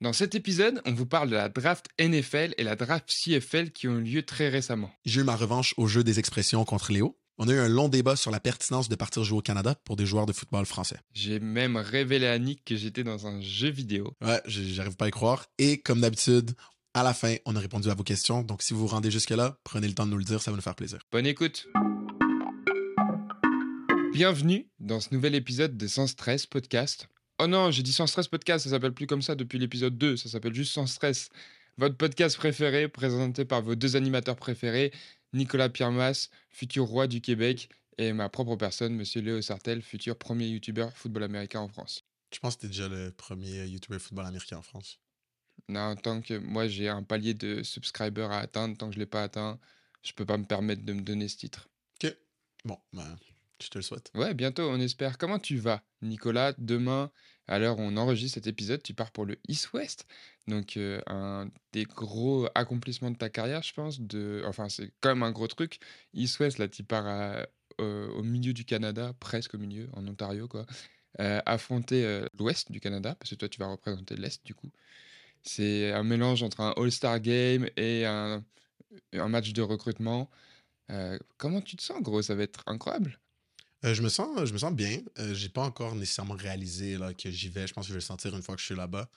Dans cet épisode, on vous parle de la draft NFL et la draft CFL qui ont eu lieu très récemment. J'ai eu ma revanche au jeu des expressions contre Léo. On a eu un long débat sur la pertinence de partir jouer au Canada pour des joueurs de football français. J'ai même révélé à Nick que j'étais dans un jeu vidéo. Ouais, j'arrive pas à y croire. Et comme d'habitude, à la fin, on a répondu à vos questions. Donc si vous vous rendez jusque-là, prenez le temps de nous le dire, ça va nous faire plaisir. Bonne écoute. Bienvenue dans ce nouvel épisode de Sans Stress Podcast. Oh non, j'ai dit Sans Stress Podcast, ça s'appelle plus comme ça depuis l'épisode 2, ça s'appelle juste Sans Stress. Votre podcast préféré, présenté par vos deux animateurs préférés, Nicolas Piermas, futur roi du Québec, et ma propre personne, Monsieur Léo Sartel, futur premier youtubeur football américain en France. Je pense que t'es déjà le premier YouTuber football américain en France. Non, tant que moi j'ai un palier de subscribers à atteindre, tant que je ne l'ai pas atteint, je peux pas me permettre de me donner ce titre. Ok. Bon, ben, je te le souhaite. Ouais, bientôt, on espère. Comment tu vas, Nicolas? Demain, à l'heure où on enregistre cet épisode, tu pars pour le East West. Donc, euh, un des gros accomplissements de ta carrière, je pense. De... Enfin, c'est quand même un gros truc. East West, là, tu pars euh, au milieu du Canada, presque au milieu, en Ontario, quoi. Euh, affronter l'Ouest du Canada, parce que toi, tu vas représenter l'Est, du coup. C'est un mélange entre un All-Star Game et un, match de recrutement. Comment tu te sens, gros? Ça va être incroyable. Euh, je, me sens, je me sens bien. Euh, j'ai pas encore nécessairement réalisé là, que j'y vais. Je pense que je vais le sentir une fois que je suis là-bas.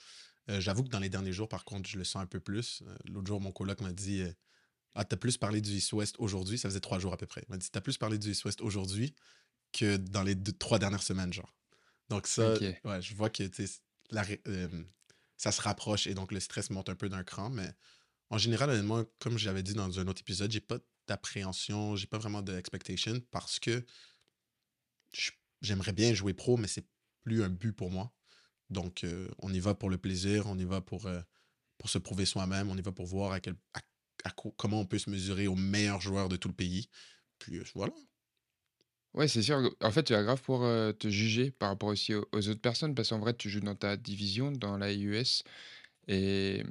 Euh, J'avoue que dans les derniers jours, par contre, je le sens un peu plus. Euh, L'autre jour, mon coloc m'a dit Ah, t'as plus parlé du East West aujourd'hui. Ça faisait trois jours à peu près. Il m'a dit T'as plus parlé du East West aujourd'hui que dans les deux, trois dernières semaines, genre. Donc, ça, ouais, je vois que tu sais, la ça se rapproche et donc le stress monte un peu d'un cran. Mais en général, honnêtement, comme j'avais dit dans un autre épisode, j'ai pas d'appréhension, j'ai pas vraiment d'expectation parce que j'aimerais bien jouer pro, mais c'est plus un but pour moi. Donc, euh, on y va pour le plaisir, on y va pour, euh, pour se prouver soi-même, on y va pour voir à quel, à- à co- comment on peut se mesurer aux meilleurs joueurs de tout le pays. Puis euh, voilà. Ouais, c'est sûr. En fait, tu as grave pour te juger par rapport aussi aux, aux autres personnes, parce qu'en vrai, tu joues dans ta division, dans la US, et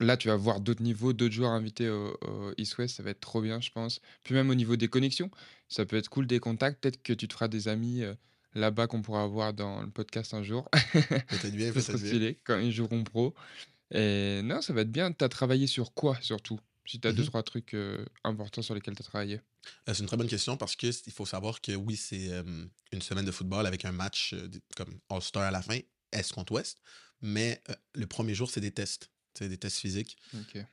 là, tu vas voir d'autres niveaux, d'autres joueurs invités au, au East West, ça va être trop bien, je pense. Puis même au niveau des connexions, ça peut être cool des contacts, peut-être que tu te feras des amis euh, là-bas qu'on pourra avoir dans le podcast un jour. Peut-être bien, peut-être bien. stylé quand ils joueront pro. Et non, ça va être bien. Tu as travaillé sur quoi surtout Si tu as deux, Mhm. trois trucs euh, importants sur lesquels tu as travaillé? Euh, c'est une très bonne question parce que c- il faut savoir que oui, c'est une semaine de football avec un match comme All-Star à la fin, Est contre Ouest? Mais le premier jour, c'est des tests. C'est des tests physiques.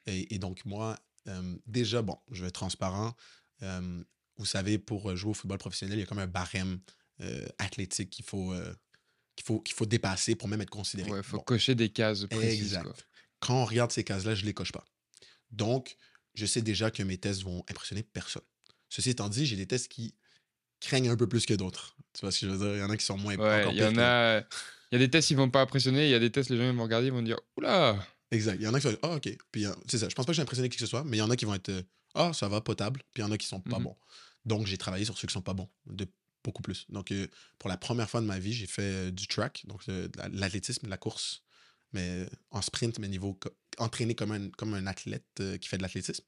Et, et donc, moi, euh, déjà, bon, je vais être transparent. euh, vous savez, pour jouer au football professionnel, il y a comme un barème euh, athlétique qu'il faut, qu'il faut, qu'il faut dépasser pour même être considéré. Ouais, faut Bon, cocher des cases précises. exact. quoi. Quand on regarde ces cases-là, je ne les coche pas. Donc, je sais déjà que mes tests vont impressionner personne. Ceci étant dit, j'ai des tests qui craignent un peu plus que d'autres. Tu vois ce que je veux dire? Il y en a qui sont moins Ouais, encore il y en a. Il y a des tests, ils vont pas impressionner. Il y a des tests, les gens vont regarder, ils vont dire Oula Exact. Il y en a qui vont être, ah, ok. Puis, c'est ça. Je pense pas que j'ai impressionné qui que ce soit, mais il y en a qui vont être, ah, ça va, potable. Puis il y en a qui sont pas Mhm. bons. Donc, j'ai travaillé sur ceux qui sont pas bons, de beaucoup plus. Donc, euh, pour la première fois de ma vie, j'ai fait euh, du track, donc euh, de l'athlétisme, de la course, mais en sprint, mais niveau co- entraîné comme un, comme un athlète qui fait de l'athlétisme.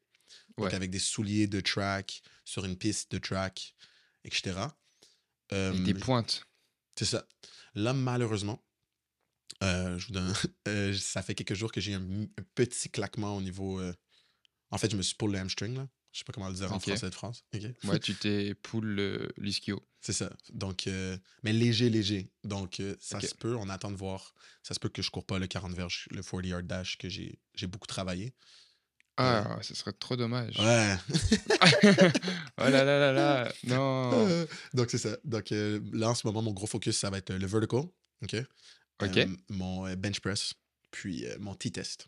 Donc, avec des souliers de track, sur une piste de track, etc. Avec des pointes. c'est ça. Là, malheureusement, euh, je vous donne, euh, ça fait quelques jours que j'ai un, petit claquement au niveau. euh, En fait, je me suis pull le hamstring, là. Je sais pas comment le dire en français de France. Ok? Ouais, tu t'es poule l'ischio. C'est ça. Donc, mais léger, léger. Donc, ça se peut, on attend de voir. Ça se peut que je cours pas le 40 verges, le 40 yard dash que j'ai beaucoup travaillé. Ah, ce serait trop dommage. Ouais. oh là là là là. Non. Donc, c'est ça. Donc, là, en ce moment, mon gros focus, ça va être le vertical. OK? Euh, mon euh, bench press, puis euh, mon T-test.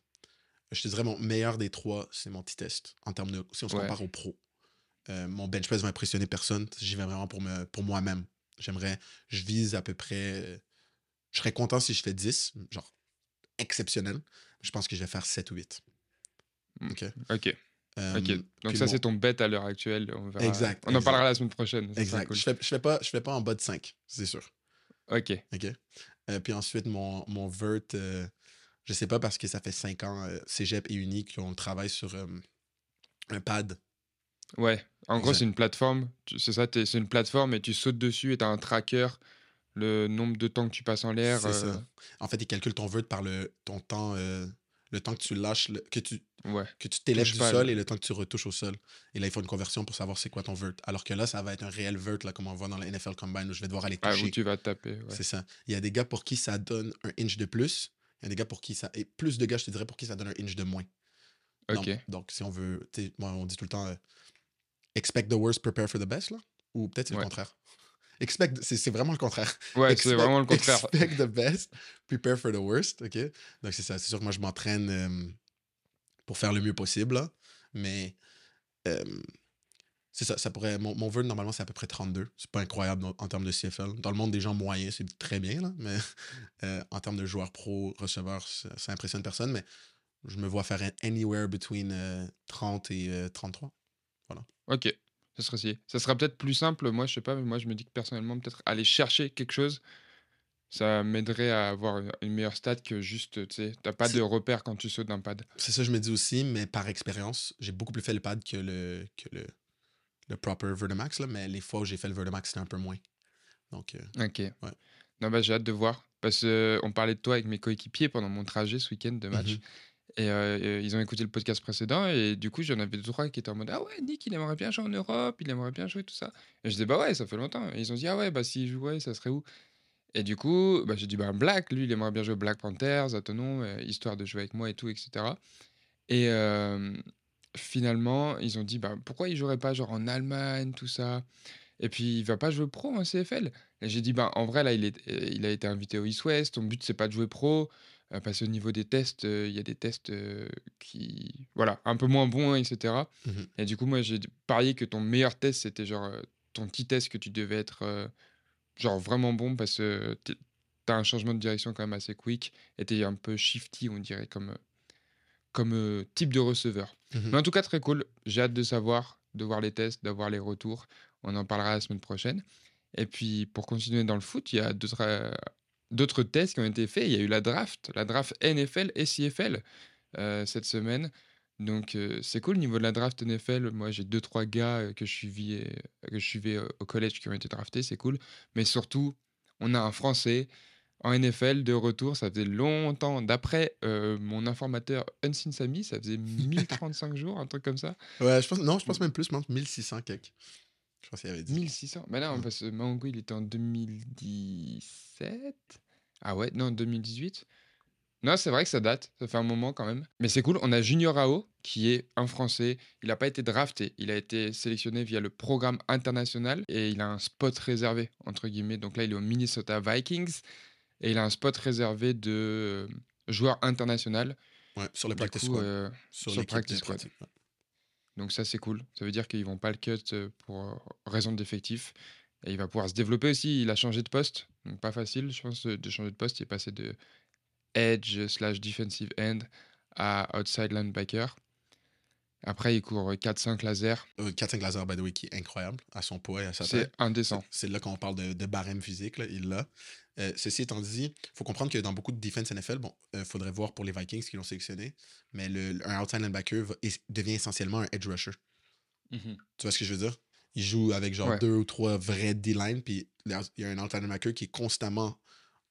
Je te dirais, mon meilleur des trois, c'est mon T-test. En termes de. Si on se Ouais. compare au pro. Mon bench press va impressionner personne. J'y vais vraiment pour, me, pour moi-même. J'aimerais. Je vise à peu près. Je serais content si je fais 10, genre exceptionnel. Je pense que je vais faire 7 ou 8. Mm. OK? Ok. Donc, ça, mon- c'est ton bet à l'heure actuelle. On verra. Exact, On en exact. parlera la semaine prochaine. Exact. cool. Je, fais, je, fais pas, je fais pas en bas de 5, c'est sûr. Ok. OK? Euh, puis ensuite, mon, mon vert, euh, je sais pas parce que ça fait 5 ans, euh, cégep et uni, qu'on travaille sur un pad. Ouais. En gros, c'est une plateforme. C'est ça, c'est une plateforme et tu sautes dessus et tu as un tracker le nombre de temps que tu passes en l'air. C'est ça. En fait, il calcule ton vert par le, ton temps, le temps que tu lâches, le- que tu Ouais. que tu t'élèves du pas, sol là. et le temps que tu retouches au sol. Et là, il faut une conversion pour savoir c'est quoi ton vert. Alors que là, ça va être un réel vert, là, comme on voit dans le NFL Combine, où je vais devoir aller Ah, où toucher. tu vas taper. ouais. C'est ça. Il y a des gars pour qui ça donne un inch de plus. Il y a des gars pour qui ça. Et plus de gars, je te dirais, pour qui ça donne un inch de moins. Ok. Donc, donc, si on veut. Moi, on dit tout le temps euh, expect the worst, prepare for the best, là. Ou peut-être c'est Ouais. le contraire. Expect. C'est vraiment le contraire. Ouais, c'est vraiment le contraire. Expect the best, prepare for the worst, OK? Donc, c'est ça. C'est sûr que moi, je m'entraîne euh, pour faire le mieux possible, là. Mais euh, c'est ça. ça pourrait, mon, mon vœu, normalement, c'est à peu près 32. C'est pas incroyable en, en termes de CFL. Dans le monde des gens moyens, c'est très bien, là. Mais euh, en termes de joueurs pro, receveurs, ça, ça impressionne personne. Mais je me vois faire anywhere between euh, 30 et euh, 33. Ok, ça serait si. Ça sera peut-être plus simple. Moi, je sais pas, mais moi, je me dis que personnellement, peut-être aller chercher quelque chose, ça m'aiderait à avoir une- meilleure stat que juste, tu sais, t'as pas de repère quand tu sautes d'un pad. C'est ça que je me dis aussi, mais par expérience, j'ai beaucoup plus fait le pad que le, que le, le proper Vertimax, là, mais les fois où j'ai fait le Vertimax, c'était un peu moins. Donc, euh, Ok. Non, bah, j'ai hâte de voir. Parce qu'on parlait de toi avec mes coéquipiers pendant mon trajet ce week-end de match. Mhm. Et euh, euh, ils ont écouté le podcast précédent. Et du coup, j'en avais deux, trois qui étaient en mode Ah ouais, Nick, il aimerait bien jouer en Europe, il aimerait bien jouer tout ça. Et je disais Bah ouais, ça fait longtemps. Et ils ont dit Ah ouais, bah s'il jouait, ça serait où? Et du coup, bah, j'ai dit Bah Black, lui, il aimerait bien jouer Black Panthers, à Tonon, euh, histoire de jouer avec moi et tout, etc. Et euh, finalement, ils ont dit Bah pourquoi il jouerait pas genre en Allemagne, tout ça? Et puis, il va pas jouer pro en CFL. Et j'ai dit, ben, en vrai, là, il, est, il a été invité au East West. Ton but, c'est pas de jouer pro. Euh, parce qu'au niveau des tests, il y a des tests qui. Voilà, un peu moins bons, etc. Mhm. Et du coup, moi, j'ai parié que ton meilleur test, c'était genre ton petit test que tu devais être genre vraiment bon parce que t'as un changement de direction quand même assez quick. Et t'es un peu shifty, on dirait, comme, comme euh, type de receveur. Mhm. Mais en tout cas, très cool. J'ai hâte de savoir, de voir les tests, d'avoir les retours. On en parlera la semaine prochaine. Et puis, pour continuer dans le foot, il y a d'autres d'autres tests qui ont été faits. Il y a eu la draft, la draft NFL et CFL euh, cette semaine. Donc, euh, c'est cool. Niveau de la draft NFL, moi, j'ai deux, trois gars euh, que je suivais, que je suivais au collège qui ont été draftés. C'est cool. Mais surtout, on a un Français en NFL de retour. Ça faisait longtemps. D'après euh, mon informateur Unseen Samy, ça faisait 1035 jours, un truc comme ça. Ouais, je pense, non, je pense même plus, pense 1600 quelques. Je pense qu'il avait dit. 1600 Mais non, parce que Mango, il était en 2017 Ah ouais, non, 2018 Non, c'est vrai que ça date, ça fait un moment quand même. Mais c'est cool, on a Junior Ao, qui est un Français. Il n'a pas été drafté, il a été sélectionné via le programme international et il a un spot réservé, entre guillemets. Donc là, il est au Minnesota Vikings et il a un spot réservé de joueur international. Ouais, sur le Du practice coup, squad. euh, sur sur practice squad. ouais. Donc ça, c'est cool. Ça veut dire qu'ils vont pas le cut euh, pour euh, raison d'effectif. Et il va pouvoir se développer aussi. Il a changé de poste. Donc pas facile, je pense, de de changer de poste. Il est passé de edge slash defensive end à outside linebacker. Après, il court 4-5 laser. Euh, 4-5 laser, by the way, qui est incroyable à son poids et à sa C'est taille. indécent. C'est là qu'on parle de, de barème physique, là, il l'a. Euh, ceci étant dit, il faut comprendre que dans beaucoup de defense NFL, bon, il faudrait voir pour les Vikings qui l'ont sélectionné, mais le, un outside linebacker va- devient essentiellement un edge rusher. Tu vois ce que je veux dire? Il joue avec genre Ouais. deux ou trois vrais D-line, puis il y a il y a un outside linebacker qui est constamment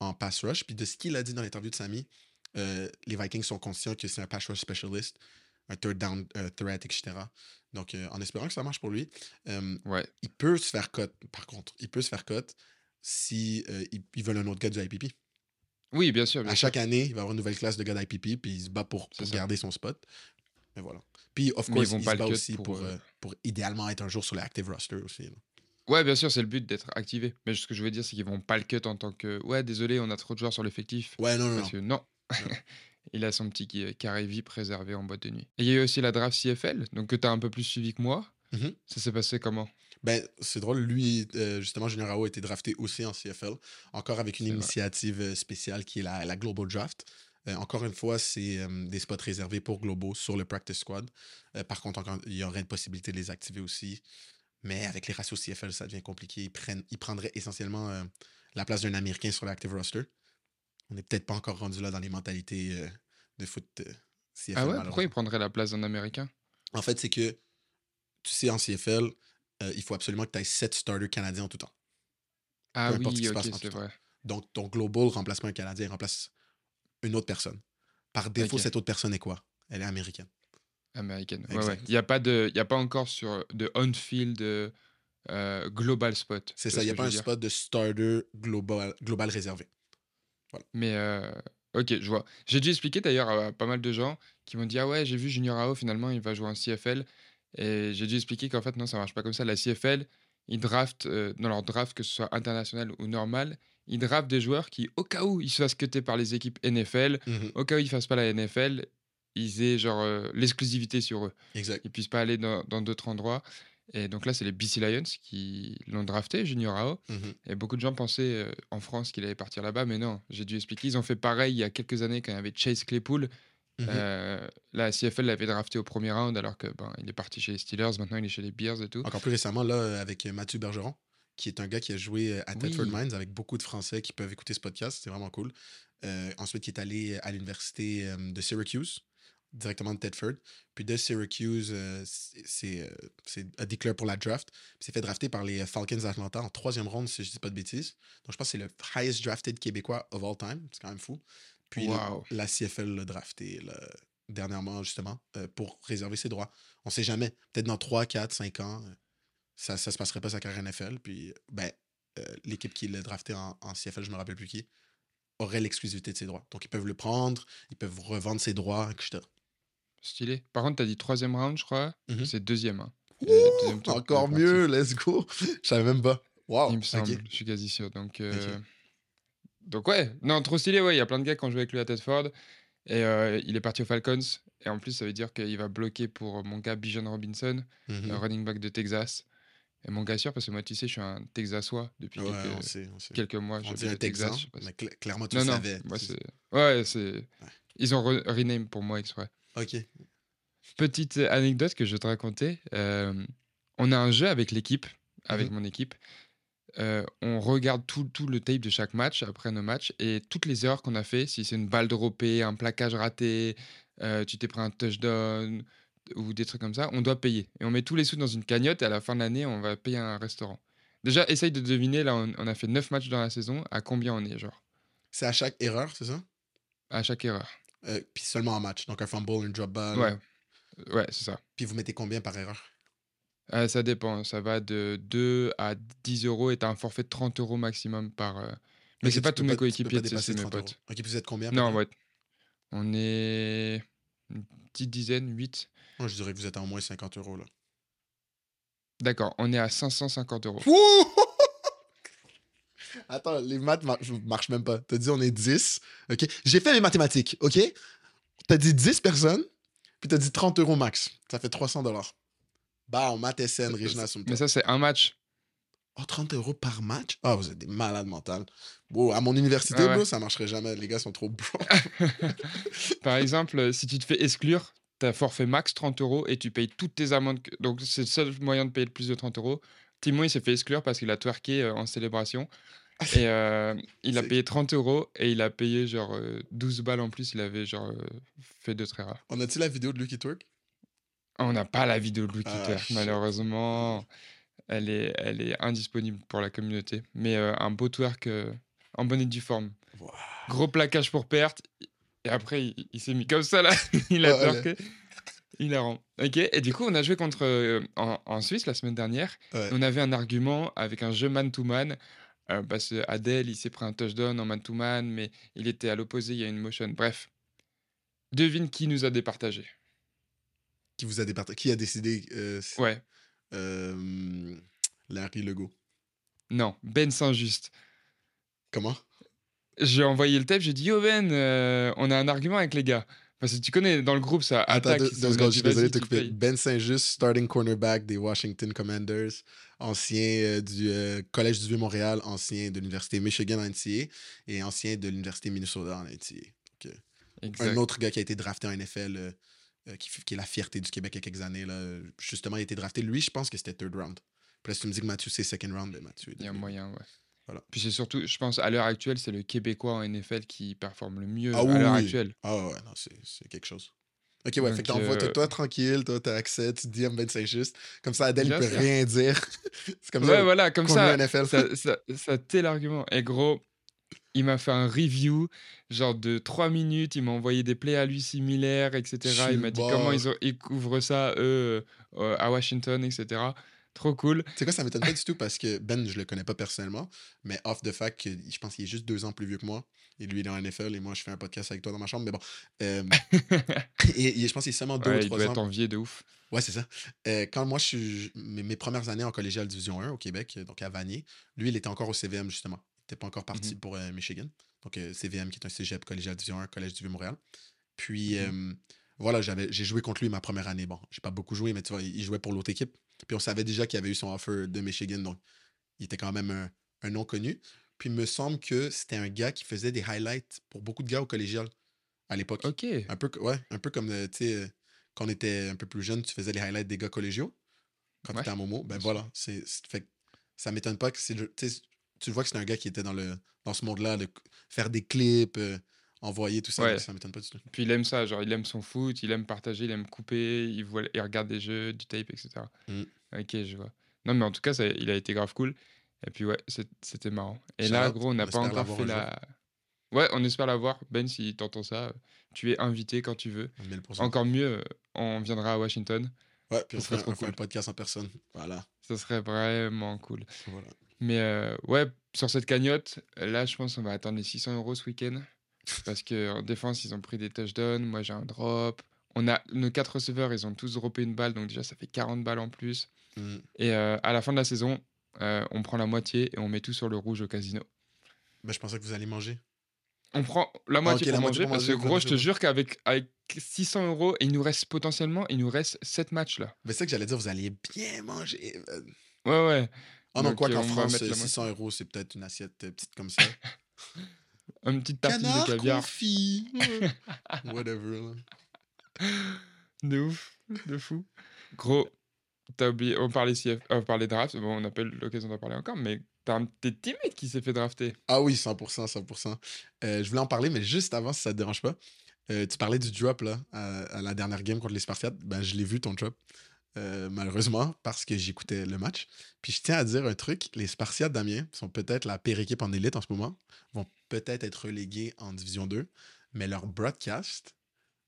en pass rush. Puis de ce qu'il a dit dans l'interview de Samy, euh, les Vikings sont conscients que c'est un pass rush specialist, un third down euh, threat, etc. Donc, euh, en espérant que ça marche pour lui, euh, Ouais. il peut se faire cut, par contre. Il peut se faire cut si euh, ils, ils veulent un autre gars du IPP. Oui, bien sûr. bien À sûr. chaque année, il va avoir une nouvelle classe de gars d'IPP, puis il se bat pour, pour garder son spot. Mais voilà. Puis, of course, vont il pas se bat aussi pour, pour, pour idéalement être un jour sur l'active roster aussi. là. Ouais, bien sûr, c'est le but d'être activé. Mais ce que je veux dire, c'est qu'ils vont pas le cut en tant que ouais, désolé, on a trop de joueurs sur l'effectif. Ouais, non, non, non. il a son petit qui- carré vie préservé en boîte de nuit. Et il y a eu aussi la draft CFL, donc que tu as un peu plus suivi que moi. Mhm. Ça s'est passé comment? Ben, c'est drôle, lui, euh, justement, Junior Ao a été drafté aussi en CFL, encore avec une vrai. initiative euh, spéciale qui est la, la Global Draft. Euh, encore une fois, c'est euh, des spots réservés pour Globaux sur le Practice Squad. Euh, par contre, encore- il y aurait une possibilité de les activer aussi. Mais avec les ratios CFL, ça devient compliqué. Ils, prennent, ils prendraient essentiellement euh, la place d'un Américain sur l'active roster. On n'est peut-être pas encore rendu là dans les mentalités euh, de foot euh, CFL. Ah ouais, pourquoi il prendrait la place d'un Américain? En fait, c'est que, tu sais, en CFL, euh, il faut absolument que tu aies 7 starters canadiens en tout temps. Ah peu importe ce oui, qui se ok, c'est temps. vrai. Donc, ton global remplace pas un Canadien, il remplace une autre personne. Par défaut, cette autre personne est quoi? Elle est américaine. Américaine. Ouais. Il n'y a, pas de- il y a pas encore sur de on-field global spot. C'est ça, il n'y a pas un dire? spot de starter global, global réservé. Mais euh, ok, je vois. J'ai dû expliquer d'ailleurs à pas mal de gens qui m'ont dit Ah ouais, j'ai vu Junior Ao, finalement, il va jouer en CFL. Et j'ai dû expliquer qu'en fait, non, ça marche pas comme ça. La CFL, ils draftent, euh, dans leur draft, que ce soit international ou normal, ils draftent des joueurs qui, au cas où ils se fassent cutter par les équipes NFL, Mhm, au cas où ils fassent pas la NFL, ils aient genre euh, l'exclusivité sur eux. Exact. Ils puissent pas aller dans d'autres endroits. Et donc là, c'est les BC Lions qui l'ont drafté, Junior Ao. Mhm. Et beaucoup de gens pensaient euh, en France qu'il allait partir là-bas, mais non, j'ai dû expliquer. Ils ont fait pareil il y a quelques années quand il y avait Chase Claypool. Euh, la CFL l'avait drafté au premier round alors que ben, il est parti chez les Steelers, maintenant il est chez les Bears et tout. Encore plus récemment, là, avec euh, Mathieu Bergeron, qui est un gars qui a joué à Thetford Oui. Mines avec beaucoup de Français qui peuvent écouter ce podcast. C'est vraiment cool. Euh, ensuite, il est allé à l'université de Syracuse, directement de Thetford. Puis de Syracuse, euh, c'est- euh, déclaré pour la draft. Puis s'est fait drafter par les euh, Falcons d'Atlanta en troisième ronde, si je dis pas de bêtises. Donc je pense que c'est le highest drafted québécois of all time. C'est quand même fou. Puis Wow. la CFL l'a drafté là, dernièrement, justement, euh, pour réserver ses droits. On sait jamais. Peut-être dans 3, 4, 5 ans, ça ne se passerait pas sa carrière NFL. Puis, ben, l'équipe qui l'a drafté en, en CFL, je me rappelle plus qui, aurait l'exclusivité de ses droits. Donc, ils peuvent le prendre, ils peuvent revendre ses droits, etc. Stylé. Par contre, tu as dit troisième round, je crois. Mhm. C'est deuxième. hein. Ouh, deuxième encore mieux, let's go. Je savais même pas. Wow. Il me semble, je suis quasi sûr. Donc, euh, donc ouais, non, trop stylé, ouais. Il y a plein de gars qui ont joué avec lui à Tedford. Et euh, il est parti aux Falcons. Et en plus, ça veut dire qu'il va bloquer pour mon gars Bijan Robinson, le running back de Texas. Et mon gars sûr, parce que moi, tu sais, je suis un Texasois depuis Ouais, quelques, on sait, on sait. quelques mois. On au Texas, Texan, je sais pas si- mais cla- clairement, tu Non, le non, savais. moi. Ouais, c'est... Ils ont re- rename pour moi exprès. Ok. Petite anecdote que je vais te raconter. euh, on a un jeu avec l'équipe, avec Mhm. mon équipe. Euh, on regarde tout, tout le tape de chaque match après nos matchs et toutes les erreurs qu'on a fait, si c'est une balle droppée, un plaquage raté, euh, tu t'es pris un touchdown ou des trucs comme ça, on doit payer. Et on met tous les sous dans une cagnotte et à la fin de l'année, on va payer un restaurant. Déjà, essaye de deviner, là, on, on a fait 9 matchs dans la saison, à combien on est, genre, C'est à chaque erreur, c'est ça? à chaque erreur. Euh, puis seulement en match. Donc un fumble, un drop ball. Ouais, ouais, c'est ça. Puis vous mettez combien par erreur? Euh, ça dépend, ça va de 2 à 10 euros et t'as un forfait de 30 euros maximum par. euh, Mais c'est pas tous mes coéquipiers, c'est mes 30 euros. potes. Ok, vous êtes combien? Non, ouais. On est une petite dizaine, 8. Moi, je dirais que vous êtes à au moins 50 euros, là. D'accord, on est à 550 euros. Attends, les maths mar- marchent même pas. T'as dit on est 10. OK? J'ai fait mes mathématiques, OK? T'as dit 10 personnes, puis t'as dit 30 euros max. Ça fait 300 dollars. Bah, en maths SN, Regina Sumta. Mais ça, c'est un match. Oh, 30 euros par match? Ah, vous êtes des malades mentales. Wow, à mon université, Ah ouais. bro, ça marcherait jamais. Les gars sont trop bro. Par exemple, euh, si tu te fais exclure, t'as forfait max 30 euros et tu payes toutes tes amendes. Donc, c'est le seul moyen de payer le plus de 30 euros. Timon, il s'est fait exclure parce qu'il a twerké euh, en célébration. Et euh, il a payé 30 euros et il a payé genre euh, 12 balles en plus. Il avait genre euh, fait deux très rares. On a-tu la vidéo de qui twerk? On n'a pas la vidéo de Louis Ah, shit. malheureusement. Elle est, elle est indisponible pour la communauté. Mais euh, un beau twerk euh, en bonne et due forme. Wow. Gros plaquage pour perte. Et après, il, il s'est mis comme ça là. il a Oh, twerké. Il a. Ok. Et du coup, on a joué contre euh, en, en Suisse la semaine dernière. Ouais. On avait un argument avec un jeu man-to-man. Euh, parce que Adèle, il s'est pris un touchdown en man-to-man, mais il était à l'opposé, il y a une motion. Bref. Devine qui nous a départagé. Qui vous a départagé? Qui a décidé? euh, Ouais. euh, Larry Legault? Non, Ben Saint-Just. Comment? J'ai envoyé le tape, j'ai dit Yo Ben, euh, on a un argument avec les gars. Parce que tu connais, dans le groupe, ça Attends, attaque. deux, deux secondes, je suis désolé de te couper. Ben Saint-Just, starting cornerback des Washington Commanders, ancien euh, du euh, Collège du Vieux-Montréal, ancien de l'Université Michigan en NCA et ancien de l'Université Minnesota en NCA. Exact. Un autre gars qui a été drafté en NFL, euh, euh, qui, est la fierté du Québec il y a quelques années. Là. Justement, il a été drafté. Lui, je pense que c'était third round. Puis là, si tu me dis que Mathieu, c'est second round, ben Mathieu Il y a moyen, ouais. Voilà. Puis c'est surtout, je pense, à l'heure actuelle, c'est le Québécois en NFL qui performe le mieux Ah à l'heure oui. actuelle. Ah ouais, non, c'est quelque chose. Ok, ouais, fait que Donc, t'envoies, toi, euh, toi, tranquille, toi, t'as accès, tu dis ben c'est juste. Comme ça, Adèle, il peut rien dire. c'est comme Ouais, ça voilà, comme ça, NFL. ça, ça, ça t'est l'argument. Et gros, il m'a fait un review, genre de 3 minutes. Il m'a envoyé des plays à lui similaires, etc. Il m'a dit comment ils, ont, ils couvrent ça, eux, euh, à Washington, etc. Trop cool. Tu sais quoi, ça m'étonne pas du tout parce que Ben, je le connais pas personnellement, mais off the fact que je pense qu'il est juste deux ans plus vieux que moi. Et lui, il est en NFL et moi, je fais un podcast avec toi dans ma chambre. Mais bon. euh, et, et je pense qu'il est seulement deux Ouais, ou il trois doit ans. être envié de ouf. Ouais, c'est ça. Euh, quand moi, je suis. Mes, mes premières années en collégial Division 1 au Québec, donc à Vanier, lui, il était encore au CVM, justement. Il n'était pas encore parti Mhm. pour euh, Michigan. Donc, CVM, qui est un cégep collégial Division 1, Collège du Vieux-Montréal. Puis, Mhm. voilà, j'ai joué contre lui ma première année. Bon, j'ai pas beaucoup joué, mais tu vois, il il jouait pour l'autre équipe. Puis, on savait déjà qu'il avait eu son offer de Michigan, donc il était quand même un, un nom connu. Puis, il me semble que c'était un gars qui faisait des highlights pour beaucoup de gars au collégial à l'époque. Ok. Un peu, ouais, un peu comme, euh, tu sais, euh, quand on était un peu plus jeune, tu faisais les highlights des gars collégiaux. Quand tu étais à Momo, ben voilà. C'est, fait ça m'étonne pas que c'est. tu vois que c'est un gars qui était dans, le, dans ce monde-là, de faire des clips, euh, envoyer tout ça. Ouais. Ça m'étonne pas du tout. Puis il aime ça, genre il aime son foot, il aime partager, il aime couper, il, voit, il regarde des jeux, du tape, etc. Mm. Ok, je vois. Non, mais en tout cas, ça, il a été grave cool. Et puis ouais, c'était marrant. Et là, gros, on n'a on pas encore fait la... Ouais, on espère l'avoir. Ben, si t'entends ça, tu es invité quand tu veux. 1000%. Encore mieux, on viendra à Washington. Ouais, puis on ça serait fait, trop on fait un cool. podcast en personne. Voilà. Ça serait vraiment cool. voilà. Mais euh, ouais, sur cette cagnotte, là, je pense qu'on va attendre les 600 euros ce week-end. Parce qu'en défense, ils ont pris des touchdowns. Moi, j'ai un drop. On a nos quatre receveurs, ils ont tous droppé une balle. Donc, déjà, ça fait 40 balles en plus. Mm. Et euh, à la fin de la saison, euh, on prend la moitié et on met tout sur le rouge au casino. Ben, je pensais que vous alliez manger. On prend la moitié ok, la pour moitié manger. Parce que gros, je te jure qu'avec avec 600 euros, il nous reste potentiellement, il nous reste 7 matchs là. Mais c'est que j'allais dire, vous alliez bien manger. man. Ouais, ouais. Ah non, Donc, quoi euh, qu'en France, mettre euh, la 600 euros, c'est peut-être une assiette petite comme ça. Une petite tartine Canard de caviar. confit. Whatever. De ouf, de fou. Gros, t'as oublié, on parlait, CF, euh, on parlait draft, bon, on n'a pas eu l'occasion d'en parler encore, mais t'as un de tes teammates qui s'est fait drafter. Ah oui, 100%, 100%. Euh, je voulais en parler, mais juste avant, si ça te dérange pas. Euh, tu parlais du drop là, à, à la dernière game contre les Spartiates. Ben, je l'ai vu ton drop, euh, malheureusement, parce que j'écoutais le match. Puis je tiens à dire un truc les Spartiates d'Amiens sont peut-être la pire équipe en élite en ce moment, vont peut-être être relégués en Division 2, mais leur broadcast,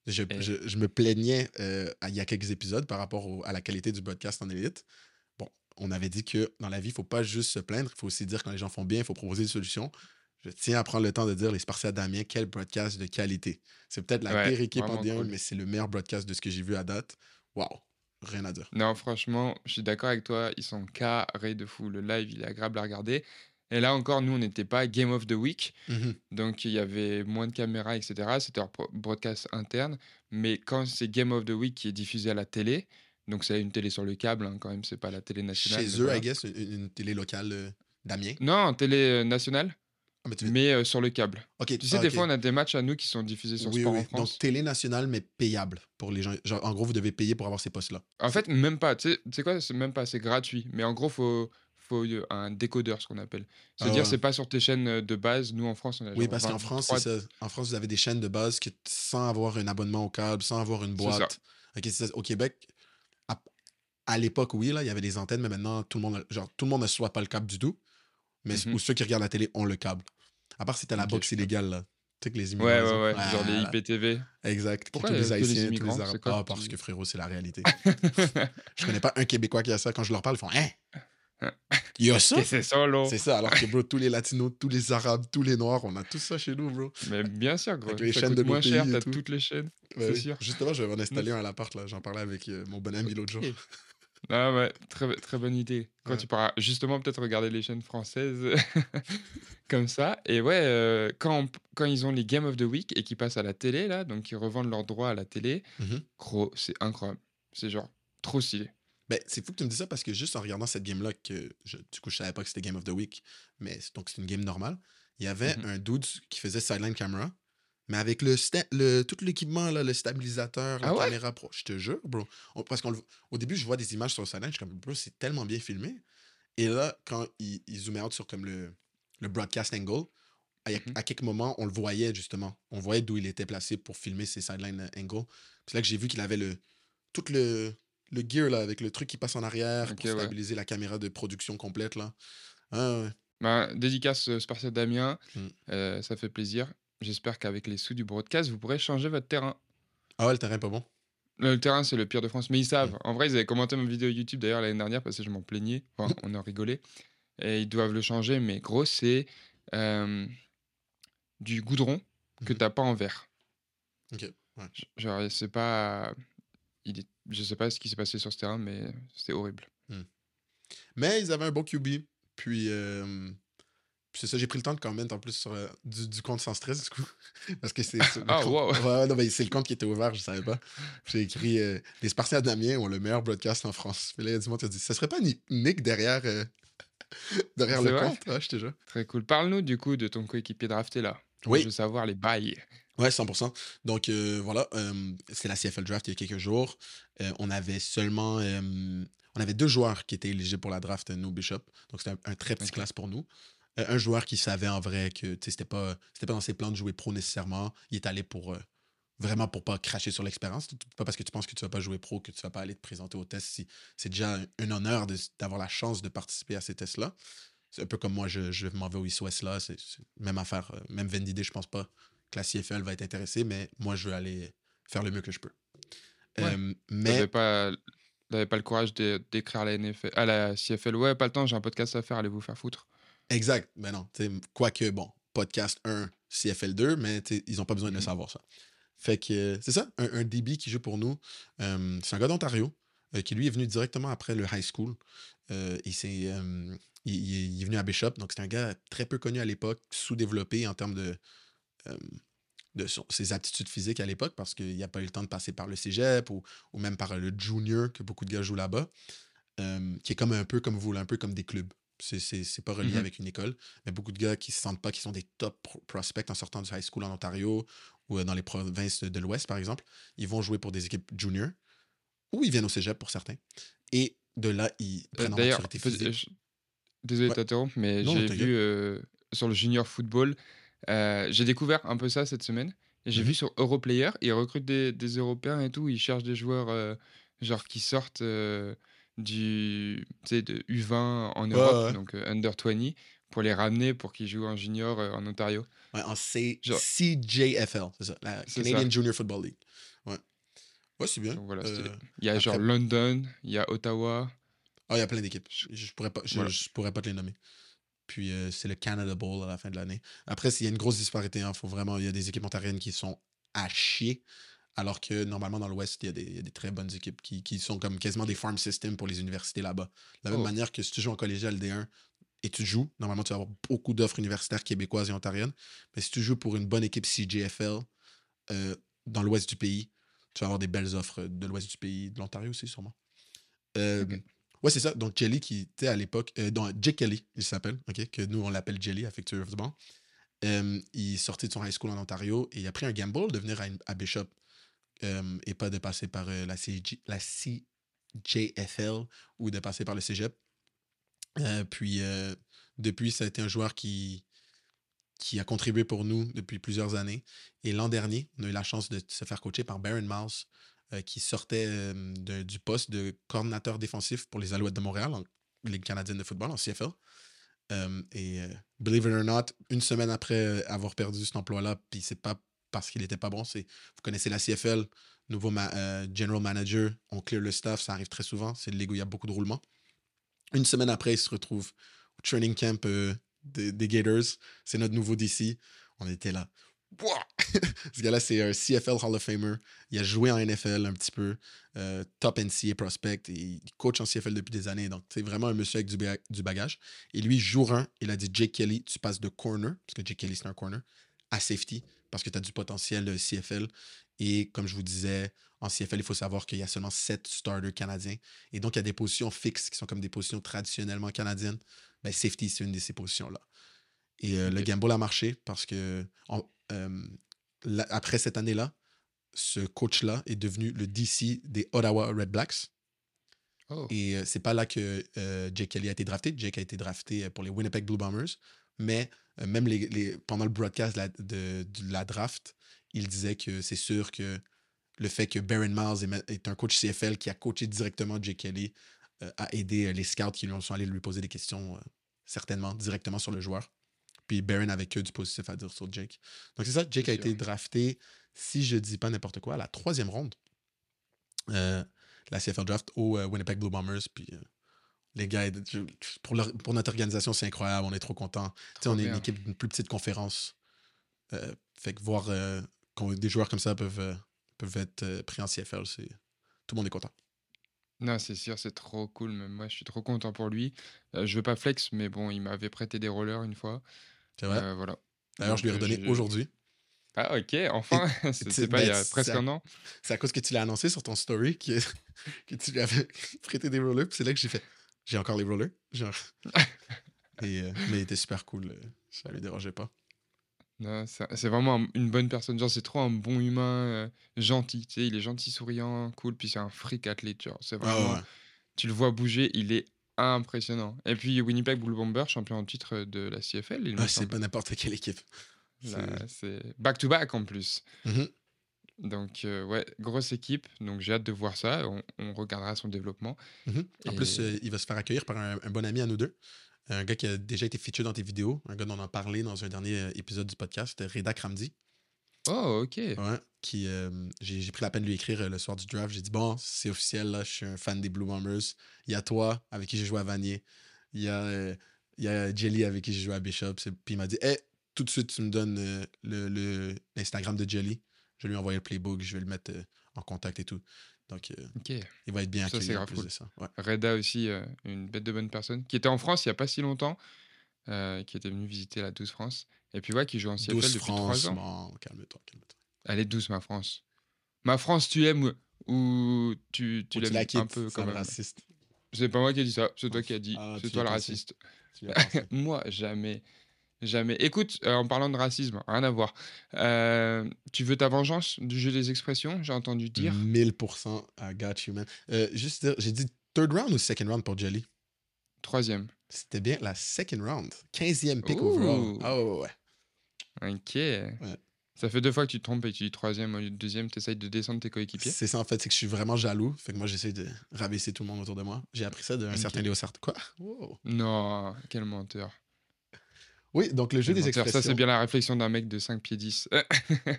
je, je- je me plaignais euh, à- il y a quelques épisodes par rapport au- à la qualité du broadcast en élite. Bon, on avait dit que dans la vie, il faut pas juste se plaindre, il faut aussi dire quand les gens font bien, il faut proposer des solutions. Je tiens à prendre le temps de dire les Spartiates d'Amiens, quel broadcast de qualité. C'est peut-être la Ouais, pire équipe en vraiment D1, cool. mais c'est le meilleur broadcast de ce que j'ai vu à date. Waouh, rien à dire. Non, franchement, je suis d'accord avec toi, ils sont carrés de fou. Le live, il est agréable à regarder. Et là encore, nous, on n'était pas Game of the Week, Mhm. donc il y avait moins de caméras, etc. C'était leur pro- broadcast interne. Mais quand c'est Game of the Week qui est diffusé à la télé, donc c'est une télé sur le câble, hein, quand même, c'est pas la télé nationale. Chez eux, voilà. I guess, une, une télé locale euh, d'Amiens. Non, télé euh, nationale, Ah, mais euh, sur le câble. Ok, Tu sais, ah, des fois, on a des matchs à nous qui sont diffusés sur oui, Sport oui. en France. Donc, télé nationale, mais payable pour les gens. Genre, en gros, vous devez payer pour avoir ces postes-là. En fait, même pas. Tu sais- quoi? C'est même pas. C'est gratuit. Mais en gros, faut faut euh, un décodeur, ce qu'on appelle. Ah C'est-à-dire, ouais. c'est pas sur tes chaînes euh, de base. Nous, en France, on a Oui, parce qu'en France, c'est 23 ça. En France, vous avez des chaînes de base que, sans avoir un abonnement au câble, sans avoir une ça. boîte. Ça. Au Québec, à, à l'époque, oui, là, il y avait des antennes, mais maintenant, tout le monde, a- genre, tout le monde ne soit pas le câble du tout. Mais Mhm. ou ceux qui regardent la télé ont le câble. À part si t'as la Ok, boxe je illégale, là. Tu sais que les immigrants. Ouais, ouais, ouais. Genre les. IPTV. Exact. Pourquoi tous les Haïtiens, tous les? Arabes. Ah, parce que frérot, c'est la réalité. Je connais pas un Québécois qui a ça. Quand je leur parle, ils font Hein? Il y a ça? C'est solo. C'est ça, alors que, bro, tous les Latinos, tous les Arabes, tous les Noirs, on a tout ça chez nous, bro. Mais bien sûr, gros. Avec les ça chaînes de moins cher. pays T'as tout. toutes les chaînes. Ben C'est oui. sûr. Justement, je vais en installer un à l'appart, là. J'en parlais avec euh, mon bon ami l'autre jour. Ah ouais, très, très bonne idée. Quand Ouais. tu pourras justement peut-être regarder les chaînes françaises comme ça. Et ouais, euh, quand, on- quand ils ont les Game of the Week et qu'ils passent à la télé, là, donc ils revendent leurs droits à la télé, Mhm. gros, c'est incroyable. C'est genre trop stylé. Ben, c'est fou que tu me dises ça parce que juste en regardant cette game-là, que je, du coup, je savais pas que c'était Game of the Week, mais c'est- donc c'est une game normale, il y avait Mhm. un dude qui faisait sideline camera, mais avec le, tout l'équipement, là, le stabilisateur, la Ah ouais? caméra pro. Je te jure, bro. On- parce qu'au début, je vois des images sur le sideline, je suis comme, bro, c'est tellement bien filmé. Et là, quand il, il zoomait out sur comme le, le broadcast angle, à, Mmh à quelques moments, on le voyait justement. On voyait d'où il était placé pour filmer ses sideline euh, angles. C'est là que j'ai vu qu'il avait le tout le, le gear là, avec le truc qui passe en arrière OK, pour ouais. stabiliser la caméra de production complète. Là. Ah, ouais. Bah, dédicace, heu, Spartiate Damien, Mmh. heu, ça fait plaisir. J'espère qu'avec les sous du broadcast, vous pourrez changer votre terrain. Ah ouais, le terrain est pas bon. Le terrain, c'est le pire de France, mais ils savent. Mmh. En vrai, ils avaient commenté ma vidéo YouTube d'ailleurs l'année dernière parce que je m'en plaignais. Enfin, on en rigolait et ils doivent le changer, mais gros, c'est, hem, du goudron que Mhm. tu as pas en verre. Ok. Ouais. Genre, c'est pas il est je sais pas ce qui s'est passé sur ce terrain, mais c'était horrible. Mais ils avaient un bon QB. Puis, euh, puis c'est ça, j'ai pris le temps de comment en plus sur euh, du, du compte sans stress, du coup. Parce que c'est. Ah, compte- wow! Ouais, non, mais c'est le compte qui était ouvert, je savais pas. J'ai écrit euh, Les Spartiates d'Amiens ont le meilleur broadcast en France. Puis là, il y a du monde qui a dit Ça serait pas Ni- Nick derrière, euh, derrière le vrai? compte? Ouais, je te jure. Très cool. Parle-nous du coup de ton coéquipier drafté là. Oui. Je veux savoir les bails. Ouais, 100%. Donc, voilà, c'est la CFL Draft il y a quelques jours. On avait seulement. on avait deux joueurs qui étaient éligibles pour la draft, nous, Bishop. Donc, c'était un, un très petit Ok. classe pour nous. Euh, un joueur qui savait en vrai que c'était pas, c'était pas dans ses plans de jouer pro nécessairement. Il est allé pour. euh, vraiment pour pas cracher sur l'expérience. Pas parce que tu penses que tu vas pas jouer pro que tu vas pas aller te présenter au test. Si, c'est déjà un, un honneur d'avoir la chance de participer à ces tests-là. C'est un peu comme moi, je, je m'en vais au ISOS là. C'est même affaire. euh, Même Vendidé, je pense pas que la CFL va être intéressée, mais moi, je veux aller faire le mieux que je peux. Ouais. Euh, mais pas, t'avais pas le courage d'écrire à la NFL, à la CFL. Ouais, pas le temps, j'ai un podcast à faire, allez vous faire foutre. Exact, mais non. tu sais, Quoique, bon, podcast 1, CFL 2, mais ils n'ont pas besoin de le Mhm. savoir, ça. Fait que euh, c'est ça, un, un DB qui joue pour nous. Euh, c'est un gars d'Ontario euh, qui, lui, est venu directement après le high school. Euh, il, s'est, il, il est- il est venu à Bishop, donc c'est un gars très peu connu à l'époque, sous-développé en termes de, de son- ses aptitudes physiques à l'époque, parce qu'il n'a pas eu le temps de passer par le cégep ou, ou même par le junior que beaucoup de gars jouent là-bas, qui est comme un peu comme vous, là, un peu comme des clubs. C'est, pas relié Mhm. avec une école, mais beaucoup de gars qui se sentent pas qui sont des top pro- prospects en sortant du high school en Ontario ou euh, dans les provinces de l'Ouest, par exemple, ils vont jouer pour des équipes juniors ou ils viennent au cégep pour certains. Et de là, ils Euh, prennent en D'ailleurs, maturité physique. je- désolé de Ouais. t'interrompre, mais j'ai vu euh, sur le junior football, euh, j'ai découvert un peu ça cette semaine. J'ai Mhm. vu sur Europlayer, ils recrutent des, des Européens et tout, ils cherchent des joueurs euh, genre qui sortent euh, du de U20 en Europe, ouais. donc euh, under 20, pour les ramener pour qu'ils jouent en junior euh, en Ontario. Ouais, en C- Genre- CJFL, c'est ça, la Canadian ça. Junior Football League. Ouais, ouais c'est bien. Voilà, Euh. Il y a après- genre London, il y a Ottawa. Ah, il y a plein d'équipes. Je, je pourrais pas, je, Voilà. je pourrais pas te les nommer. Puis euh, c'est le Canada Bowl à la fin de l'année. Après, il y a une grosse disparité. hein, faut vraiment, il y a des équipes ontariennes qui sont à chier. Alors que normalement, dans l'Ouest, il y, a des- il y a des très bonnes équipes qui, qui sont comme quasiment des farm systems pour les universités là-bas. De la même Oh. manière que si tu joues en collégial D1 et tu joues, normalement, tu vas avoir beaucoup d'offres universitaires québécoises et ontariennes. Mais si tu joues pour une bonne équipe CJFL euh, dans l'Ouest du pays, tu vas avoir des belles offres de l'Ouest du pays, de l'Ontario aussi, sûrement. Euh. Ouais, c'est ça. Donc, Jelly, qui était à l'époque. Euh, donc, Jake Kelly, il s'appelle, OK, que nous, on l'appelle Jelly, affectueusement. Euh, il sortait de son high school en Ontario et il a pris un gamble de venir à, une- à Bishop euh, et pas de passer par euh, la, CJ, la CJFL ou de passer par le cégep. Euh, puis, depuis, ça a été un joueur qui, qui a contribué pour nous depuis plusieurs années. Et l'an dernier, on a eu la chance de se faire coacher par Baron Mouse, qui sortait du poste de coordinateur défensif pour les Alouettes de Montréal, en Ligue canadienne de football, en CFL. Et believe it or not, une semaine après avoir perdu cet emploi-là, puis c'est pas parce qu'il était pas bon, vous connaissez la CFL, nouveau euh, general manager, on clear le staff, ça arrive très souvent, c'est une ligue où il y a beaucoup de roulements. Une semaine après, il se retrouve au training camp euh, des, Gators, c'est notre nouveau DC. On était là. Ce gars-là, c'est un CFL Hall of Famer. Il a joué en NFL un petit peu, euh, top NCA prospect, il coach en CFL depuis des années. Donc, c'est vraiment un monsieur avec du, du bagage. Et lui, jour 1, il a dit Jake Kelly, tu passes de corner, parce que Jake Kelly, c'est un corner, à safety, parce que tu as du potentiel euh, CFL. Et comme je vous disais, en CFL, il faut savoir qu'il y a seulement 7 starters canadiens. Et donc, il y a des positions fixes qui sont comme des positions traditionnellement canadiennes. Ben, safety, c'est une de ces positions-là. Et euh, le gamble a marché parce que en- euh, la- après cette année-là, ce coach-là est devenu le DC des Ottawa Red Blacks. Oh. Et euh, c'est pas là que Jake Kelly a été drafté. Jake a été drafté pour les Winnipeg Blue Bombers. Mais euh, même les, les- pendant le broadcast de la, de, de la draft, il disait que c'est sûr que le fait que Baron Miles est, un coach CFL qui a coaché directement Jake Kelly euh, a aidé euh, les scouts qui lui sont allés lui poser des questions, euh, certainement, directement sur le joueur. Puis Baron avait que du positif à dire sur Jake. Donc c'est ça, Jake a sûr. été drafté, si je dis pas n'importe quoi, à la troisième ronde. Euh, la CFL draft au Winnipeg Blue Bombers. Puis les gars, pour, leur- pour notre organisation, c'est incroyable. On est trop contents. Tu sais, Trop on est une équipe d'une plus petite conférence. Euh, fait que voir euh, qu'on- des joueurs comme ça peuvent, euh, peuvent être pris en CFL, c'est tout le monde est content. Non, c'est sûr, c'est trop cool. Même moi, je suis trop content pour lui. Euh, je veux pas flex, mais bon, il m'avait prêté des rollers une fois. C'est vrai? Voilà. D'ailleurs, je lui ai redonné je- aujourd'hui. Ah, ok, enfin. sais, pas il y ben, a presque un an. C'est à cause que tu l'as annoncé sur ton story que, que tu lui avais prêté des rollers. Puis c'est là que j'ai fait j'ai encore les rollers. Genre. Et, euh, mais il était super cool. euh, Ça lui dérangeait pas. Non, c'est vraiment un- une bonne personne. Genre, c'est trop un bon humain, euh, gentil. Tu sais, il est gentil, souriant, cool. Puis c'est un freak athlète. Genre, c'est Ah vraiment. ouais. Tu le vois bouger, il est impressionnant. Et puis Winnipeg Blue Bomber, champion en titre de la CFL, Ah, c'est pas n'importe quelle équipe. C'est back to back en plus. Mhm. Donc, euh, ouais, grosse équipe. Donc, j'ai hâte de voir ça. On, on regardera son développement. Mhm. En Et- plus, euh, il va se faire accueillir par un, un bon ami à nous deux. Un gars qui a déjà été feature dans tes vidéos. Un gars dont on a parlé dans un dernier épisode du podcast. Reda Kramdi. Oh, ok. Ouais, qui, euh, j'ai, pris la peine de lui écrire le soir du draft. J'ai dit, bon, c'est officiel, là, je suis un fan des Blue Bombers. Il y a toi, avec qui j'ai joué à Vanier. Il y a, il y a Jelly, avec qui j'ai joué à Bishop. Puis il m'a dit, hey, tout de suite, tu me donnes euh, le, le- l'Instagram de Jelly. Je vais lui envoyer le playbook, je vais le mettre euh, en contact et tout. Donc, euh, Ok. il va être bien Ça, c'est accueilli en grave plus cool. de ça. Ouais. Reda aussi, euh, une bête de bonne personne, qui était en France il n'y a pas si longtemps, qui était venu visiter la 12 France. Et puis, ouais, qui joue en CFL 12 depuis France, 3 ans. bon, calme-toi, calme-toi. Elle est douce, ma France. Ma France, tu l'aimes ou- tu, tu Ou l'aimes la un peu quand un raciste. C'est pas moi qui ai dit ça, c'est toi qui as dit. Ah, c'est toi le raciste. Moi, jamais. Jamais. Écoute, euh, en parlant de racisme, rien à voir. Euh, tu veux ta vengeance du jeu des expressions? J'ai entendu dire. 1000% I got you, man. Euh, juste dire, j'ai dit third round ou second round pour Jelly? Troisième. C'était bien la second round. 15e pick Ouh. overall. Ah ouais. Ok. Ça fait deux fois que tu te trompes et tu dis troisième au lieu de deuxième. Tu essayes de descendre tes coéquipiers? C'est ça en fait, c'est que je suis vraiment jaloux. Fait que moi j'essaie de rabaisser tout le monde autour de moi. J'ai appris ça d'un Ok. certain Léo Sartre. Quoi? Non, quel menteur. Oui, donc le jeu des expressions. Ça, c'est bien la réflexion d'un mec de 5 pieds 10.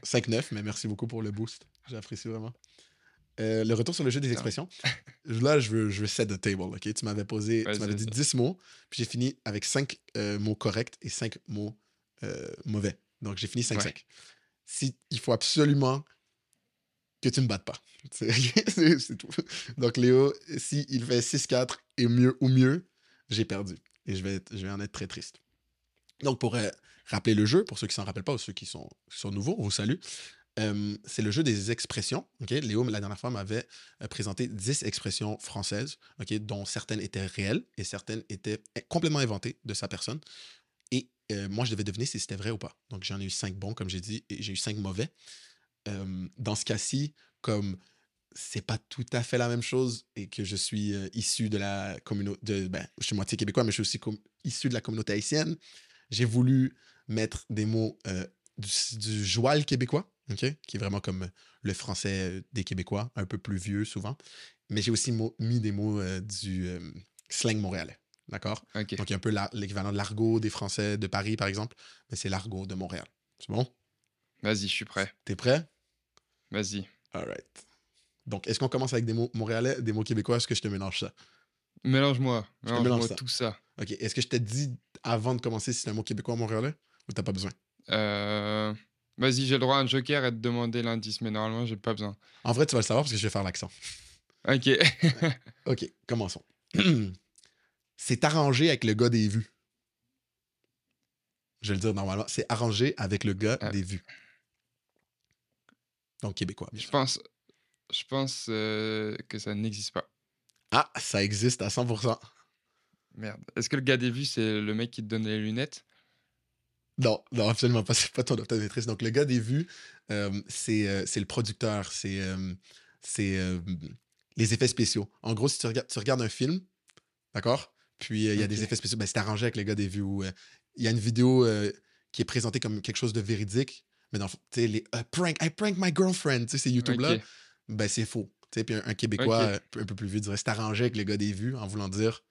5-9, mais merci beaucoup pour le boost. J'apprécie vraiment. Euh, le retour sur le jeu des expressions. Là, je veux, je veux set the table, OK? Tu m'avais posé, tu m'avais dit vas-y. 10 mots, puis j'ai fini avec 5 mots corrects et 5 mots euh, mauvais. Donc, j'ai fini 5-5. Ouais. Si, il faut absolument que tu me battes pas. C'est c'est- c'est tout. Donc, Léo, s'il il fait 6-4 et mieux ou mieux, j'ai perdu. Et je vais, être- je vais en être très triste. Donc, pour euh, rappeler le jeu, pour ceux qui s'en rappellent pas ou ceux qui sont, sont nouveaux, on vous salue. Euh, c'est le jeu des expressions. ok? Léo, la dernière fois, m'avait euh, présenté 10 expressions françaises, ok, dont certaines étaient réelles et certaines étaient eh, complètement inventées de sa personne. Et moi, je devais deviner si c'était vrai ou pas. Donc, j'en ai eu 5 bons, comme j'ai dit, et j'ai eu 5 mauvais. Dans ce cas-ci, comme c'est pas tout à fait la même chose et que je suis issu de la communauté. Ben, je suis moitié québécois, mais je suis aussi issu de la communauté haïtienne. J'ai voulu mettre des mots euh, du, du joual québécois, ok, qui est vraiment comme le français euh, des Québécois, un peu plus vieux souvent. Mais j'ai aussi mis des mots euh, du euh, slang montréalais. D'accord? Donc, il y a un peu l'équivalent de l'argot des Français de Paris, par exemple, mais c'est l'argot de Montréal. C'est bon? Vas-y, je suis prêt. T'es prêt? Vas-y. All right. Donc, est-ce qu'on commence avec des mots montréalais, des mots québécois? Est-ce que je te mélange ça? Mélange-moi. Te mélange Mélange-moi tout ça. OK. Est-ce que je t'ai dit avant de commencer si c'est un mot québécois ou montréalais? Ou t'as pas besoin? Euh, Vas-y, j'ai le droit à un joker et de demander l'indice, mais normalement, j'ai pas besoin. En vrai, tu vas le savoir parce que je vais faire l'accent. Ok. OK, commençons. c'est arrangé avec le gars des vues. Je vais le dire normalement. C'est arrangé avec le gars Ah. des vues. Donc, québécois. je sûr. pense, je pense euh, que ça n'existe pas. Ah, ça existe à 100%. Merde. Est-ce que le gars des vues, c'est le mec qui te donne les lunettes? Non, non, absolument pas. C'est pas ton optométriste. Donc, le gars des vues, euh, c'est euh, c'est le producteur. C'est euh, les effets spéciaux. En gros, si tu regardes, tu regardes un film, d'accord? Puis, il y a des effets spéciaux. Ben, c'est arrangé avec le gars des vues. il y a une vidéo qui est présentée comme quelque chose de véridique, mais dans tu sais, les euh, prank, I prank my girlfriend, tu sais, ces YouTube-là, ben c'est faux. Puis un, un Québécois un peu plus vieux dirait c'est arrangé avec le gars des vues en voulant dire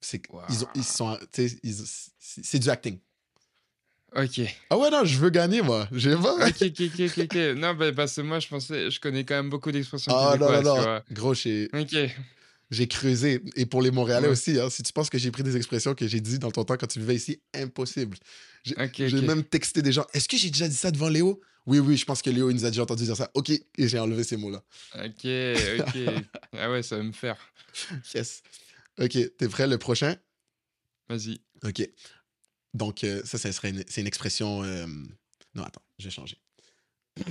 c'est ils Waouh. sont ils- c'est du acting. Ok. Ah ouais non, je veux gagner moi. J'ai pas. Ok, ok, ok, ok. Non, bah, parce que moi, je pensais, je connais quand même beaucoup d'expressions Ah non non non. Gros, j'ai Ok. j'ai creusé et pour les Montréalais Ouais. aussi hein, si tu penses que j'ai pris des expressions que j'ai dit dans ton temps quand tu vivais ici, impossible. J'ai même texté des gens. Est-ce que j'ai déjà dit ça devant Léo? Oui oui, je pense que Léo il nous a déjà entendu dire ça. OK, et j'ai enlevé ces mots là. Ok, ok. Ah ouais, ça va me faire. Yes. OK, t'es prêt le prochain? Vas-y. OK. Donc, euh, ça, ça serait une, c'est une expression. euh, Non, attends, je vais changer.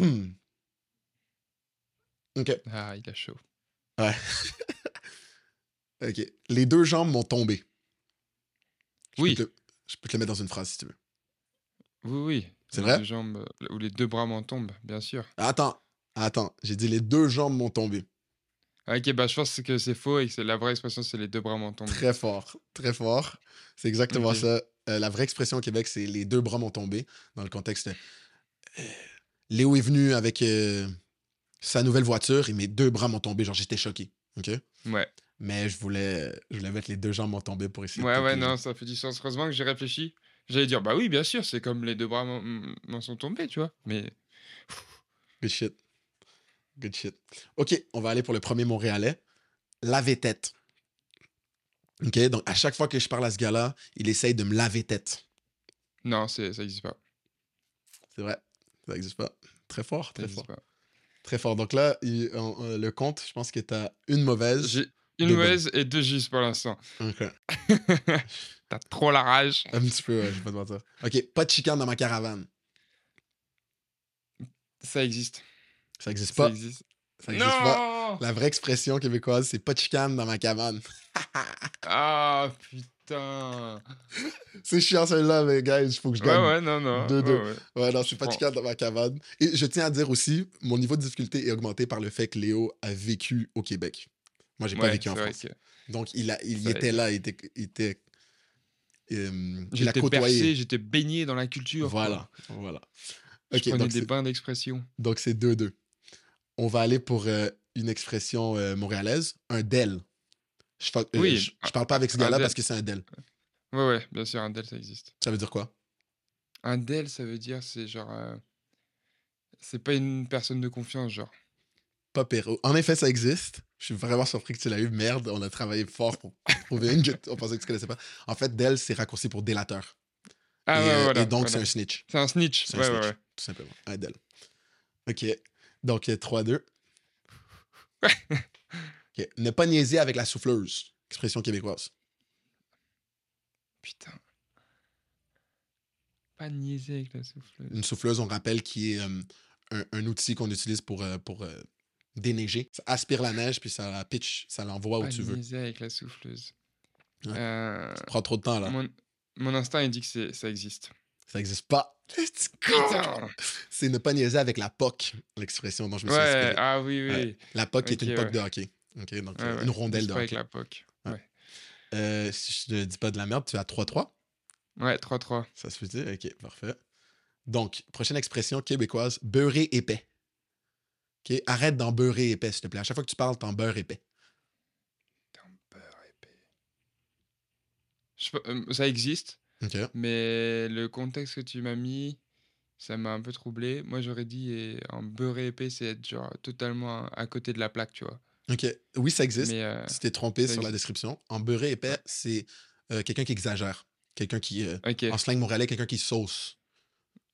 OK. Ah, il a chaud. Ouais. OK. Les deux jambes m'ont tombé. Je Oui. Peux te, je peux te le mettre dans une phrase si tu veux. Oui, oui. C'est Les vrai? deux jambes, euh, ou les deux bras m'en tombent, bien sûr. Attends, attends. J'ai dit les deux jambes m'ont tombé. Ok, bah je pense que c'est faux et que la vraie expression, c'est les deux bras m'en tombent. Très fort, très fort. C'est exactement ça. Euh, la vraie expression au Québec, c'est les deux bras m'ont tombé. Dans le contexte, euh, Léo est venu avec euh, sa nouvelle voiture et mes deux bras m'ont tombé. Genre, j'étais choqué. OK? Ouais. Mais je voulais, je voulais mettre les deux jambes m'ont tombé pour essayer de Ouais, ouais, non, ça fait du sens. Heureusement que j'ai réfléchi. J'allais dire, bah oui, bien sûr, c'est comme les deux bras m'en sont tombés, tu vois. Mais Good shit. Good shit. OK, on va aller pour le premier Montréalais. Laver tête. OK, donc à chaque fois que je parle à ce gars-là, il essaye de me laver tête. non, c'est- ça n'existe pas. C'est vrai. Ça n'existe pas. Très fort, très fort. pas. Très fort. Donc là, il- on- on- le compte, je pense que tu as une mauvaise. J'ai une mauvaise et deux justes pour l'instant. OK. T'as trop la rage. Un petit peu, ouais, je vais pas te mentir. OK, pas de chicane dans ma caravane. Ça existe. Ça n'existe Ça pas. existe. Ça existe pas. non La vraie expression québécoise, c'est pas de chicane dans ma cabane. Ah, putain. C'est chiant celle-là, mais guys, il faut que je Ouais, gagne. ouais, non, non. Deux, deux. ouais, ouais. Ouais, non, Je c'est pas de chicane dans ma cabane. Et je tiens à dire aussi, mon niveau de difficulté est augmenté par le fait que Léo a vécu au Québec. Moi, j'ai pas Ouais, vécu en France. que Donc, il, a, il Ça était là, il était. Il était euh, J'étais côtoyé. bercé, j'étais baigné dans la culture. quoi. Voilà, voilà. Je prenais donc des bains d'expression. donc c'est 2-2. On va aller pour euh, une expression euh, montréalaise, un del. Je, euh, Oui, je, je parle pas avec ce gars-là parce que c'est un del. Ouais, ouais, bien sûr, un del, ça existe. Ça veut dire quoi? Un del, ça veut dire, c'est genre. euh, C'est pas une personne de confiance, genre. Pas pire. En effet, ça existe. Je suis vraiment surpris que tu l'as eu. Merde, on a travaillé fort pour trouver une on pensait que tu connaissais pas. En fait, del, c'est raccourci pour délateur. Ah et, ouais, voilà. et donc, voilà. c'est un snitch. C'est un snitch. C'est un Ouais, snitch, ouais, ouais. tout simplement. Un del. OK. Donc, euh, 3-2. OK. Ne pas niaiser avec la souffleuse. Expression québécoise. Putain. Pas niaiser avec la souffleuse. Une souffleuse, on rappelle, qui est euh, un, un outil qu'on utilise pour, euh, pour euh, déneiger. Ça aspire la neige, puis ça la pitch, ça l'envoie où Pas tu veux. niaiser avec la souffleuse. Ouais. Euh, Prends trop de temps, là. mon, mon instinct, il dit que ça existe. Ça n'existe pas. C'est ne pas niaiser avec la POC, l'expression dont je me suis inspiré. ah oui, oui. La POC est Ok, une POC de hockey. OK, donc euh, une rondelle de hockey. avec la POC. Euh, si je te dis pas de la merde, tu as 3-3. ouais 3-3. Ça se fait dire? OK, parfait. Donc, prochaine expression québécoise, beurrer épais. OK, arrête d'en beurrer épais, s'il te plaît. À chaque fois que tu parles, t'en beurres épais. Putain, beurre épais. Je euh, ça existe, Mais le contexte que tu m'as mis, ça m'a un peu troublé. Moi, j'aurais dit eh, un beurré épais, c'est être genre totalement à, côté de la plaque, tu vois. OK. Oui, ça existe. Mais euh, Tu t'es trompé sur la description. En beurré épais, c'est euh, quelqu'un qui exagère. Quelqu'un qui, euh, en slang montréalais, quelqu'un qui sauce.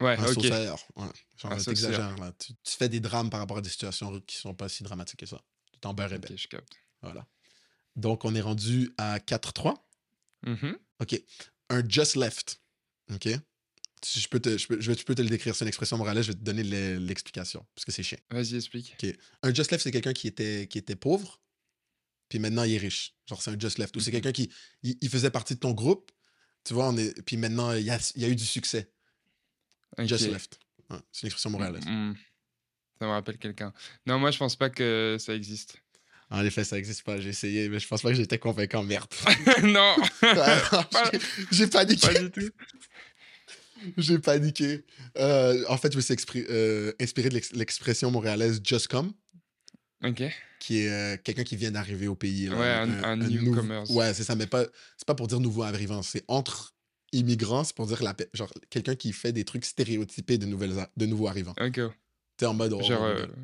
Ouais, Un ok. sauceur. Ouais. Genre, t'exagères, là. Tu, tu fais des drames par rapport à des situations qui sont pas si dramatiques que ça. Tu t'en beurres épais. Ok, je capte. Voilà. Donc, on est rendu à 4-3. Mhm. OK. Un just left. OK? Je peux te, je peux, je peux te le décrire. C'est une expression morale. Je vais te donner le- l'explication. Parce que c'est chiant. Vas-y, explique. Un just left, c'est quelqu'un qui était, qui était pauvre. Puis maintenant, il est riche. Genre, c'est un just left. Ou c'est Mhm. quelqu'un qui il, il faisait partie de ton groupe. Tu vois, on est, puis maintenant, il y a, il y a eu du succès. Just left. Ouais, c'est une expression morale. Mm. Ça me rappelle quelqu'un. Non, moi, je pense pas que ça existe. En effet, ça n'existe pas. J'ai essayé, mais je pense pas que j'étais convaincant. Merde. non Ah, non, j'ai- paniqué. Pas du tout. J'ai paniqué. Euh, en fait, je me suis euh, inspiré de l'ex- l'expression montréalaise just come, Ok. qui est euh, quelqu'un qui vient d'arriver au pays. là, Ouais, un- un nouveau- newcomers. Ouais, c'est ça, mais pas, c'est pas pour dire nouveau arrivant. C'est entre immigrants, c'est pour dire la, genre quelqu'un qui fait des trucs stéréotypés de, nouvelles, de nouveaux arrivants. Ok. T'es en mode oh, Genre. oh euh, God.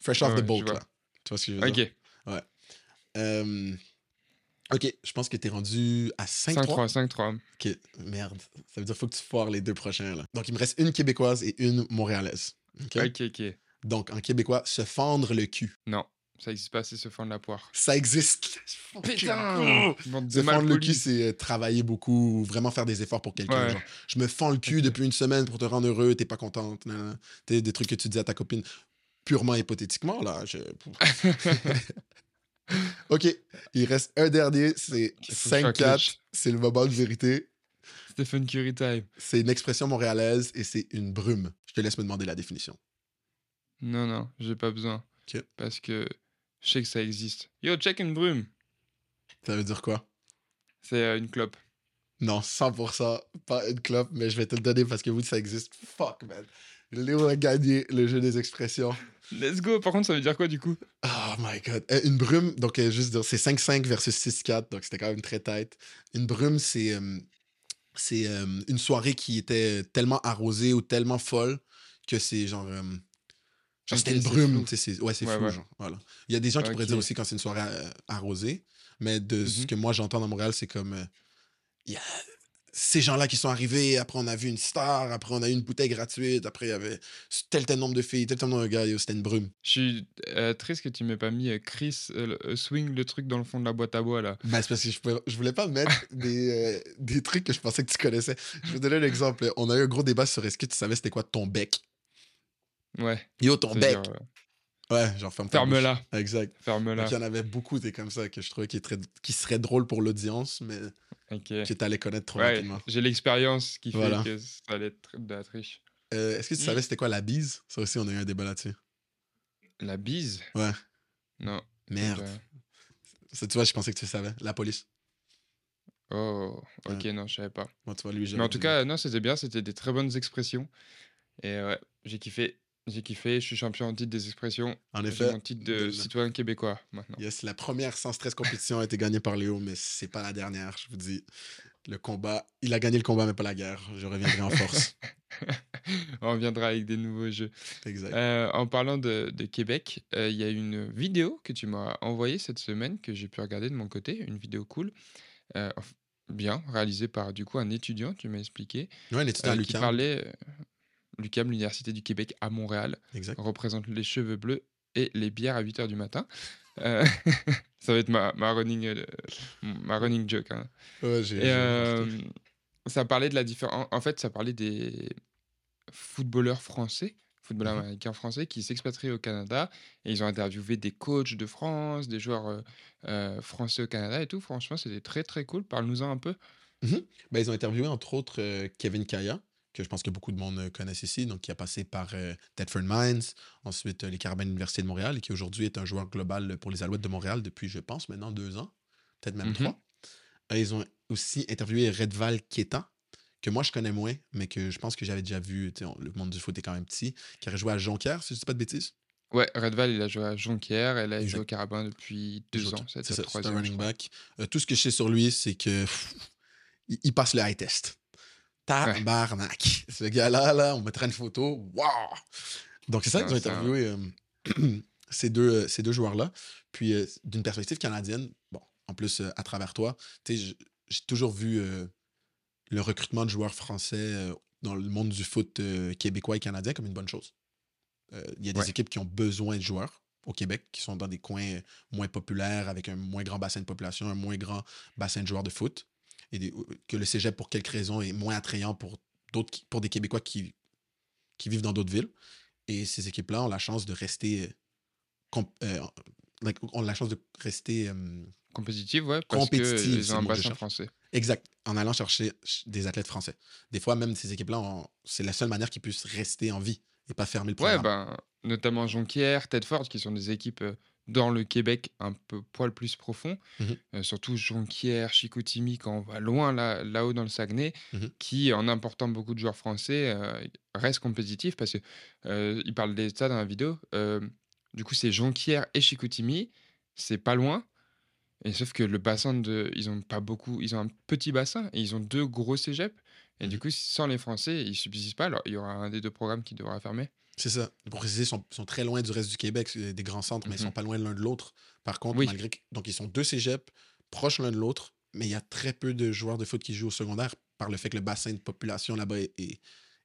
fresh off ouais, the boat, là. Tu vois ce que je veux dire? Ok. Euh, ok, je pense que t'es rendu à 5-3. 5-3, 5-3. Ok, merde. Ça veut dire qu'il faut que tu foires les deux prochains, là. Donc, il me reste une québécoise et une montréalaise. Ok? Ok, ok. Donc, en québécois, se fendre le cul. Non, ça existe pas, c'est se fendre la poire. Ça existe. Putain Se fendre le cul, c'est euh, travailler beaucoup, ou vraiment faire des efforts pour quelqu'un. Ouais. Genre, je me fends le cul depuis une semaine pour te rendre heureux, t'es pas contente. T'sais, des trucs que tu dis à ta copine purement hypothétiquement, là. je- ok, il reste un dernier, c'est Ok, faut que je sois 5-4. clutch. C'est le moment de vérité. Stephen Curry time. C'est une expression montréalaise et c'est une brume. Je te laisse me demander la définition. Non, non, j'ai pas besoin. Ok. Parce que je sais que ça existe. Yo, check une brume. Ça veut dire quoi? C'est euh, une clope. Non, 100%, pas une clope, mais je vais te le donner parce que oui, ça existe. Fuck, man. Léo a gagné le jeu des expressions. Let's go. Par contre, ça veut dire quoi du coup? Oh my god. Euh, une brume, donc euh, juste dire, c'est 5-5 versus 6-4, donc c'était quand même très tête. Une brume, c'est euh, c'est une soirée qui était tellement arrosée ou tellement folle que c'est genre. genre Ok, c'était une brume. c'est- Ouais, c'est Ouais, ouais. genre. Voilà. Il y a des gens qui pourraient Ok. dire aussi quand c'est une soirée arrosée, mais de ce Mhm. que moi j'entends dans Montréal, c'est comme. il y a ces gens-là qui sont arrivés, après on a vu une star, après on a eu une bouteille gratuite, après il y avait tel tel nombre de filles, tel tel nombre de gars, c'était une brume. Je suis euh, triste que tu m'aies pas mis euh, Chris euh, euh, swing le truc dans le fond de la boîte à bois là. Ben, c'est parce que je, pouvais- je voulais pas mettre des, des trucs que je pensais que tu connaissais. Je vais donner un exemple. On a eu un gros débat sur est-ce que tu savais c'était quoi ton bec? Ouais. Yo, ton bec. euh, Ouais, genre ferme. Ferme-la. Exact. Ferme-la. Il y en avait beaucoup des comme ça que je trouvais qui, très- qui seraient drôles pour l'audience, mais Ok. que tu allais connaître trop Ouais, rapidement. j'ai l'expérience qui fait Voilà. que ça allait être de la triche. Euh, est-ce que tu Mm. savais c'était quoi la bise? Ça aussi, on a eu un débat là-dessus. La bise? Ouais. Non. Merde. Ça, tu vois, je pensais que tu savais. La police. Oh, ok, non, je savais pas. Moi, tu vois, lui, Mais en tout cas, non, c'était bien, c'était des très bonnes expressions. Et ouais, j'ai kiffé. J'ai kiffé, je suis champion en titre des expressions. En effet, mon titre de de- citoyen québécois maintenant. Yes, la première sans stress compétition a été gagnée par Léo, mais c'est pas la dernière, je vous dis. Le combat, il a gagné le combat, mais pas la guerre. Je reviendrai en force. On reviendra avec des nouveaux jeux. exact. Euh, en parlant de, de Québec, euh, il y a une vidéo que tu m'as envoyée cette semaine que j'ai pu regarder de mon côté, une vidéo cool, euh, bien réalisée par du coup un étudiant, tu m'as expliqué, Ouais, un étudiant à qui parlait. L'UQAM, l'Université du Québec à Montréal, Exact. représente les cheveux bleus et les bières à 8h du matin. Euh, ça va être ma, ma, running, euh, ma running joke. hein. Ouais. Et euh, ça parlait de la différence. En fait, ça parlait des footballeurs français, footballeurs Mhm. américains français qui s'expatrient au Canada. Et ils ont interviewé des coachs de France, des joueurs français au Canada et tout. Franchement, c'était très très cool. Parle-nous-en un peu. Ben, ils ont interviewé entre autres Kevin Kaya, que je pense que beaucoup de monde euh, connaissent ici, donc qui a passé par euh, Thetford Mines, ensuite euh, les Carabins Université de Montréal, et qui aujourd'hui est un joueur global pour les Alouettes de Montréal depuis, je pense, maintenant deux ans, peut-être même Mhm. trois. Euh, ils ont aussi interviewé Redval Keita, que moi je connais moins, mais que je pense que j'avais déjà vu, on- le monde du foot est quand même petit, qui aurait joué à Jonquière, si je dis pas de bêtises. Ouais, Redval, il a joué à Jonquière. Elle a joué au Carabin depuis deux ans. C'est ça, le c'est un running back. Euh, tout ce que je sais sur lui, c'est que pff, il, il passe le high test. Tabarnak. Ce gars-là, là, on mettra une photo. Waouh! Donc, c'est ça qu'ils ont interviewé euh, ces deux, euh, ces deux joueurs-là. Puis, euh, d'une perspective canadienne, bon, en plus, euh, à travers toi, tu sais, j- j'ai toujours vu le recrutement de joueurs français dans le monde du foot québécois et canadien comme une bonne chose. Il y a des Ouais. équipes qui ont besoin de joueurs au Québec, qui sont dans des coins moins populaires, avec un moins grand bassin de population, un moins grand bassin de joueurs de foot. Et des- que le cégep, pour quelque raison, est moins attrayant pour, d'autres, pour des Québécois qui, qui vivent dans d'autres villes. Et ces équipes-là ont la chance de rester. euh, comp- euh, like, ont la chance de rester. euh, Compétitive, ouais. Parce Compétitive, ont un que bassin cherche. français. Exact. En allant chercher ch- des athlètes français. Des fois, même ces équipes-là, ont- c'est la seule manière qu'ils puissent rester en vie et pas fermer le Ouais, programme. ben, notamment Jonquière, Tedford, qui sont des équipes euh, dans le Québec un peu poil plus profond. Mhm, Euh, surtout Jonquière, Chicoutimi, quand on va loin là, là-haut dans le Saguenay, mhm, qui, en important beaucoup de joueurs français, euh, reste compétitif parce que euh, parle des stades dans la vidéo. euh, du coup, c'est Jonquière et Chicoutimi, c'est pas loin. Et sauf que le bassin de, ils ont pas beaucoup, ils ont un petit bassin et ils ont deux gros cégeps. Et du mhm. coup, sans les Français, ils subsistent pas. Alors, il y aura un des deux programmes qui devra fermer. C'est ça. Pour préciser, ils sont, sont très loin du reste du Québec, des grands centres, mais ils sont Mhm. pas loin l'un de l'autre. Par contre, Oui, malgré que. Donc, ils sont deux cégeps, proches l'un de l'autre, mais il y a très peu de joueurs de foot qui jouent au secondaire par le fait que le bassin de population là-bas est, est-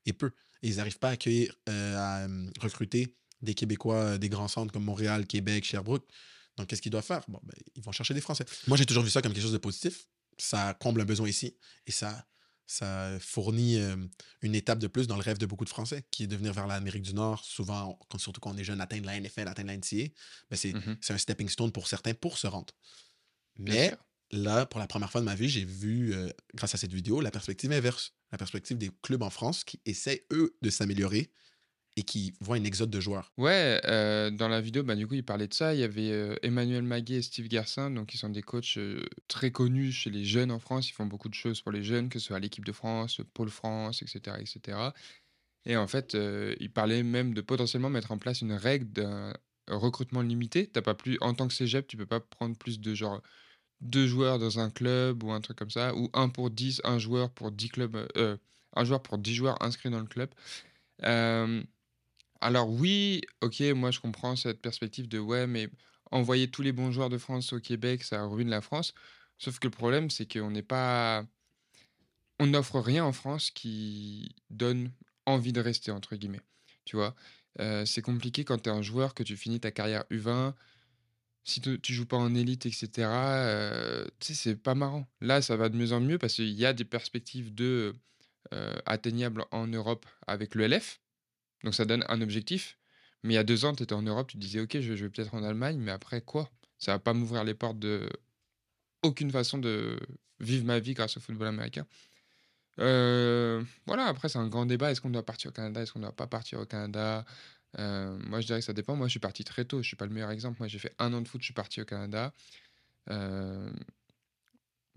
est peu. Et ils n'arrivent pas à accueillir, euh, à euh, recruter des Québécois euh, des grands centres comme Montréal, Québec, Sherbrooke. Donc, qu'est-ce qu'ils doivent faire? Bon, ben, ils vont chercher des Français. Moi, j'ai toujours vu ça comme quelque chose de positif. Ça comble un besoin ici et ça, ça fournit une étape de plus dans le rêve de beaucoup de Français, qui est de venir vers l'Amérique du Nord. Souvent, surtout quand on est jeune, atteindre la NFL, atteindre la NCAA, ben c'est, mhm, c'est un stepping stone pour certains pour se rendre. Mais là, pour la première fois de ma vie, j'ai vu, euh, grâce à cette vidéo, la perspective inverse. La perspective des clubs en France qui essaient, eux, de s'améliorer et qui voient un exode de joueurs. Ouais, euh, dans la vidéo, bah, du coup, il parlait de ça. Il y avait euh, Emmanuel Maguet et Steve Garcin, donc ils sont des coachs euh, très connus chez les jeunes en France. Ils font beaucoup de choses pour les jeunes, que ce soit l'équipe de France, Pôle France, etc., etc. Et en fait, il parlait même de potentiellement mettre en place une règle d'un recrutement limité. T'as pas plus, en tant que cégep, tu peux pas prendre plus de genre deux joueurs dans un club ou un truc comme ça, ou un pour 10, un joueur pour 10 clubs, un joueur pour 10 joueurs inscrits dans le club. Alors oui, ok, moi je comprends cette perspective de ouais, mais envoyer tous les bons joueurs de France au Québec, ça ruine la France. Sauf que le problème, c'est qu'on n'est pas, on n'offre rien en France qui donne envie de rester, entre guillemets. Tu vois, Euh, c'est compliqué quand tu es un joueur, que tu finis ta carrière U20, si tu tu joues pas en élite, etc., euh, tu sais, c'est pas marrant. Là, ça va de mieux en mieux parce qu'il y a des perspectives de euh, atteignables en Europe avec le LF. Donc ça donne un objectif. Mais il y a deux ans, tu étais en Europe, tu disais, ok, je vais jouer peut-être en Allemagne, mais après quoi? Ça va pas m'ouvrir les portes de aucune façon de vivre ma vie grâce au football américain. Euh, voilà, après, c'est un grand débat. Est-ce qu'on doit partir au Canada? Est-ce qu'on ne doit pas partir au Canada? Euh, moi, je dirais que ça dépend. Moi, je suis parti très tôt. Je suis pas le meilleur exemple. Moi, j'ai fait un an de foot, je suis parti au Canada. Euh,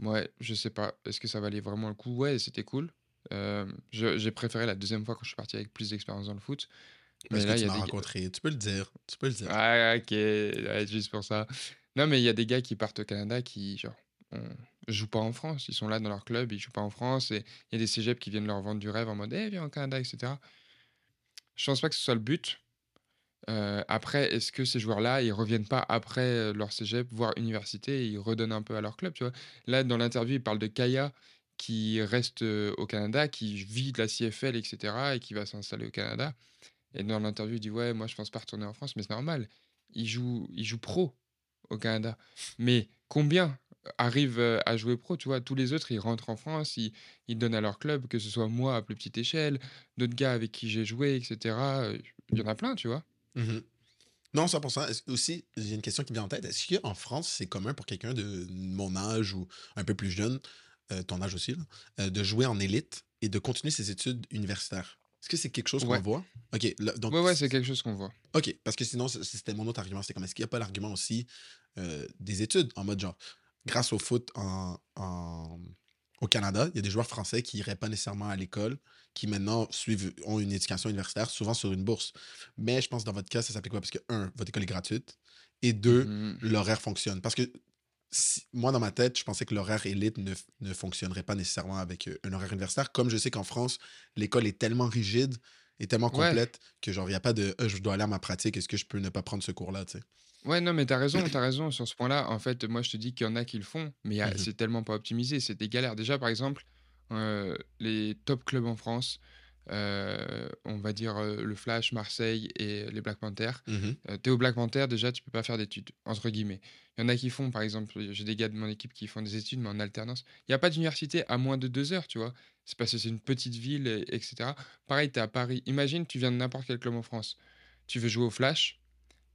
ouais, je sais pas. Est-ce que ça valait vraiment le coup? Ouais, c'était cool. Euh, j'ai préféré la deuxième fois quand je suis parti avec plus d'expérience dans le foot. Mais que là, il tu y a m'as des... rencontré? Tu peux le dire. Tu peux le dire. Ah, ok, ouais, juste pour ça. Non, mais il y a des gars qui partent au Canada qui, genre, on- jouent pas en France. Ils sont là dans leur club, ils jouent pas en France. Et il y a des cégeps qui viennent leur vendre du rêve en mode, eh, viens au Canada, etc. Je pense pas que ce soit le but. Euh, après, est-ce que ces joueurs-là, ils reviennent pas après euh, leur cégep, voire université, et ils redonnent un peu à leur club, tu vois? Là, dans l'interview, il parle de Kaya qui reste au Canada, qui vit de la CFL, etc., et qui va s'installer au Canada. Et dans l'interview, il dit Ouais, moi je pense pas retourner en France, mais c'est normal. Il joue, il joue pro au Canada. Mais combien arrivent à jouer pro Tu vois, tous les autres, ils rentrent en France, ils, donnent à leur club, que ce soit moi à plus petite échelle, d'autres gars avec qui j'ai joué, etc. Il y en a plein, tu vois. Mhm. Non, 100%. Est-ce- Aussi, j'ai une question qui me vient en tête. Est-ce qu'en France, c'est commun pour quelqu'un de mon âge ou un peu plus jeune, euh, ton âge aussi, là, euh, de jouer en élite et de continuer ses études universitaires? Est-ce que c'est quelque chose qu'on voit? OK, là, donc, ouais, ouais, c'est quelque chose qu'on voit. OK, parce que sinon, c'était mon autre argument. C'est comme, est-ce qu'il n'y a pas l'argument aussi euh, des études en mode genre, grâce au foot en, en- au Canada, il y a des joueurs français qui n'iraient pas nécessairement à l'école, qui maintenant suivent, ont une éducation universitaire, souvent sur une bourse. Mais je pense que dans votre cas, ça s'applique pas parce que, un, votre école est gratuite, et deux, Mhm. l'horaire fonctionne. Parce que si- moi, dans ma tête, je pensais que l'horaire élite ne, ne fonctionnerait pas nécessairement avec euh, un horaire universitaire. Comme je sais qu'en France, l'école est tellement rigide et tellement Ouais, complète que genre, il n'y a pas de Euh, je dois aller à ma pratique, est-ce que je peux ne pas prendre ce cours-là, tu sais. ouais, non, mais t'as raison, t'as raison sur ce point-là. En fait, moi, je te dis qu'il y en a qui le font, mais Mhm. c'est tellement pas optimisé, c'est des galères. Déjà, par exemple, euh, les top clubs en France, euh, on va dire euh, le Flash, Marseille et les Black Panthers. Mhm. Euh, t'es au Black Panther, déjà, tu peux pas faire d'études, entre guillemets. Il y en a qui font, par exemple, j'ai des gars de mon équipe qui font des études, mais en alternance. Il n'y a pas d'université à moins de deux heures, tu vois. C'est parce que c'est une petite ville, et- etc. Pareil, tu es à Paris. Imagine, tu viens de n'importe quel club en France. Tu veux jouer au Flash,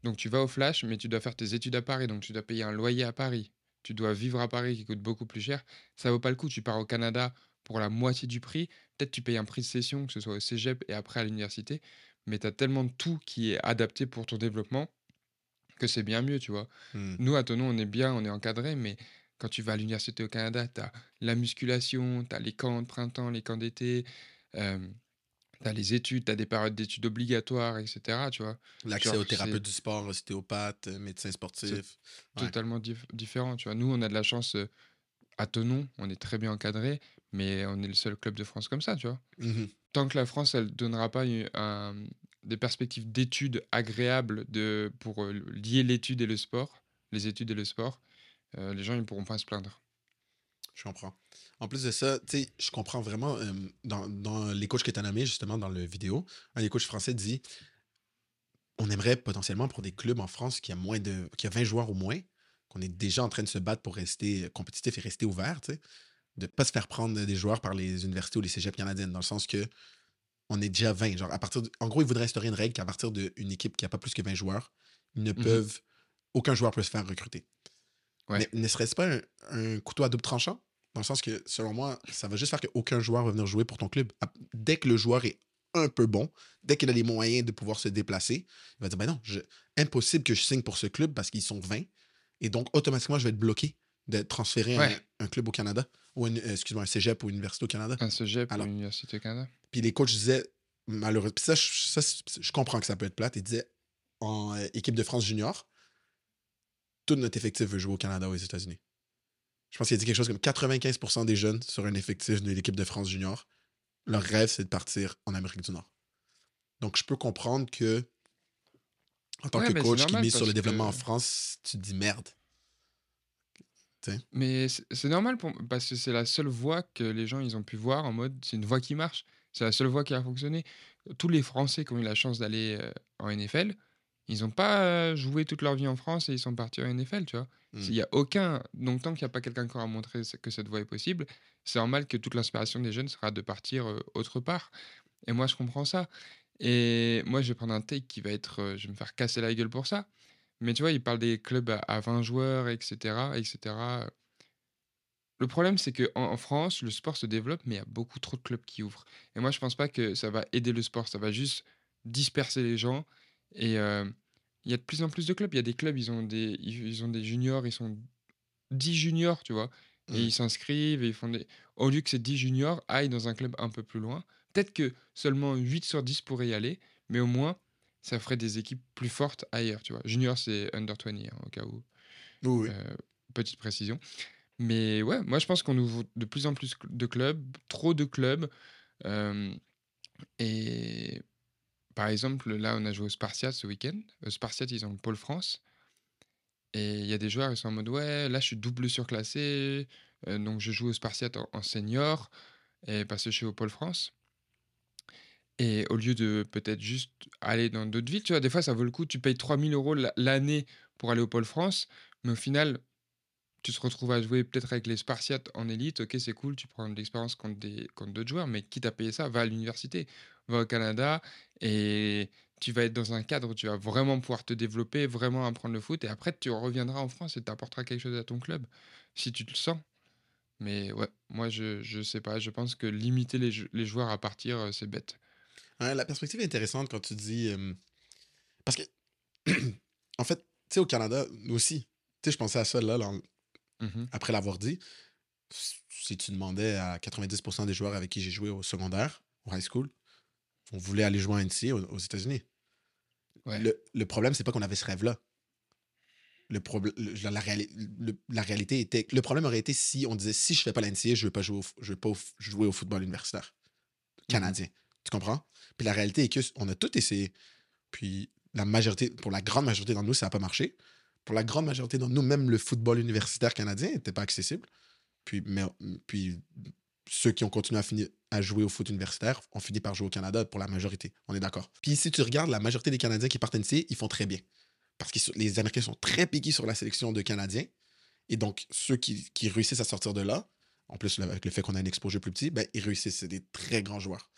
donc tu vas au Flash, mais tu dois faire tes études à Paris, donc tu dois payer un loyer à Paris. Tu dois vivre à Paris qui coûte beaucoup plus cher. Ça vaut pas le coup. Tu pars au Canada pour la moitié du prix. Peut-être tu payes un prix de session, que ce soit au cégep et après à l'université. mais tu as tellement de tout qui est adapté pour ton développement que c'est bien mieux, tu vois. Hmm. Nous, à Tonon, on est bien, on est encadré, mais quand tu vas à l'université au Canada, tu as la musculation, tu as les camps de printemps, les camps d'été, euh, tu as les études, tu as des périodes d'études obligatoires, etc. Tu vois. L'accès aux thérapeutes du sport, ostéopathes, euh, médecins sportifs. Ouais. totalement dif- différent, tu vois. Nous, on a de la chance euh, à Tonon, on est très bien encadré, mais on est le seul club de France comme ça, tu vois. Mhm. Tant que la France, elle donnera pas un- des perspectives d'études agréables de, pour euh, lier l'étude et le sport, les études et le sport, euh, les gens, ils pourront pas se plaindre. Je comprends. En plus de ça, tu sais, je comprends vraiment euh, dans, dans les coachs que tu as nommés, justement, dans le vidéo, un des coachs français dit on aimerait potentiellement pour des clubs en France qui a moins de. qui a 20 joueurs au moins, qu'on est déjà en train de se battre pour rester compétitif et rester ouvert, tu sais, de pas se faire prendre des joueurs par les universités ou les cégeps canadiennes, dans le sens que on est déjà 20. Genre, à partir de- en gros, ils voudraient instaurer une règle qu'à partir d'une équipe qui a pas plus que 20 joueurs, ils ne Mhm. peuvent. Aucun joueur peut se faire recruter. Ouais. Ne serait-ce pas un, un couteau à double tranchant? Dans le sens que, selon moi, ça va juste faire qu'aucun joueur va venir jouer pour ton club. Dès que le joueur est un peu bon, dès qu'il a les moyens de pouvoir se déplacer, il va dire, ben non, je- impossible que je signe pour ce club parce qu'ils sont 20. Et donc, automatiquement, je vais être bloqué de transférer Ouais. un, un club au Canada, ou une- euh, excuse-moi, un cégep ou une université au Canada. Un cégep Alors- ou l'Université du Canada. Puis les coachs disaient, malheureusement, ça, je, ça, je comprends que ça peut être plate, ils disaient, en euh, équipe de France junior, tout notre effectif veut jouer au Canada ou aux États-Unis. Je pense qu'il a dit quelque chose comme 95% des jeunes sur un effectif de l'équipe de France junior, leur rêve, c'est de partir en Amérique du Nord. Donc, je peux comprendre que, en tant Ouais, que coach qui mise sur le développement en France, tu te dis merde. Mais c'est normal pour- parce que c'est la seule voie que les gens ils ont pu voir en mode c'est une voie qui marche. C'est la seule voie qui a fonctionné. Tous les Français qui ont eu la chance d'aller euh, en NFL, ils n'ont pas euh, joué toute leur vie en France et ils sont partis en NFL, tu vois. Mm. Il y a aucun. Donc, tant qu'il n'y a pas quelqu'un qui aura montré que cette voie est possible, c'est normal que toute l'inspiration des jeunes sera de partir euh, autre part. Et moi, je comprends ça. Et moi, je vais prendre un take qui va être. euh, je vais me faire casser la gueule pour ça. Mais tu vois, il parle des clubs à, à 20 joueurs, etc., etc. Le problème, c'est qu'en en France, le sport se développe, mais il y a beaucoup trop de clubs qui ouvrent. Et moi, je pense pas que ça va aider le sport. Ça va juste disperser les gens. Et euh, il y a de plus en plus de clubs. Il y a des clubs, ils ont des, ils ont des juniors, ils sont 10 juniors, tu vois. Et Mm. ils s'inscrivent et ils font des. Au lieu que ces 10 juniors aillent dans un club un peu plus loin, peut-être que seulement 8 sur 10 pourraient y aller, mais au moins, ça ferait des équipes plus fortes ailleurs, tu vois. Junior, c'est under 20, hein, au cas où. Oui. Euh, petite précision. Mais ouais, moi je pense qu'on ouvre de plus en plus de clubs, trop de clubs. euh, et par exemple, là on a joué au Spartiate ce week-end. Au Spartiate, ils ont le pôle France. Et il y a des joueurs, ils sont en mode ouais, là je suis double surclassé. euh, donc je joue au Spartiate en, en senior. Et parce que je suis au pôle France. Et au lieu de peut-être juste aller dans d'autres villes, tu vois, des fois ça vaut le coup, tu payes 3000 euros la- l'année pour aller au pôle France, mais au final, tu te retrouves à jouer peut-être avec les Spartiates en élite, ok, c'est cool, tu prends de l'expérience contre des- contre d'autres joueurs, mais quitte à payer ça, va à l'université, va au Canada, et tu vas être dans un cadre où tu vas vraiment pouvoir te développer, vraiment apprendre le foot, et après tu reviendras en France et tu apporteras quelque chose à ton club, si tu le sens. Mais ouais, moi je, je sais pas, je pense que limiter les, les joueurs à partir, euh, c'est bête. Ouais, la perspective est intéressante quand tu dis. euh, parce que, en fait, tu sais, au Canada, nous aussi, tu sais, je pensais à ça là, Mhm. après l'avoir dit. Si tu demandais à 90% des joueurs avec qui j'ai joué au secondaire, au high school, on voulait aller jouer en NCA aux, aux États-Unis. Ouais. Le, le problème, c'est pas qu'on avait ce rêve-là. Le problème, la, réali- le- la réalité était. Le problème aurait été si on disait si je fais pas la NCA, je veux pas jouer au, je veux pas au jouer au football universitaire canadien. Tu comprends? Puis la réalité est que on a tout essayé. Puis la majorité, pour la grande majorité d'entre nous, ça n'a pas marché. Pour la grande majorité d'entre nous, même le football universitaire canadien n'était pas accessible. Puis, mais, puis ceux qui ont continué à, finir, à jouer au foot universitaire ont fini par jouer au Canada pour la majorité. On est d'accord. Puis si tu regardes la majorité des Canadiens qui partent NCA, ils font très bien. Parce que les Américains sont très piqués sur la sélection de Canadiens. Et donc, ceux qui, qui réussissent à sortir de là, en plus, avec le fait qu'on a un exposure plus petit, ben, ils réussissent. C'est des très grands joueurs.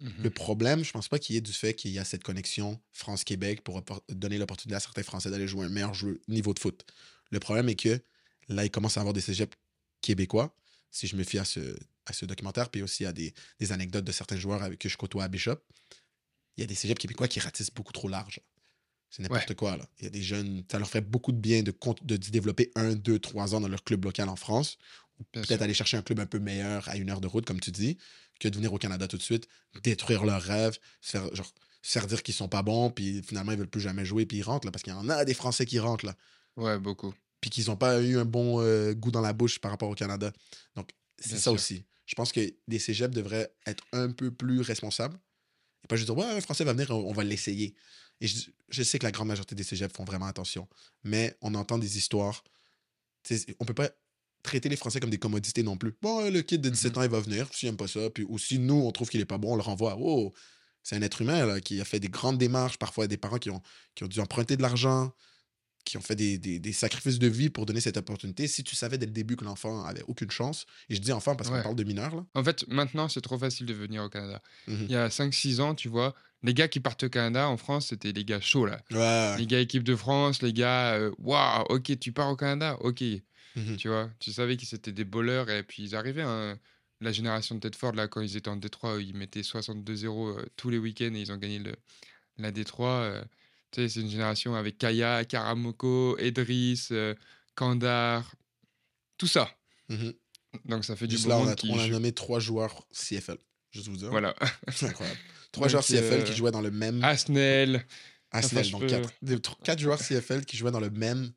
Mhm. Le problème, je pense pas qu'il y ait du fait qu'il y a cette connexion France-Québec pour donner l'opportunité à certains Français d'aller jouer un meilleur jeu, niveau de foot. Le problème est que là, il commence à avoir des cégeps québécois, si je me fie à ce, à ce documentaire, puis aussi à des, des anecdotes de certains joueurs avec que je côtoie à Bishop. il y a des cégeps québécois qui ratissent beaucoup trop large. C'est Ouais, n'importe quoi, là. Il y a des jeunes, ça leur ferait beaucoup de bien de, de développer un, deux, trois ans dans leur club local en France. Peut-être aller chercher un club un peu meilleur à une heure de route, comme tu dis, que de venir au Canada tout de suite, détruire leurs rêves, se faire, genre, faire dire qu'ils sont pas bons, puis finalement, ils veulent plus jamais jouer, puis ils rentrent, là, parce qu'il y en a des Français qui rentrent, là, Ouais, beaucoup. puis qu'ils n'ont pas eu un bon euh, goût dans la bouche par rapport au Canada. Donc, c'est ça sûr. aussi. Je pense que des cégeps devraient être un peu plus responsables. Et pas juste dire, ouais, un Français va venir, on, va l'essayer. Et je, je sais que la grande majorité des cégeps font vraiment attention. Mais on entend des histoires. Tu sais, on peut pas traiter les Français comme des commodités non plus. Bon, le kid de 17 Mhm. ans, il va venir. S'il aime pas ça, puis ou si nous, on trouve qu'il est pas bon, on le renvoie. Oh, c'est un être humain là, qui a fait des grandes démarches. Parfois, des parents qui ont, qui ont dû emprunter de l'argent, qui ont fait des, des- des sacrifices de vie pour donner cette opportunité. Si tu savais dès le début que l'enfant avait aucune chance, et je dis enfant parce qu'on parle de mineurs, là. En fait, maintenant, c'est trop facile de venir au Canada. Mhm. Il y a 5-6 ans, tu vois, les gars qui partent au Canada, en France, c'était les gars chauds, là. Ouais. Les gars équipe de France, les gars, euh, waouh, ok, tu pars au Canada, ok. Mhm. Tu vois, tu savais qu'ils étaient des bowlers et puis ils arrivaient. hein. La génération de Tedford, là, quand ils étaient en Détroit, ils mettaient 62-0 euh, tous les week-ends et ils ont gagné le, la Détroit. euh, tu sais, c'est une génération avec Kaya, Karamoko, Edris, euh, Kandar, tout ça. Mhm. Donc ça fait du beau là, on a, qui on a nommé trois joueurs CFL. Juste vous dire. Voilà. C'est incroyable. Trois Donc, joueurs CFL qui euh, jouaient dans le même. Asnel. Donc peux- quatre, des- quatre joueurs CFL qui jouaient dans le même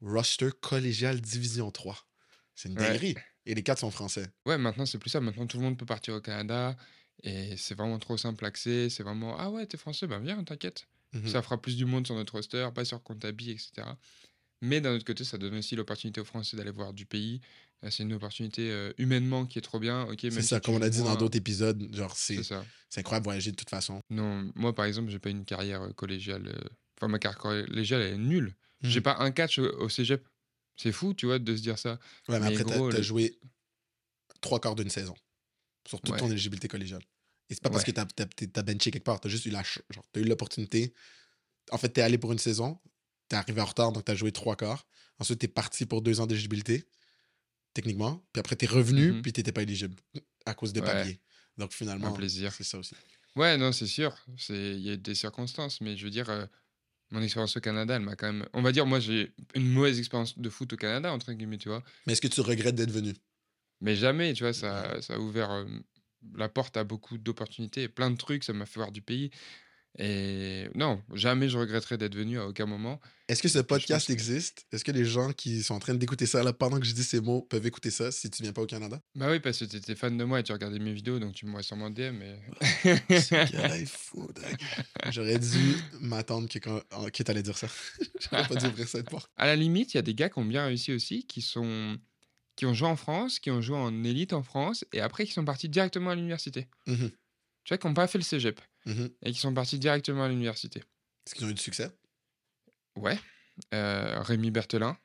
roster collégial Division 3. C'est une Ouais. dinguerie. Et les quatre sont français. Ouais, maintenant c'est plus ça. Maintenant tout le monde peut partir au Canada et c'est vraiment trop simple accès. C'est vraiment ah ouais, t'es français, ben viens, t'inquiète. Mhm. Ça fera plus du monde sur notre roster, pas sur Comptabi, etc. Mais d'un autre côté, ça donne aussi l'opportunité aux Français d'aller voir du pays. Euh, C'est une opportunité euh, humainement qui est trop bien. Ok, C'est si ça, tu comme on joues a dit dans d'autres épisodes, genre C'est incroyable voyager de toute façon. Non, moi par exemple, j'ai pas une carrière euh, collégiale. Enfin, ma carrière collégiale elle est nulle. J'ai Mhm. pas un catch au, au cégep. C'est fou, tu vois, de se dire ça. Ouais, mais, Mais après, t'as- joué trois quarts d'une saison sur toute Ouais. ton éligibilité collégiale. Et c'est pas parce que t'as t'es- t'as benché quelque part, t'as juste eu la genre, t'as eu l'opportunité. En fait, t'es allé pour une saison, t'es arrivé en retard, donc t'as joué trois quarts. Ensuite, t'es parti pour deux ans d'éligibilité, techniquement. Puis après, t'es revenu, Mhm. puis t'étais pas éligible à cause de Ouais. papier. Donc finalement, plaisir. c'est ça aussi. Ouais, non, c'est sûr. C'est il y a des circonstances, mais je veux dire, euh, mon expérience au Canada, elle m'a quand même. On va dire, moi, j'ai une mauvaise expérience de foot au Canada entre guillemets, tu vois. Mais est-ce que tu regrettes d'être venu? Mais jamais, tu vois, ça, ça a ouvert euh, la porte à beaucoup d'opportunités, plein de trucs. Ça m'a fait voir du pays. Et non, jamais je regretterai d'être venu à aucun moment. Est-ce que ce podcast que- existe? Est-ce que les gens qui sont en train d'écouter ça là, pendant que je dis ces mots peuvent écouter ça si tu viens pas au Canada? Bah oui, parce que tu étais fan de moi et tu regardais mes vidéos, donc tu m'aurais sûrement DM. Mais... Ce gars-là est fou. J'aurais dû m'attendre que, quand... oh, que t'allais dire ça. J'aurais pas dû ouvrir cette porte. À la limite, il y a des gars qui ont bien réussi aussi, qui sont qui ont joué en France, qui ont joué en élite en France, et après qui sont partis directement à l'université. Mhm, Tu vois, qui n'ont pas fait le cégep, mhm. et qui sont partis directement à l'université. Est-ce qu'ils ont eu du succès? Ouais. Euh, Rémi Berthelin,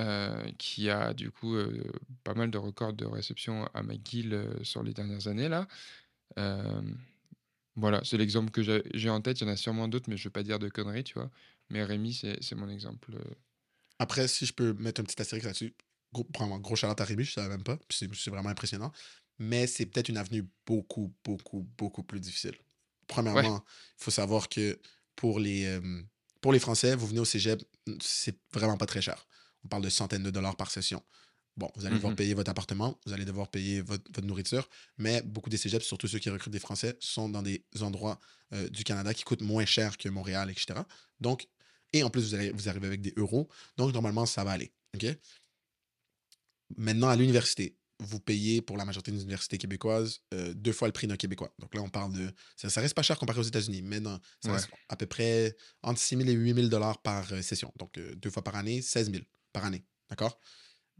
euh, qui a du coup euh, pas mal de records de réception à McGill sur les dernières années là. Voilà, c'est l'exemple que j'ai en tête. Il y en a sûrement d'autres, mais je ne veux pas dire de conneries, tu vois. Mais Rémi, c'est mon exemple. Après, si je peux mettre un petit astérix là-dessus, gros, vraiment, gros à Rémi, je savais même pas. c'est vraiment impressionnant. Mais c'est peut-être une avenue beaucoup, beaucoup, beaucoup plus difficile. Premièrement, il faut savoir que pour les, euh, pour les Français, vous venez au cégep, c'est vraiment pas très cher. On parle de centaines de dollars par session. Bon, vous allez devoir Mhm. payer votre appartement, vous allez devoir payer votre, votre nourriture, mais beaucoup des cégeps, surtout ceux qui recrutent des Français, sont dans des endroits euh, du Canada qui coûtent moins cher que Montréal, etc. Donc, et en plus, vous, allez, vous arrivez avec des euros, donc normalement, ça va aller. OK? Maintenant, à l'université, vous payez pour la majorité des universités québécoises euh, deux fois le prix d'un Québécois. Donc là, on parle de. Ça, ça reste pas cher comparé aux États-Unis, mais non, ça Ouais. reste à peu près entre 6 000 et 8 000 dollars par euh, session. Donc euh, deux fois par année, 16 000 par année. D'accord?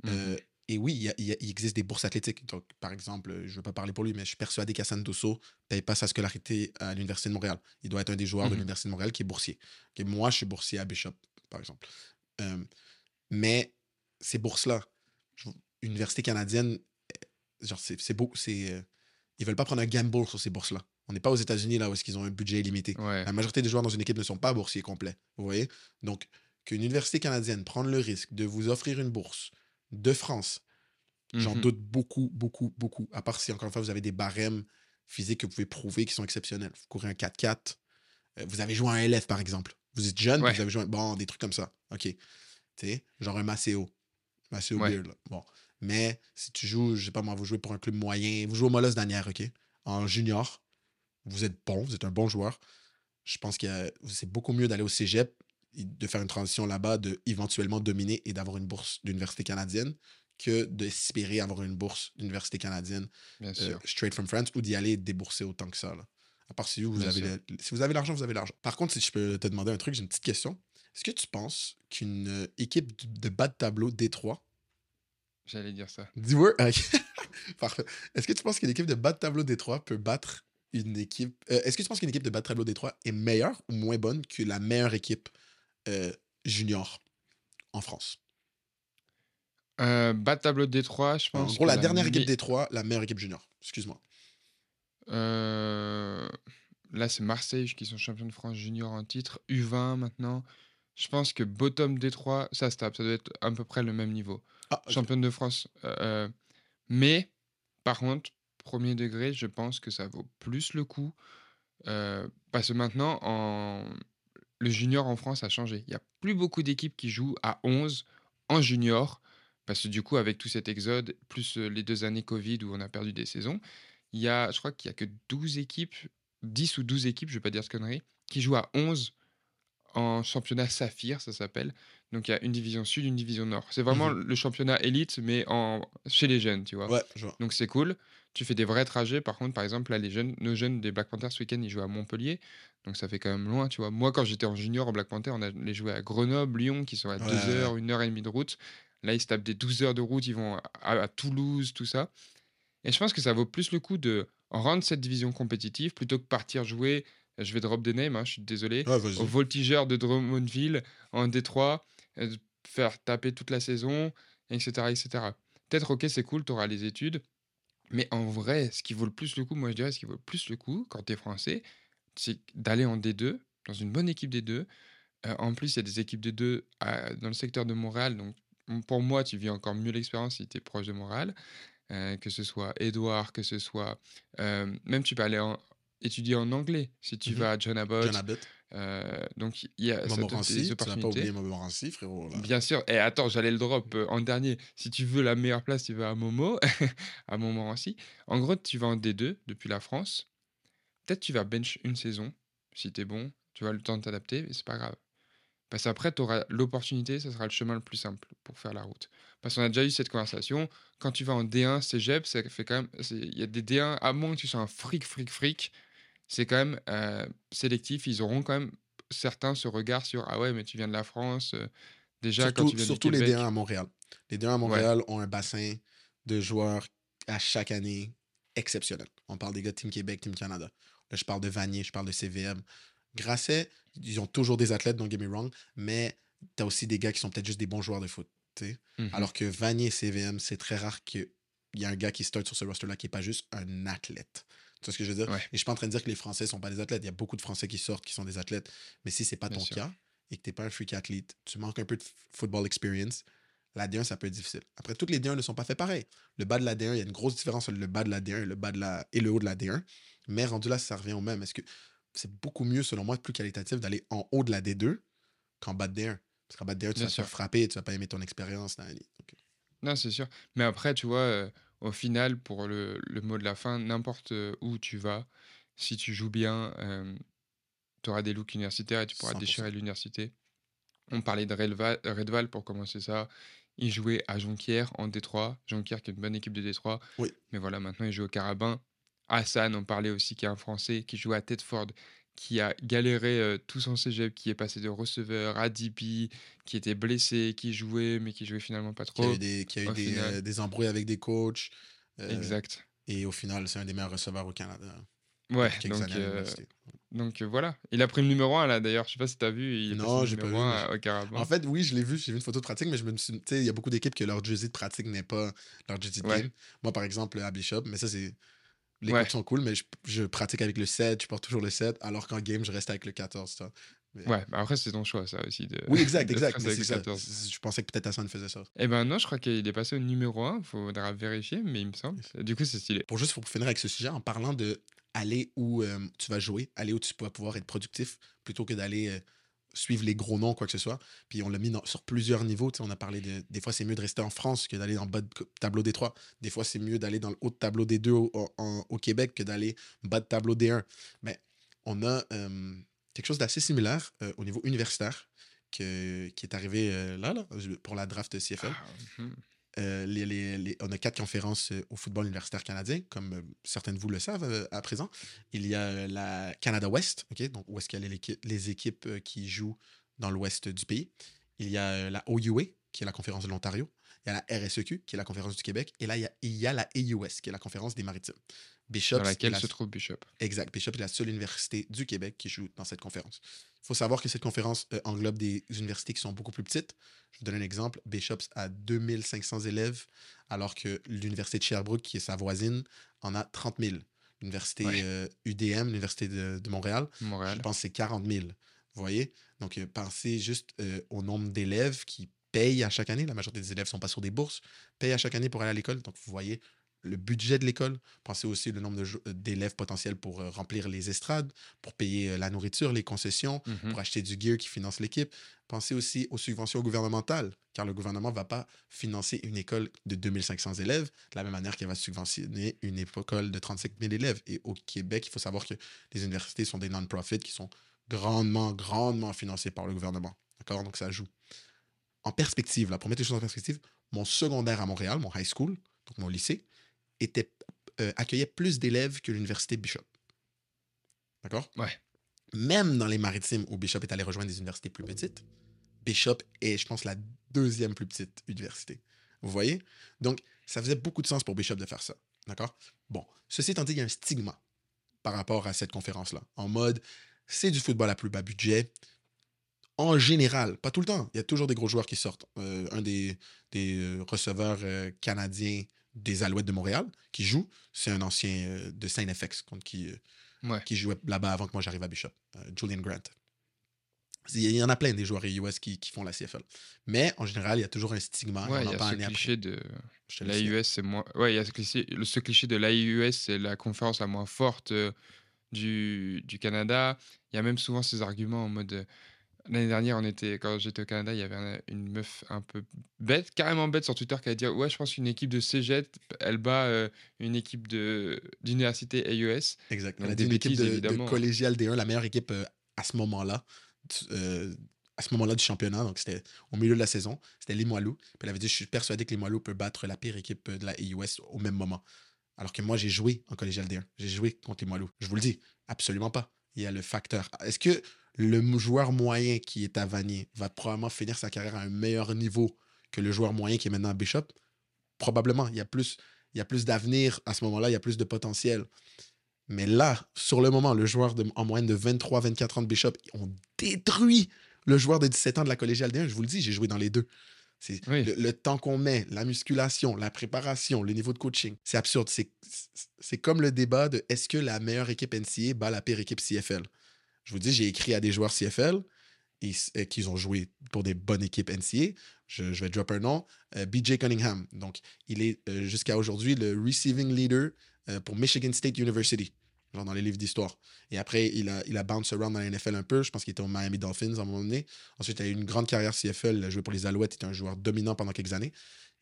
Mhm. Euh, et oui, il, y y existe des bourses athlétiques. Donc, par exemple, je ne veux pas parler pour lui, mais je suis persuadé qu'Hassan Dosso paye pas sa scolarité à l'Université de Montréal. Il doit être un des joueurs de Mhm. l'Université de Montréal qui est boursier. Moi, je suis boursier à Bishop, par exemple. Mais ces bourses-là, université canadienne, euh, genre, c'est beau. c'est, euh, ils veulent pas prendre un gamble sur ces bourses-là. On n'est pas aux États-Unis, là, où est-ce qu'ils ont un budget illimité. Ouais. La majorité des joueurs dans une équipe ne sont pas boursiers complets. Vous voyez? Donc, qu'une université canadienne prenne le risque de vous offrir une bourse de France, j'en Mhm. doute beaucoup, beaucoup, beaucoup. À part si, encore une fois, vous avez des barèmes physiques que vous pouvez prouver qui sont exceptionnels. Vous courez un 4-4, Euh, vous avez joué un LF, par exemple. Vous êtes jeune, Ouais. vous avez joué un... Bon, des trucs comme ça. OK. Tu sais, genre un Maceo. Maceo Ouais. Beer, là. Bon. Mais si tu joues, je sais pas moi, vous jouez pour un club moyen, vous jouez au Molos d'Anière, OK? En junior, vous êtes bon, vous êtes un bon joueur. Je pense que c'est beaucoup mieux d'aller au cégep, de faire une transition là-bas, de éventuellement dominer et d'avoir une bourse d'université canadienne que d'espérer avoir une bourse d'université canadienne Bien euh, straight from France ou d'y aller débourser autant que ça. Là. À part si vous, avez le- si vous avez l'argent, vous avez l'argent. Par contre, si je peux te demander un truc, j'ai une petite question. Est-ce que tu penses qu'une euh, équipe de bas de tableau Détroit. J'allais dire ça. Dis-moi. Parfait. Est-ce que tu penses qu'une équipe de bas de tableau Détroit peut battre une équipe. euh, Est-ce que tu penses qu'une équipe de bas de tableau Détroit est meilleure ou moins bonne que la meilleure équipe euh, junior en France? Euh, bas de tableau Détroit, je En pense. gros, que la dernière équipe Détroit, la meilleure équipe junior. Excuse-moi. Euh, Là, c'est Marseille qui sont champions de France junior en titre. U20 maintenant. Je pense que bottom Détroit, ça se tape. Ça doit être à peu près le même niveau. Ah. Championne de France. euh, mais, par contre, premier degré, je pense que ça vaut plus le coup. euh, parce que maintenant, en... le junior en France a changé. Il n'y a plus beaucoup d'équipes qui jouent à 11 en junior. Parce que du coup, avec tout cet exode, plus euh, les deux années Covid où on a perdu des saisons, il y a, je crois qu'il y a que 12 équipes, 10 ou 12 équipes, je ne vais pas dire ce connerie, qui jouent à 11 en championnat Saphir, ça s'appelle. Donc il y a une division sud, une division nord. C'est vraiment Mhm. le championnat élite, mais en... chez les jeunes, tu vois. Ouais, je vois. Donc c'est cool. Tu fais des vrais trajets. Par contre, par exemple, là, les jeunes, nos jeunes des Black Panthers ce week-end, ils jouent à Montpellier. Donc ça fait quand même loin, tu vois. Moi, quand j'étais en junior en Black Panther, on allait jouer à Grenoble, Lyon, qui sont à 2 Ouais, ouais, heures, 1 heure et demie de route. Là, ils se tapent des 12 heures de route, ils vont à, à Toulouse, tout ça. Et je pense que ça vaut plus le coup de rendre cette division compétitive plutôt que partir jouer. Je vais drop des names, hein, je suis désolé. Ouais. Au voltigeur de Drummondville en Détroit, faire taper toute la saison, etc. etc. Peut-être, ok, c'est cool, tu auras les études. Mais en vrai, ce qui vaut le plus le coup, moi je dirais, ce qui vaut le plus le coup quand tu es français, c'est d'aller en D2, dans une bonne équipe D2. Euh, en plus, il y a des équipes D2 à- dans le secteur de Montréal. Donc, pour moi, tu vis encore mieux l'expérience si tu es proche de Montréal. Euh, que ce soit Edouard, que ce soit. euh, même tu peux aller en- étudier en anglais si tu Mhm. vas à John Abbott. John Abbott. Euh, donc, il y a Montmorency, des tu vas pas opportunités. Montmorency, frérot. là. Bien sûr. Et attends, j'allais le drop euh, en dernier. Si tu veux la meilleure place, tu vas à Momo, à Montmorency. En gros, tu vas en D2 depuis la France. Peut-être tu vas bench une saison si tu es bon. Tu vas le temps de t'adapter, mais c'est pas grave. Parce qu'après, tu auras l'opportunité, ça sera le chemin le plus simple pour faire la route. Parce qu'on a déjà eu cette conversation. Quand tu vas en D1, cégep, ça fait quand même. Il y a des D1, à moins que tu sois un fric, fric, fric, c'est quand même euh, sélectif. Ils auront quand même certains ce regard sur Ah ouais, mais tu viens de la France. euh, déjà, quand tu viens surtout du les Québec. D1 à Montréal. Les D1 à Montréal ont un bassin de joueurs à chaque année exceptionnel. On parle des gars de Team Québec, Team Canada. Là, je parle de Vanier, je parle de CVM. Grasset, ils ont toujours des athlètes, don't get me wrong, mais tu as aussi des gars qui sont peut-être juste des bons joueurs de foot. Mhm. Alors que Vanier et CVM, c'est très rare qu'il y ait un gars qui start sur ce roster-là qui n'est pas juste un athlète. Tu vois ce que je veux dire? Ouais. Et je suis pas en train de dire que les Français sont pas des athlètes. Il y a beaucoup de Français qui sortent qui sont des athlètes. Mais si c'est pas Bien ton sûr. cas et que tu n'es pas un freak athlète, tu manques un peu de football experience, la D1, ça peut être difficile. Après, toutes les D1 ne sont pas faits pareil. Le bas de la D1, il y a une grosse différence entre le bas de la D1 et le, bas de la... et le haut de la D1. Mais rendu là, ça revient au même. Est-ce que c'est beaucoup mieux, selon moi, plus qualitatif d'aller en haut de la D2 qu'en bas de D1? Parce qu'en bas de D1, tu Bien vas te faire frapper et tu vas pas aimer ton expérience. dans la ligue. Non, c'est sûr. Mais après, tu vois, euh, au final, pour le, le mot de la fin, n'importe euh, où tu vas, si tu joues bien, tu auras des looks universitaires et tu pourras 100%. déchirer l'université. On parlait de Redval, Redval pour commencer ça. Il jouait à Jonquière en Détroit. Jonquière qui est une bonne équipe de Détroit. Oui. Mais voilà, maintenant il joue au Carabin. Hassan, on parlait aussi, qui est un Français, qui joue à Tedford, qui a galéré euh, tout son cégep, qui est passé de receveur à DP, qui était blessé, qui jouait, mais qui jouait finalement pas Qui a trop. eu des, qui a eu des, euh, des embrouilles avec des coachs. euh, Exact. Et au final, c'est un des meilleurs receveurs au Canada. Ouais, donc, euh, donc voilà. Il a pris le numéro 1 là d'ailleurs. Je sais pas si t'as vu. Il Non, j'ai pas vu, 1 mais au Carabin. En fait, oui, je l'ai vu, j'ai vu une photo de pratique, mais je me suis. Tu sais, il y a beaucoup d'équipes que leur jersey de pratique n'est pas leur jersey de Ouais. game. Moi, par exemple, à Bishop, mais ça, c'est. Les Ouais. sont cool, mais je, je pratique avec le 7, je porte toujours le 7, alors qu'en game, je reste avec le 14. ça. Mais- Ouais, bah après c'est ton choix ça aussi. De, Oui, exact, de exact. mais avec c'est le ça. 14. C'est- Je pensais que peut-être Hassan faisait ça. Eh ben non, je crois qu'il est passé au numéro 1. Faudra vérifier, mais il me semble. Du coup, c'est stylé. Pour juste pour finir avec ce sujet, en parlant de aller où euh, tu vas jouer, aller où tu vas pouvoir être productif plutôt que d'aller euh, suivre les gros noms, quoi que ce soit. Puis on l'a mis sur plusieurs niveaux. tu sais, On a parlé de. Des fois, c'est mieux de rester en France que d'aller dans le bas de tableau des 3. Des fois, c'est mieux d'aller dans le haut de tableau des 2 au, au Québec que d'aller bas de tableau des 1. Mais on a euh, quelque chose d'assez similaire euh, au niveau universitaire que- qui est arrivé euh, là, là, pour la draft CFL. Ah, mhm. Euh, on a quatre conférences euh, au football universitaire canadien, comme euh, certains de vous le savent à présent. Il y a la Canada West, où est-ce qu'il les, équi- les équipes qui jouent dans l'ouest du pays. Il y a la OUA, qui est la conférence de l'Ontario. Il y a la RSEQ, qui est la conférence du Québec. Et là, il y a, il y a la AUS, qui est la conférence des maritimes. Bishop, Dans laquelle la- se trouve Bishop. Exact. Bishop est la seule université du Québec qui joue dans cette conférence. Il faut savoir que cette conférence euh, englobe des universités qui sont beaucoup plus petites. Je vous donne un exemple. Bishop a 2500 élèves, alors que l'université de Sherbrooke, qui est sa voisine, en a 30 000. L'université Ouais. euh, UDM, l'université de, de Montréal, Montréal. je pense que c'est 40 000. Vous voyez? Donc, euh, pensez juste euh, au nombre d'élèves qui payent à chaque année. La majorité des élèves ne sont pas sur des bourses, payent à chaque année pour aller à l'école. Donc, vous voyez le budget de l'école. Pensez aussi le nombre d'élèves potentiels pour euh, remplir les estrades, pour payer euh, la nourriture, les concessions, Mhm. pour acheter du gear qui finance l'équipe. Pensez aussi aux subventions gouvernementales, car le gouvernement ne va pas financer une école de 2500 élèves de la même manière qu'elle va subventionner une école de 35 000 élèves. Et au Québec, il faut savoir que les universités sont des non-profits qui sont grandement, grandement financés par le gouvernement. D'accord? Donc, ça joue. En perspective, là, pour mettre les choses en perspective, mon secondaire à Montréal, mon high school, donc mon lycée, était, euh, accueillait plus d'élèves que l'université Bishop. D'accord? Ouais. Même dans les maritimes où Bishop est allé rejoindre des universités plus petites, Bishop est, je pense, la deuxième plus petite université. Vous voyez? Donc, ça faisait beaucoup de sens pour Bishop de faire ça. D'accord? Bon, ceci étant dit, il y a un stigma par rapport à cette conférence-là. En mode, c'est du football à plus bas budget. En général, pas tout le temps. Il y a toujours des gros joueurs qui sortent. Euh, un des, des euh, receveurs euh, canadiens des Alouettes de Montréal qui joue, c'est un ancien euh, de Saint-FX contre qui, euh, Ouais. qui jouait là-bas avant que moi j'arrive à Bishop, euh, Julian Grant. Il y en a plein des joueurs US qui, qui font la CFL. Mais en général, il y a toujours un stigma. Ouais, on il y a ce cliché de l'AIUS, c'est moins. Ouais, il y a ce cliché, ce cliché de l'AIUS, c'est la conférence la moins forte du, du Canada. Il y a même souvent ces arguments en mode. L'année dernière, on était, quand j'étais au Canada, il y avait un- une meuf un peu bête, carrément bête sur Twitter, qui a dit Ouais, je pense qu'une équipe de cégep, elle bat euh, une équipe de- d'université AIUS. Exact. Donc On a des dit une équipe bêtises, de, de évidemment. collégial D1, la meilleure équipe euh, à ce moment-là, euh, à ce moment-là du championnat. Donc, c'était au milieu de la saison. C'était Limoilou. Puis elle avait dit Je suis persuadé que Limoilou peut battre la pire équipe euh, de la AUS au même moment. Alors que moi, j'ai joué en collégial D1. J'ai joué contre Limoilou. Je vous le dis, absolument pas. Il y a le facteur. Est-ce que le joueur moyen qui est à Vanier va probablement finir sa carrière à un meilleur niveau que le joueur moyen qui est maintenant à Bishop Probablement. Il y a plus, il y a plus d'avenir à ce moment-là. Il y a plus de potentiel. Mais là, sur le moment, le joueur de- en moyenne de 23-24 ans de Bishop, on détruit le joueur de 17 ans de la collégiale D1. Je vous le dis, j'ai joué dans les deux. C'est Oui. le, le temps qu'on met, la musculation, la préparation, le niveau de coaching. C'est absurde. C'est- C'est comme le débat de est-ce que la meilleure équipe NCA bat la pire équipe CFL. Je vous dis, j'ai écrit à des joueurs CFL et, et qu'ils ont joué pour des bonnes équipes NCA. Je, vais drop un nom. euh, BJ Cunningham. Donc, il est euh, jusqu'à aujourd'hui le receiving leader euh, pour Michigan State University, genre dans les livres d'histoire. Et après, il a, il a bounce around dans la NFL un peu. Je pense qu'il était au Miami Dolphins à un moment donné. Ensuite, il a eu une grande carrière CFL. Il a joué pour les Alouettes. Il était un joueur dominant pendant quelques années.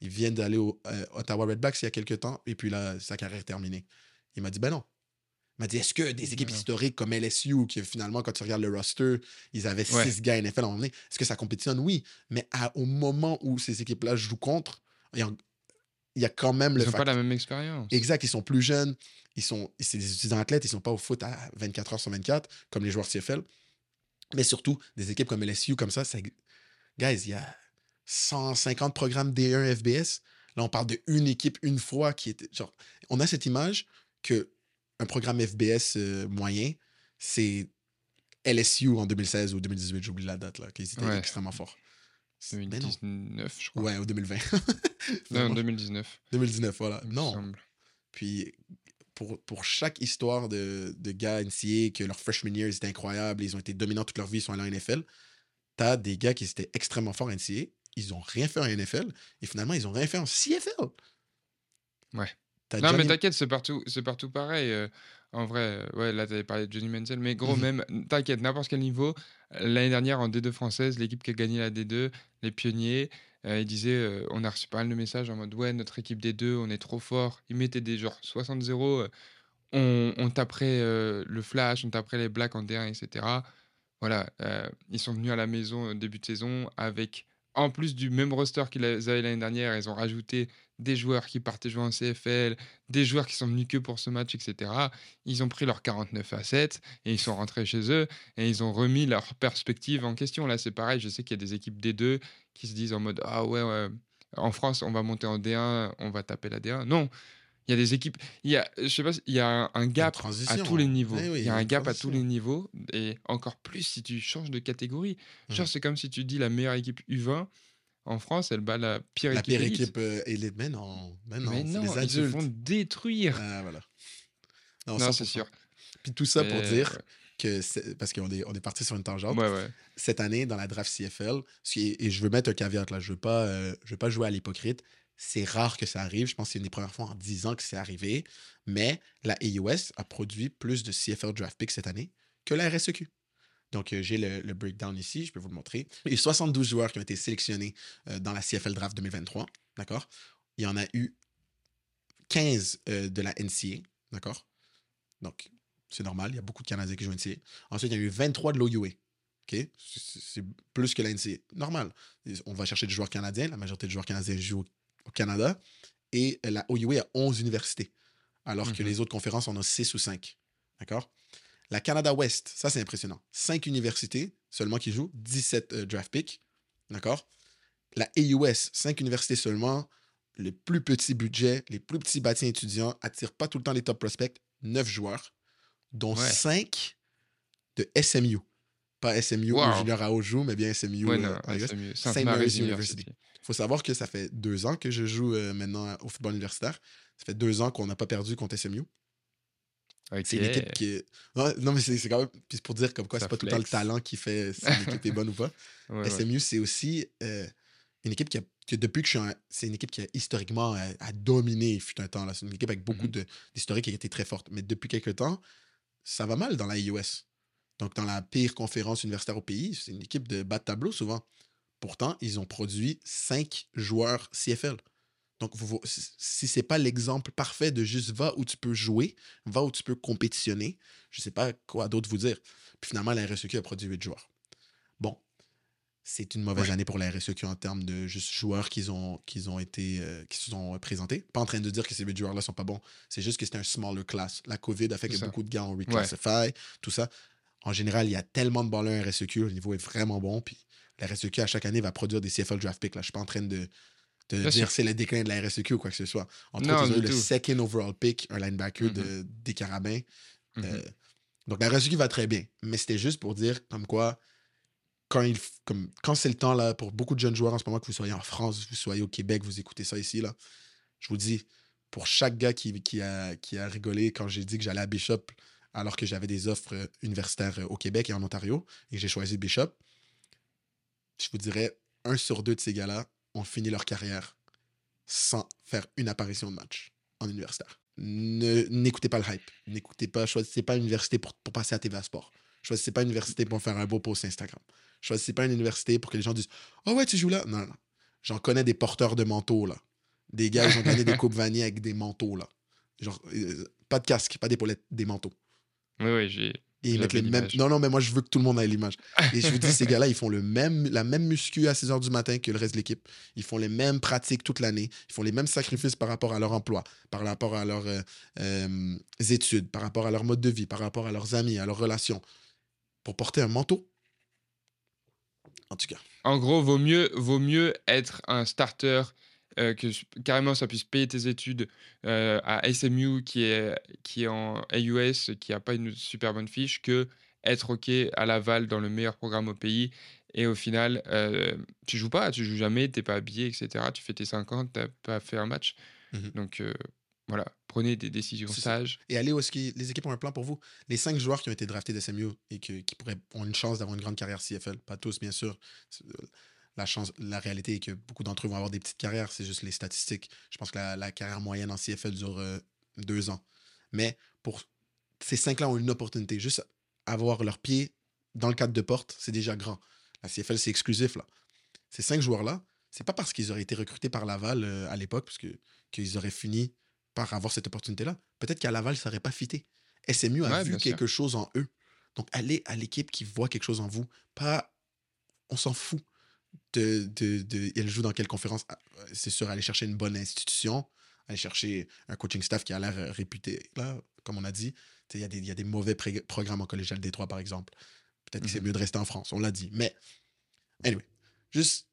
Il vient d'aller au euh, Ottawa Redbacks il y a quelques temps. Et puis là, sa carrière est terminée. Il m'a dit, ben non. Il m'a dit, est-ce que des équipes historiques comme LSU, qui finalement, quand tu regardes le roster, ils avaient Ouais. six gars NFL à un moment donné, est-ce que ça compétitionne? Oui. Mais à- au moment où ces équipes-là jouent contre, il y y a quand même Ils le n'ont pas la même expérience. Exact, ils sont plus jeunes, ils sont c'est des étudiants athlètes, ils sont pas au foot à 24 heures sur 24 comme les joueurs CFL. Mais surtout, des équipes comme LSU comme ça, ça guys, il y a 150 programmes D1 FBS. Là, on parle de une équipe une fois qui était genre on a cette image que un programme FBS euh, moyen, c'est LSU en 2016 ou 2018, j'oublie la date là, qui était Ouais. extrêmement fort. Mais non. 2019, je crois. Ouais, au 2020. Non, Vraiment. 2019. 2019, voilà. il Non, semble. Puis pour, pour chaque histoire de, de gars NCA, que leur freshman year, ils étaient incroyables, ils ont été dominants toute leur vie, ils sont allés en NFL, t'as des gars qui étaient extrêmement forts en NCA, ils ont rien fait en NFL, et finalement, ils ont rien fait en CFL. Ouais. Non, mais t'inquiète, c'est partout, c'est partout pareil. euh, En vrai, euh, ouais, là, tu avais parlé de Johnny Menzel, mais gros, Mhm. même, t'inquiète, n'importe quel niveau. L'année dernière, en D2 française, l'équipe qui a gagné la D2, les pionniers, euh, ils disaient, euh, on a reçu pas mal de messages en mode, ouais, notre équipe D2, on est trop fort. Ils mettaient des genre 60-0, euh, on, on taperait le flash, on taperait les blacks en D1, etc. Voilà, ils sont venus à la maison au début de saison avec, en plus du même roster qu'ils avaient l'année dernière, ils ont rajouté des joueurs qui partaient jouer en CFL, des joueurs qui sont venus que pour ce match, etc. Ils ont pris leur 49 à 7 et ils sont rentrés chez eux et ils ont remis leur perspective en question. Là, c'est pareil, je sais qu'il y a des équipes D2 qui se disent en mode Ah ouais, ouais, en France, on va monter en D1, on va taper la D1. Non, il y a des équipes, il y a, je sais pas, il y a un, gap à tous les niveaux. Eh il y a un gap à tous les niveaux et encore plus si tu changes de catégorie. Genre, Mhm. c'est comme si tu dis la meilleure équipe U20 en France, elle bat la pire La équipe. pire élite. équipe euh, élite. Mais non, mais non, Mais non, les ils se adultes. font détruire. Ah, voilà. non, 100%. c'est sûr. Puis tout ça pour dire que, parce qu'on est, on est parti sur une tangente, Ouais, ouais. cette année, dans la draft CFL, et je veux mettre un caveat là, je veux pas, euh, je veux pas jouer à l'hypocrite. C'est rare que ça arrive. Je pense que c'est une des premières fois en 10 ans que c'est arrivé. Mais la AUS a produit plus de CFL draft picks cette année que la RSEQ. Donc, euh, j'ai le, breakdown ici, je peux vous le montrer. Il y a 72 joueurs qui ont été sélectionnés euh, dans la CFL Draft 2023, d'accord? Il y en a eu 15 euh, de la NCA, d'accord? Donc, c'est normal, il y a beaucoup de Canadiens qui jouent NCA. Ensuite, il y a eu 23 de l'OUA, OK? C'est plus que la NCA. Normal. On va chercher des joueurs canadiens, la majorité des joueurs canadiens jouent au, Canada, et la OUA a 11 universités, alors que Mhm. les autres conférences en ont 6 ou 5, d'accord? La Canada West, ça c'est impressionnant. 5 universités seulement qui jouent, 17 euh, draft picks. D'accord? La AUS, 5 universités seulement, les plus petits budgets, les plus petits bâtiments étudiants, attirent pas tout le temps les top prospects, 9 joueurs, dont Ouais. 5 de SMU. Pas SMU où Wow. Junior AO joue, mais bien SMU. Ouais, euh, non. Saint Sainte Mary's Mary's University. University. Il faut savoir que ça fait deux ans que je joue euh, maintenant au football universitaire. Ça fait deux ans qu'on n'a pas perdu contre SMU. C'est une équipe qui est. Non, non, mais c'est quand même. Puis c'est pour dire comme quoi c'est pas tout le temps le talent qui fait si une équipe est bonne ou pas. Ouais, ouais. SMU, c'est aussi euh, une équipe qui a. que depuis que je suis en- C'est une équipe qui a historiquement euh, a, dominé, fut un temps. C'est une équipe avec beaucoup Mhm. de- d'historique qui a été très forte. Mais depuis quelques temps, ça va mal dans la IUS. Donc, dans la pire conférence universitaire au pays, c'est une équipe de bas de tableau souvent. Pourtant, ils ont produit cinq joueurs CFL. Donc, si- si c'est pas l'exemple parfait de juste va où tu peux jouer, va où tu peux compétitionner, je sais pas quoi d'autre vous dire. Puis finalement, la RSEQ a produit huit joueurs. Bon, c'est une mauvaise Ouais. année pour la RSEQ en termes de juste joueurs qu'ils ont, qu'ils ont été, euh, qui se sont présentés. Pas en train de dire que ces huit joueurs-là sont pas bons. C'est juste que c'était un smaller class. La COVID a fait que beaucoup de gars ont reclassify, tout ça. En général, il y a tellement de ballons à RSEQ, le niveau est vraiment bon. Puis la RSEQ, à chaque année, va produire des CFL draft picks. Là. Je suis pas en train de, de Bien dire c'est le déclin de la RSEQ ou quoi que ce soit. Entre Non, autres, ils ont eu du le second overall pick, un linebacker de, des Carabins. Euh, donc la RSEQ va très bien. Mais c'était juste pour dire comme quoi, quand, il, f- comme, quand c'est le temps là, pour beaucoup de jeunes joueurs en ce moment, que vous soyez en France, vous soyez au Québec, vous écoutez ça ici, là, je vous dis, pour chaque gars qui, qui, a, qui a rigolé quand j'ai dit que j'allais à Bishop alors que j'avais des offres euh, universitaires euh, au Québec et en Ontario, et que j'ai choisi Bishop, je vous dirais, un sur deux de ces gars-là ont fini leur carrière sans faire une apparition de match en universitaire. Ne- N'écoutez pas le hype. N'écoutez pas, choisissez pas une université pour, pour passer à TVA Sport. Choisissez pas une université pour faire un beau post Instagram. Choisissez pas une université pour que les gens disent Oh ouais, tu joues là. Non, non. J'en connais des porteurs de manteaux, là. Des gars, ils ont gagné des coupes vanille avec des manteaux, là. Genre, euh, pas de casque, pas d'épaulettes, des manteaux. Oui, oui, j'ai. Et ils mettent les mêmes. Non, non, mais moi, je veux que tout le monde ait l'image. Et je vous dis, ces gars-là, ils font le même, la même muscu à 6 h du matin que le reste de l'équipe. Ils font les mêmes pratiques toute l'année. Ils font les mêmes sacrifices par rapport à leur emploi, par rapport à leurs euh, euh, études, par rapport à leur mode de vie, par rapport à leurs amis, à leurs relations, pour porter un manteau. En tout cas. En gros, vaut mieux, vaut mieux être un starter, euh, que carrément ça puisse payer tes études euh, à SMU qui est, qui est en AUS, qui n'a pas une super bonne fiche, que être OK à Laval dans le meilleur programme au pays. Et au final, euh, tu joues pas, tu joues jamais, t'es pas habillé, etc. Tu fais tes 50, t'as pas fait un match. Mhm. Donc voilà, prenez des décisions sages. Et allez où est-ce que les équipes ont un plan pour vous. Les cinq joueurs qui ont été draftés de SMU et que- qui pourraient, ont une chance d'avoir une grande carrière CFL, pas tous, bien sûr. La, chance, la réalité est que beaucoup d'entre eux vont avoir des petites carrières, c'est juste les statistiques. Je pense que la, la carrière moyenne en CFL dure euh, deux ans. Mais pour ces cinq-là ont une opportunité. Juste avoir leur pied dans le cadre de porte, c'est déjà grand. La CFL, c'est exclusif, là. Ces cinq joueurs-là, c'est pas parce qu'ils auraient été recrutés par Laval euh, à l'époque, parce qu'ils auraient fini par avoir cette opportunité-là. Peut-être qu'à Laval, ça n'aurait pas fité. SMU a Ouais, vu sûr. quelque chose en eux. Donc, allez à l'équipe qui voit quelque chose en vous. Pas, on s'en fout de, de, de- elle joue dans quelle conférence? Ah, C'est sûr, aller chercher une bonne institution, aller chercher un coaching staff qui a l'air réputé. Là, comme on a dit, il y, a des- il y a des mauvais programmes en collégial Détroit, par exemple. Peut-être que c'est Mhm. mieux de rester en France, on l'a dit. Mais, anyway, juste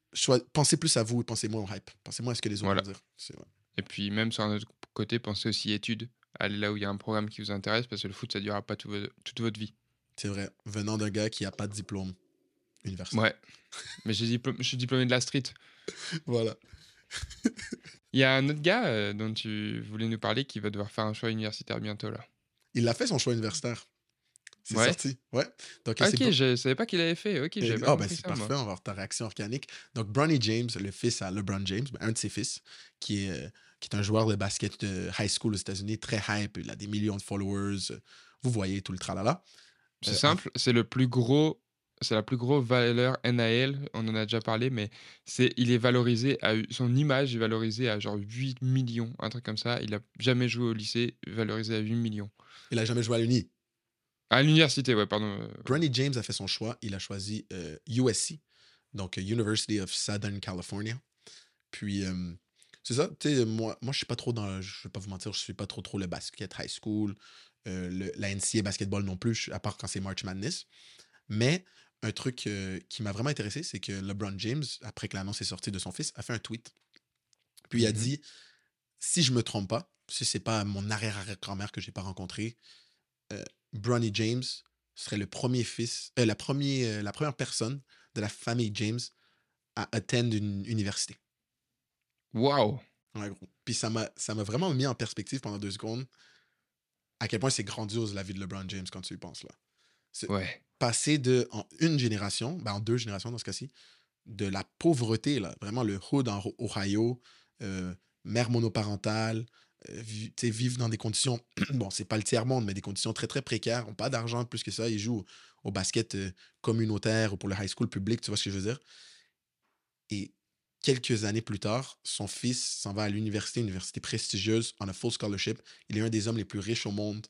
pensez plus à vous et pensez moins au hype. Pensez moins à ce que les autres Voilà. vont dire. Ouais. Et puis, même sur un autre côté, pensez aussi études. Allez là où il y a un programme qui vous intéresse, parce que le foot, ça ne durera pas tout toute votre vie. C'est vrai. Venant d'un gars qui n'a pas de diplôme universitaire. Ouais. Mais j'ai je suis diplômé de la street. Voilà. Il y a un autre gars euh, dont tu voulais nous parler qui va devoir faire un choix universitaire bientôt, là. Il a fait son choix universitaire. C'est Ouais. sorti. Ouais. Donc, Ok, pas- je savais pas qu'il avait fait. Ok, Et- j'avais Ah, pas ben compris c'est moi. parfait, on va voir ta réaction organique. Donc, Bronny James, le fils à LeBron James, ben, un de ses fils, qui est, euh, qui est un joueur de basket de high school aux États-Unis, très hype, il a des millions de followers. Vous voyez tout le tralala. C'est Euh, simple, c'est le plus gros, c'est la plus grosse valeur NAL, on en a déjà parlé, mais c'est, il est valorisé à, son image est valorisée à genre 8 millions, un truc comme ça. Il a jamais joué au lycée, valorisé à 8 millions. Il a jamais joué à l'Uni. À l'université, ouais, pardon. euh, Bronny James a fait son choix. Il a choisi euh, USC, donc euh, University of Southern California. Puis, euh, c'est ça. Tu sais, moi, moi je suis pas trop dans. Je vais pas vous mentir, je suis pas trop trop le basket high school, euh, le- la NCAA basketball non plus, à part quand c'est March Madness. Mais un truc euh, qui m'a vraiment intéressé, c'est que LeBron James, après que l'annonce est sortie de son fils, a fait un tweet. Puis il a Mhm. dit si je me trompe pas, si c'est pas mon arrière-grand-mère que j'ai pas rencontré, euh, Bronny James serait le premier fils, euh, la, premier, euh, la première personne de la famille James à attendre une université. Ouais, gros. Puis ça m'a vraiment mis en perspective pendant deux secondes à quel point c'est grandiose la vie de LeBron James quand tu y penses là. Ouais. Passer de en une génération, ben en deux générations dans ce cas-ci, de la pauvreté là, vraiment le hood en Ohio, euh, mère monoparentale, euh, vi- tu sais, vivre dans des conditions, bon c'est pas le tiers monde, mais des conditions très très précaires, ont pas d'argent plus que ça, ils jouent au basket euh, communautaire ou pour le high school public, tu vois ce que je veux dire? Et quelques années plus tard, son fils s'en va à l'université, une université prestigieuse, on a full scholarship. Il est un des hommes les plus riches au monde.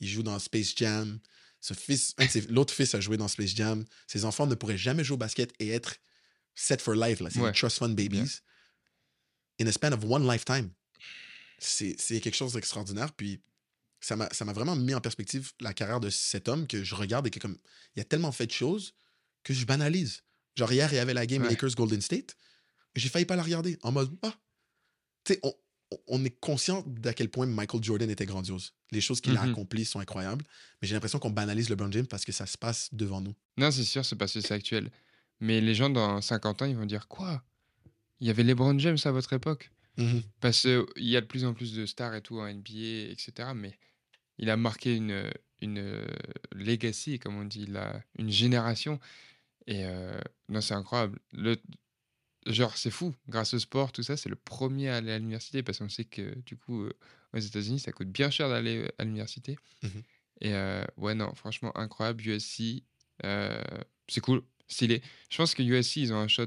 Il joue dans Space Jam. Ce fils, l'autre fils a joué dans Space Jam. Ses enfants ne pourraient jamais jouer au basket et être set for life. C'est Ouais, des trust fund babies. In a span of one lifetime. C'est quelque chose d'extraordinaire. Puis ça m'a ça m'a vraiment mis en perspective la carrière de cet homme que je regarde et que comme il a tellement fait de choses que je banalise. Genre hier, il y avait la game Ouais. Lakers Golden State. J'ai failli pas la regarder en mode ah. Tu sais, on, on- est conscient d'à quel point Michael Jordan était grandiose. Les choses qu'il a Mhm. accomplies sont incroyables, mais j'ai l'impression qu'on banalise LeBron James parce que ça se passe devant nous. Non, c'est sûr, c'est parce que c'est actuel. Mais les gens dans 50 ans, ils vont dire quoi? Il y avait LeBron James à votre époque? Parce qu'il y a de plus en plus de stars et tout en NBA, etc. Mais il a marqué une, une euh, legacy, comme on dit, il a une génération. Et euh, non, c'est incroyable. Le, genre, c'est fou. Grâce au sport, tout ça, c'est le premier à aller à l'université. Parce qu'on sait que, du coup, euh, aux États-Unis, ça coûte bien cher d'aller euh, à l'université. Mhm. Et euh, ouais, non, franchement, incroyable. USC, euh, c'est cool, stylé. Je pense que USC, ils ont un shot.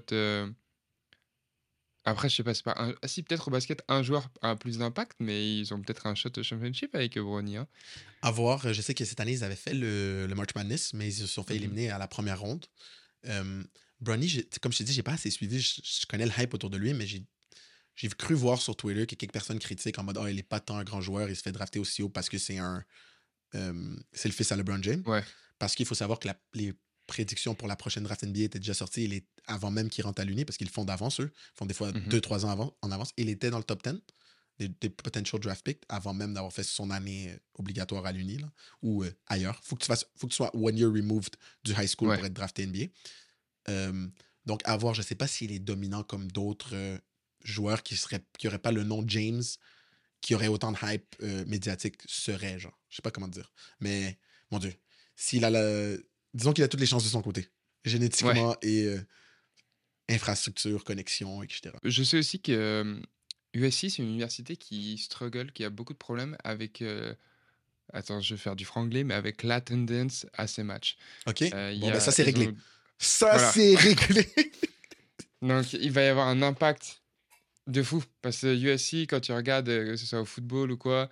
Après, je sais pas, c'est pas un... ah, si, peut-être au basket, un joueur a plus d'impact, mais ils ont peut-être un shot au championship avec Brony. Hein. À voir, je sais que cette année, ils avaient fait le, le March Madness, mais ils se sont fait Mhm. éliminer à la première ronde. Bronny, comme je t'ai dit, j'ai pas assez suivi. Je, je connais le hype autour de lui, mais j'ai j'ai cru voir sur Twitter que quelques personnes critiquent en mode Oh, il est pas tant un grand joueur, il se fait drafter aussi haut parce que c'est un. euh, c'est le fils à LeBron James. Ouais. Parce qu'il faut savoir que la- les prédictions pour la prochaine draft NBA étaient déjà sorties il est, avant même qu'il rentre à l'Uni, parce qu'ils le font d'avance, eux. Ils font des fois Mhm. deux, trois ans avant, en avance. Il était dans le top 10 des, des potential draft picks avant même d'avoir fait son année euh, obligatoire à l'Uni ou euh, ailleurs. Faut que tu fasses, faut que tu sois one year removed du high school Ouais. pour être drafté NBA. Euh, donc, à voir, je sais pas s'il est dominant comme d'autres euh, joueurs qui seraient qui auraient pas le nom James, qui auraient autant de hype euh, médiatique serait, genre. Je sais pas comment dire. Mais, mon Dieu, s'il a la... Disons qu'il a toutes les chances de son côté. Génétiquement et euh, infrastructure, connexion, etc. Je sais aussi que USC, c'est une université qui struggle, qui a beaucoup de problèmes avec attends, je vais faire du franglais, mais avec l'attendance à ces matchs. OK? Euh, bon, ben ça, c'est réglé. ont- Ça, Voilà. c'est réglé. Donc, il va y avoir un impact de fou. Parce que USC, quand tu regardes, euh, que ce soit au football ou quoi,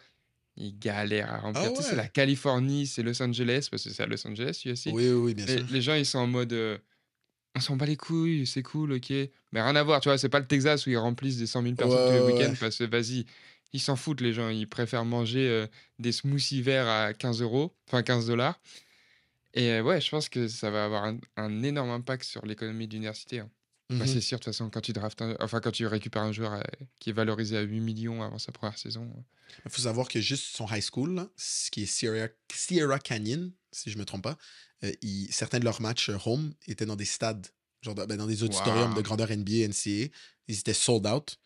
ils galèrent à remplir. Ah Tu sais, c'est la Californie, c'est Los Angeles, parce que c'est à Los Angeles, USC. oui, oui, bien Et sûr. les gens, ils sont en mode. euh, on s'en bat les couilles, c'est cool, ok. Mais rien à voir, tu vois, c'est pas le Texas où ils remplissent des 100 000 personnes Ouais, tous les week-ends ouais. parce que vas-y, ils s'en foutent, les gens. Ils préfèrent manger euh, des smoothies verts à 15 euros, enfin 15 dollars. Et euh, ouais, je pense que ça va avoir un, un énorme impact sur l'économie de l'université. hein. Bah, Mhm. c'est sûr, de toute façon, quand tu draftes un- enfin, quand tu récupères un joueur qui est valorisé à 8 millions avant sa première saison. Il faut savoir que juste son high school, là, ce qui est Sierra, Sierra Canyon, si je me trompe pas, euh, ils- certains de leurs matchs home étaient dans des stades, genre dans, ben, dans des auditoriums Wow. de grandeur NBA, NCAA. Ils étaient sold out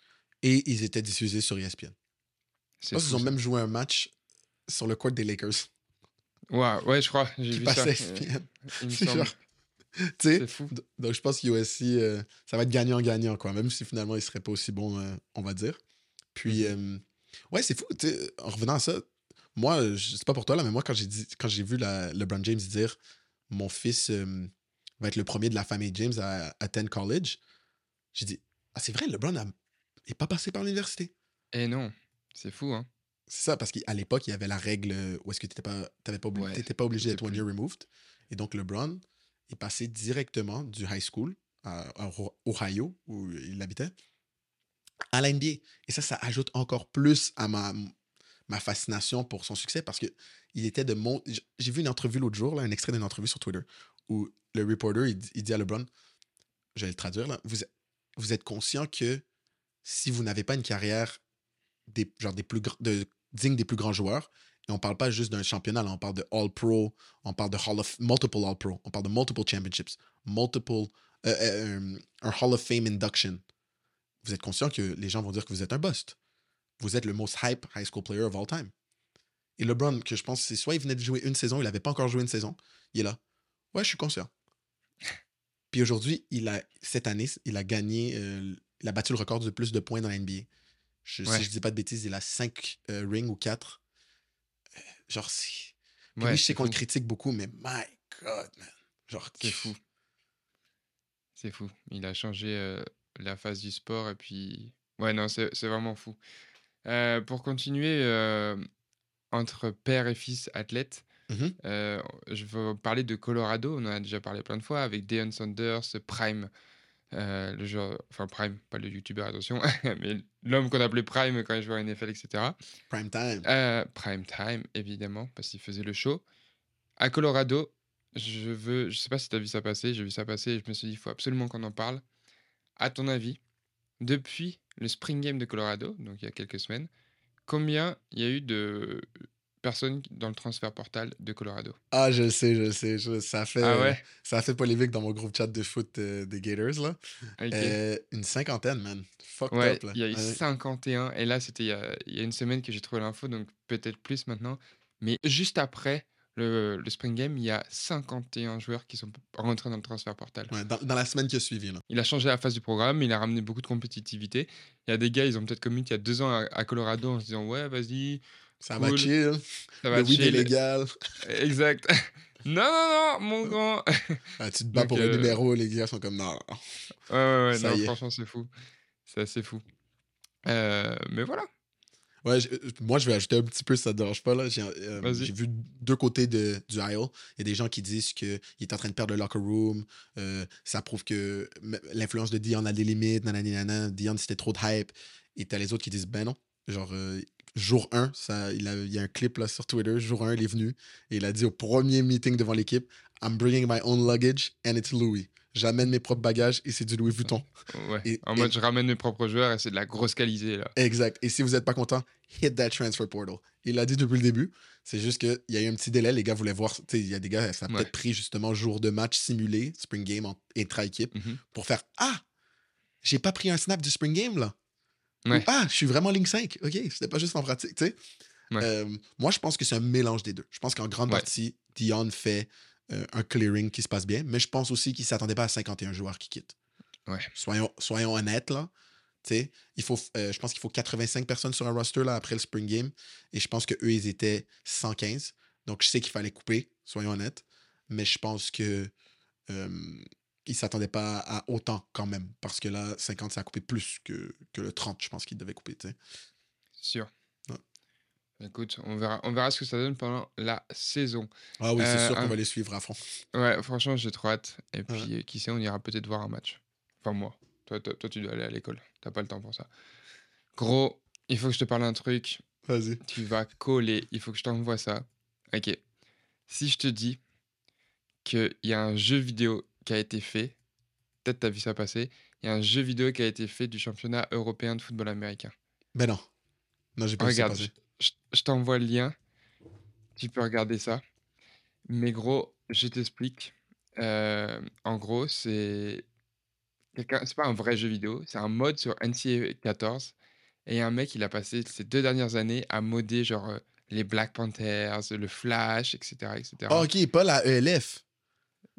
et ils étaient diffusés sur E ESPN. Je pense fou, ont même joué un match sur le court des Lakers Ouais, ouais, je crois, j'ai vu ça. passait euh, C'est genre- Tu sais, C'est fou. Donc, je pense qu'USC, euh, ça va être gagnant-gagnant, quoi. Même si finalement, il serait pas aussi bon, euh, on va dire. Puis, Mhm. euh, ouais, c'est fou. En revenant à ça, moi, je sais pas pour toi, là, mais moi, quand j'ai dit, quand j'ai vu la, LeBron James dire mon fils va être le premier de la famille James à attend college, j'ai dit ah, c'est vrai, LeBron a- est pas passé par l'université. Et non, c'est fou, hein. C'est ça, parce qu'à l'époque, il y avait la règle euh, où est-ce que tu n'étais pas, pas, obli- Ouais, t'étais pas obligé d'être one year removed. Et donc, LeBron est passé directement du high school à, Ohio, où il habitait, à la NBA. Et ça, ça ajoute encore plus à ma, ma fascination pour son succès parce que il était de mon. J'ai vu une entrevue l'autre jour, là, un extrait d'une entrevue sur Twitter, où le reporter, il, dit- il dit à LeBron, je vais le traduire là, vous, êtes- vous êtes conscient que si vous n'avez pas une carrière des, genre des plus de, digne des plus grands joueurs, et on parle pas juste d'un championnat, là, on parle de All-Pro, on parle de Hall of, multiple All-Pro, on parle de multiple championships, multiple, euh, euh, un Hall of Fame induction. Vous êtes conscient que les gens vont dire que vous êtes un bust. Vous êtes le most hype high school player of all time. Et LeBron, que je pense, c'est soit il venait de jouer une saison, il n'avait pas encore joué une saison, il est là. Ouais, je suis conscient. Puis aujourd'hui, il a, cette année, il a gagné, euh, il a battu le record de plus de points dans la NBA. Je, Ouais. Si je dis pas de bêtises, il a 5 rings ou 4. genre, c'est. Puis Ouais, oui, je sais qu'on le critique beaucoup, mais my God, man. Genre, C'est fou. C'est fou. Il a changé euh, la face du sport et puis... Ouais, non, c'est vraiment fou. Euh, pour continuer, euh, entre père et fils athlètes, Mhm. euh, je veux parler de Colorado. On en a déjà parlé plein de fois avec Deion Sanders, Prime, euh, le joueur, enfin Prime, pas le YouTuber, attention, mais l'homme qu'on appelait Prime quand il jouait à NFL, etc. Prime time. Euh, prime time, évidemment, parce qu'il faisait le show. À Colorado, je veux, je sais pas si tu as vu ça passer, j'ai vu ça passer et je me suis dit, il faut absolument qu'on en parle. À ton avis, depuis le Spring Game de Colorado, donc il y a quelques semaines, combien il y a eu de personnes dans le transfert portal de Colorado Ah, je le sais, je le sais. je- ça, a fait, Ah euh, ça a fait polémique dans mon groupe chat de foot euh, des Gators, là. Euh, une cinquantaine, man. Fucked Ouais, up, il y a eu Ouais. 51, et là c'était il y a, il y a une semaine que j'ai trouvé l'info, donc peut-être plus maintenant. Mais juste après le, le Spring Game, il y a 51 joueurs qui sont rentrés dans le transfert portal. Ouais, dans, dans la semaine qui a suivi, là. Il a changé la phase du programme, il a ramené beaucoup de compétitivité. Il y a des gars, ils ont peut-être commis il y a deux ans à, à Colorado en se disant Ouais, vas-y, Ça va chill. ça va Le weed est légal. Exact. non, non, non, mon grand. Ah, tu te bats Donc, pour un euh, numéro, les gars sont comme non. Ouais, ouais, ouais, Ça non, franchement, c'est fou. C'est assez fou. Euh, mais voilà. Ouais, je- moi, je vais ajouter un petit peu, si ça te dérange pas. J'ai euh, j'ai vu deux côtés de, du aisle. Il y a des gens qui disent qu'il est en train de perdre le locker room. euh, ça prouve que l'influence de Dion a des limites. Nanana, Dion, c'était trop de hype. Et t'as les autres qui disent ben non. Genre, euh, jour 1, ça, il, a, il y a un clip là, sur Twitter. Jour 1, il est venu et il a dit au premier meeting devant l'équipe I'm bringing my own luggage and it's Louis. J'amène mes propres bagages et c'est du Louis Vuitton. Ouais. Et- en et- mode, je ramène mes propres joueurs et c'est de la grosse qualité, là. Exact. Et si vous n'êtes pas content, hit that transfer portal. Il l'a dit depuis le début. C'est juste qu'il y a eu un petit délai. Les gars voulaient voir. Il y a des gars, ça a Ouais. peut-être pris justement jour de match simulé, Spring Game en intra-équipe, Mhm. pour faire Ah, j'ai pas pris un snap du Spring Game là. Ou, ah, je suis vraiment ligne 5. OK, c'était pas juste en pratique. tu sais. Ouais. Euh, moi, je pense que c'est un mélange des deux. Je pense qu'en grande partie, Dion fait euh, un clearing qui se passe bien, mais je pense aussi qu'il s'attendait pas à 51 joueurs qui quittent Ouais. soyons, soyons honnêtes, là. Il faut, euh, je pense qu'il faut 85 personnes sur un roster là, après le Spring Game. Et je pense qu'eux, ils étaient 115. Donc, je sais qu'il fallait couper, soyons honnêtes. Mais je pense que euh, ils ne s'attendaient pas à autant quand même. Parce que là, 50, ça a coupé plus que, que le 30, je pense qu'ils devaient couper. tu sais. Sûr. Ouais. Écoute, on verra, on verra ce que ça donne pendant la saison. Ah oui, c'est Euh, sûr qu'on va les suivre à fond. Ouais, franchement, j'ai trop hâte. Et puis, qui sait, on ira peut-être voir un match. Enfin, moi. Toi, toi, toi, tu dois aller à l'école. T'as pas le temps pour ça. Gros, il faut que je te parle d'un truc. Vas-y. Tu vas coller. Il faut que je t'envoie ça. Ok. Si je te dis qu'il y a un jeu vidéo qui a été fait, peut-être t'as vu ça passer, il y a un jeu vidéo qui a été fait du championnat européen de football américain. Ben non. Non, j'ai pas vu ça Regarde, passer. je, t'envoie le lien. Tu peux regarder ça. Mais gros, je t'explique. Euh, en gros, c'est quelqu'un. C'est pas un vrai jeu vidéo, c'est un mode sur NCAA 14. Et un mec, il a passé ces deux dernières années à modder genre euh, les Black Panthers, le Flash, etc., etc. Ah, ok, pas la ELF.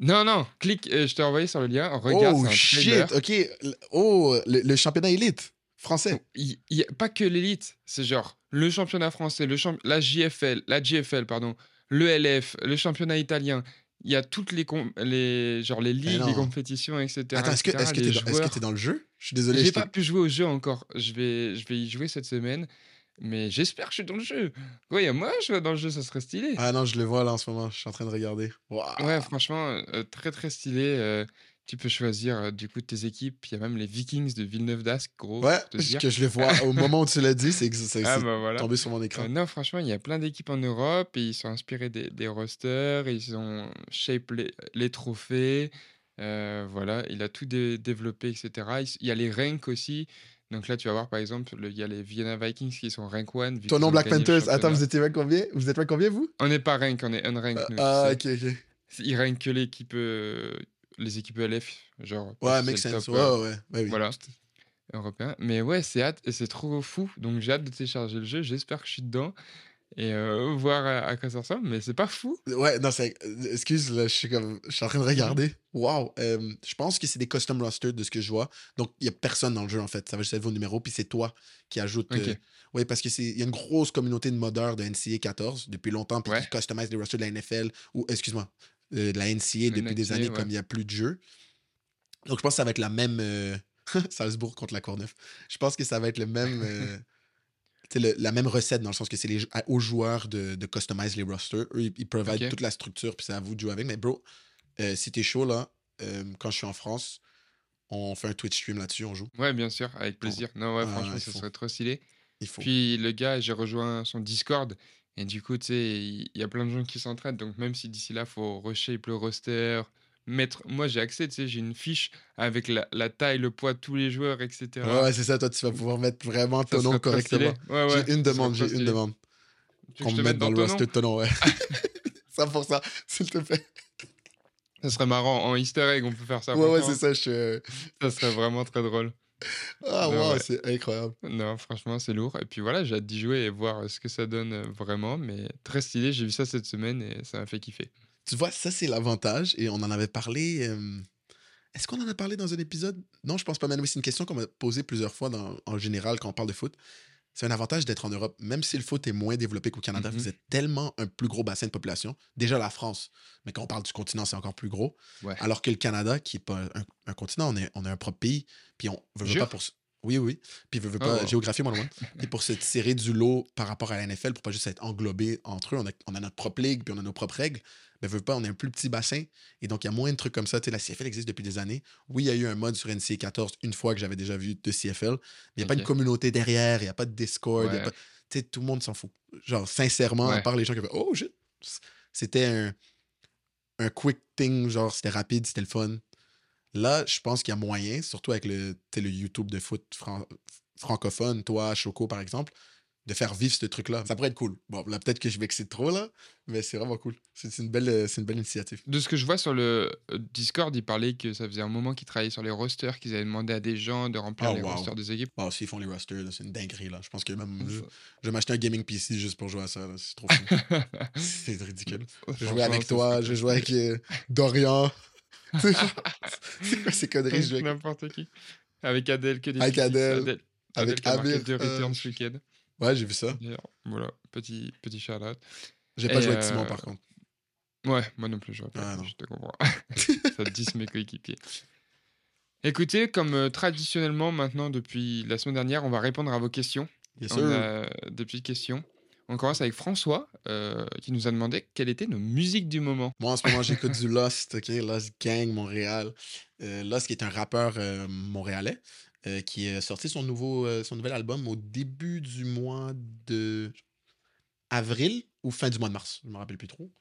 Non, non, clique. euh, je t'ai envoyé sur le lien. Regarde, oh trailer. shit, ok. Oh, le, le championnat élite français. Il y a pas que l'élite, c'est genre le championnat français, le champ- la JFL, la GFL, pardon, le LF, le championnat italien. Il y a toutes les, com- les, genre les ligues, les compétitions, etc. Attends, est-ce que est-ce que les t'es dans, le jeu? Je suis désolé. J'ai je t'ai- pas pu jouer au jeu encore. Je vais, je vais y jouer cette semaine. Mais j'espère que je suis dans le jeu. Ouais, moi, je vais dans le jeu, ça serait stylé. Ah non, je le vois là en ce moment. Je suis en train de regarder. Waouh. Ouais, franchement, euh, très très stylé. euh, tu peux choisir euh, du coup tes équipes. Il y a même les Vikings de Villeneuve d'Ascq, gros. Ouais, pour te dire. que je le vois au moment où tu l'as dit, c'est que c'est Ah c'est bah voilà. tombé sur mon Euh, écran. non, franchement, il y a plein d'équipes en Europe et ils sont inspirés des, des rosters, ils ont shape les, les trophées. euh, voilà, il a tout dé- développé, etc. Il, s- il y a les ranks aussi. Donc là, tu vas voir, par exemple, le- il y a les Vienna Vikings qui sont rank 1. vu Ton nom Black Panthers. Attends, vous étiez rank combien? Vous êtes rank combien vous? On n'est pas rank, on est unranked. nous, tu Ah, ok, ok. Ils rankent que l'équipe, euh, les équipes LF, genre. Ouais, make sense. top, Ouais, euh, ouais, oui. voilà. européen. Mais ouais, c'est hâte et c'est trop fou. Donc j'ai hâte de télécharger le jeu. J'espère que je suis dedans et euh, voir à, à quoi ça ressemble. Mais c'est pas fou. Ouais, non, c'est. euh, Excuse, là, je suis comme. Je suis en train de regarder. Waouh. euh, je pense que c'est des custom rosters de ce que je vois. Donc, il n'y a personne dans le jeu, en fait. Ça va juste être vos numéros, puis c'est toi qui ajoute. Ok. oui, parce qu'il y a une grosse communauté de modeurs de NCA 14 depuis longtemps, puis Ouais. qui customisent les rosters de la NFL, ou, excuse-moi, euh, de la NCA depuis des années, ouais. comme il n'y a plus de jeux. Donc, je pense que ça va être la même. euh, Salzbourg contre la Courneuve. Je pense que ça va être le même. le- la même recette dans le sens que c'est les, aux joueurs de, de customize les rosters. Eux, ils, ils provide Ok. toute la structure, puis c'est à vous de jouer avec. Mais bro, euh, si t'es chaud là, euh, quand je suis en France, on fait un Twitch stream là-dessus, on joue. Ouais, bien sûr, avec plaisir. Non, ouais, Ah, franchement, il ça faut. serait trop stylé. Il faut. Puis le gars, j'ai rejoint son Discord. Et du coup, tu sais, il il y a plein de gens qui s'entraident. Donc même si d'ici là, faut reshape le roster, mettre... Moi, j'ai accès, tu sais, j'ai une fiche avec la, la taille, le poids tous les joueurs, etc. Ouais, ouais, c'est ça, toi, tu vas pouvoir mettre vraiment Ça ton nom correctement. Ouais, ouais, j'ai une ça demande, j'ai une demande. Qu'on me te mette dans le roster nom? de ton nom, ouais. 100%, s'il te plaît. Ça serait marrant. En easter egg, on peut faire ça. Ouais, ouais, c'est ça, je. Ça serait vraiment très drôle. Ah, wow, ouais. c'est incroyable. Non, franchement, c'est lourd. Et puis voilà, j'ai hâte d'y jouer et voir euh, ce que ça donne euh, vraiment. Mais très stylé, j'ai vu ça cette semaine et ça m'a fait kiffer. Tu vois, ça, c'est l'avantage, et on en avait parlé. euh, Est-ce qu'on en a parlé dans un épisode? Non, je pense pas, mais c'est une question qu'on m'a posée plusieurs fois dans- en général quand on parle de foot. C'est un avantage d'être en Europe. Même si le foot est moins développé qu'au Canada, Mhm. vous êtes tellement un plus gros bassin de population. Déjà la France, mais quand on parle du continent, c'est encore plus gros. Ouais. Alors que le Canada, qui n'est pas un, un continent, on est, on est un propre pays, puis on veut, pas pour... Oui, oui. Puis veut, veut pas... Oh. Géographie, moi, loin. Puis pour se tirer du lot par rapport à la NFL, pour pas juste être englobé entre eux, on a, on a notre propre ligue, puis on a nos propres règles. Mais veut pas, on est un plus petit bassin. Et donc, il y a moins de trucs comme ça. Tu sais, la CFL existe depuis des années. Oui, il y a eu un mode sur NCA 14 une fois que j'avais déjà vu de CFL. Mais il n'y a pas une communauté derrière, il n'y a pas de Discord. il y a Ouais. pas- Tu sais, tout le monde s'en fout. Genre, sincèrement, à part les gens qui font Oh shit! C'était un, un quick thing, genre, c'était rapide, c'était le fun. Là, je pense qu'il y a moyen, surtout avec le, le YouTube de foot fran- francophone, toi, Choco, par exemple, de faire vivre ce truc-là. Ça pourrait être cool. Bon, là, peut-être que je m'excite trop, là, mais c'est vraiment cool. C'est une, belle, euh, une belle initiative. De ce que je vois sur le euh, Discord, il parlait que ça faisait un moment qu'ils travaillaient sur les rosters, qu'ils avaient demandé à des gens de remplir Oh, les wow. rosters des équipes. Bon, s'ils font les rosters, c'est une dinguerie, là. Je pense que même. Je, je vais m'acheter un gaming PC juste pour jouer à ça. C'est trop fou. c'est ridicule. Je jouais avec toi, je jouais avec euh, Dorian. C'est quoi ces conneries? Je N'importe qui. Avec Adèle, que des Avec Adèle, Adèle, avec Amir, euh, returns ce week-end. Ouais, j'ai vu ça. Voilà, petit, petit. J'ai pas joué avec Simon, euh, par contre. Ouais, moi non plus, j'aurais pas Ah, je te comprends. Ça te dit mes coéquipiers. Écoutez, comme euh, traditionnellement maintenant depuis la semaine dernière, on va répondre à vos questions. Yes, On a des petites questions. On commence avec François euh, qui nous a demandé quelles étaient nos musiques du moment. Moi, en ce moment, j'écoute du Lost, OK? Lost Gang, Montréal. Euh, Lost, qui est un rappeur euh, montréalais, qui a sorti son, nouveau, son nouvel album au début du mois de avril ou fin du mois de mars. Je me rappelle plus trop.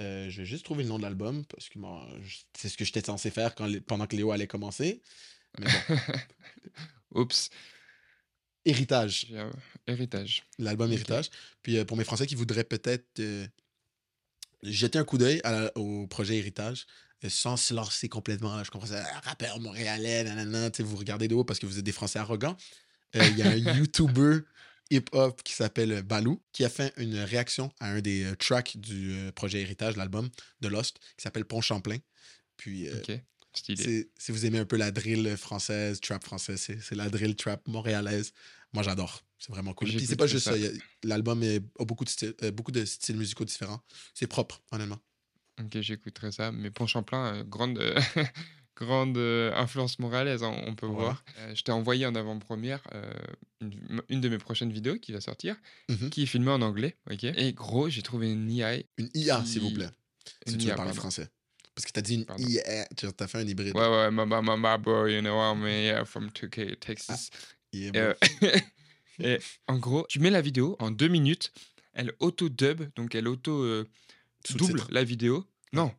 Je vais juste trouver le nom de l'album parce que moi, c'est ce que j'étais censé faire quand, pendant que Léo allait commencer. Mais bon, Oups, Héritage. héritage. l'album. Héritage. Puis euh, pour mes Français qui voudraient peut-être euh, jeter un coup d'œil au projet Héritage, euh, sans se lancer complètement, là, je comprends ça, rappeur montréalais, nanana, vous regardez de haut parce que vous êtes des Français arrogants. Il y a un YouTuber hip-hop qui s'appelle Balou, qui a fait une réaction à un des tracks du projet Héritage, l'album de Lost, qui s'appelle Pont Champlain. Puis, Si vous aimez un peu la drill française, trap française, c'est la drill trap montréalaise. Moi, j'adore. C'est vraiment cool. Puis c'est pas juste ça. L'album a beaucoup de, styles, euh, beaucoup de styles musicaux différents. C'est propre, honnêtement. Ok, j'écouterai ça. Mais Pont Champlain, euh, grande, euh, grande euh, influence montréalaise, hein, on peut Ouais. voir. Euh, je t'ai envoyé en avant-première une, une de mes prochaines vidéos qui va sortir, Mhm. qui est filmée en anglais. ok Et gros, j'ai trouvé une IA. Une IA, s'il vous plaît. Si Une tu veux IA, parler pardon. français. Parce que t'as dit une Pardon? IA. Tu as fait un hybride. Ouais, ouais, ma, ma boy, you know, I'm yeah, from 2K, Texas. Yeah, bro. euh, et en gros, tu mets la vidéo en deux minutes, elle auto-dub, donc elle auto-double Sous-titres. la vidéo. Non,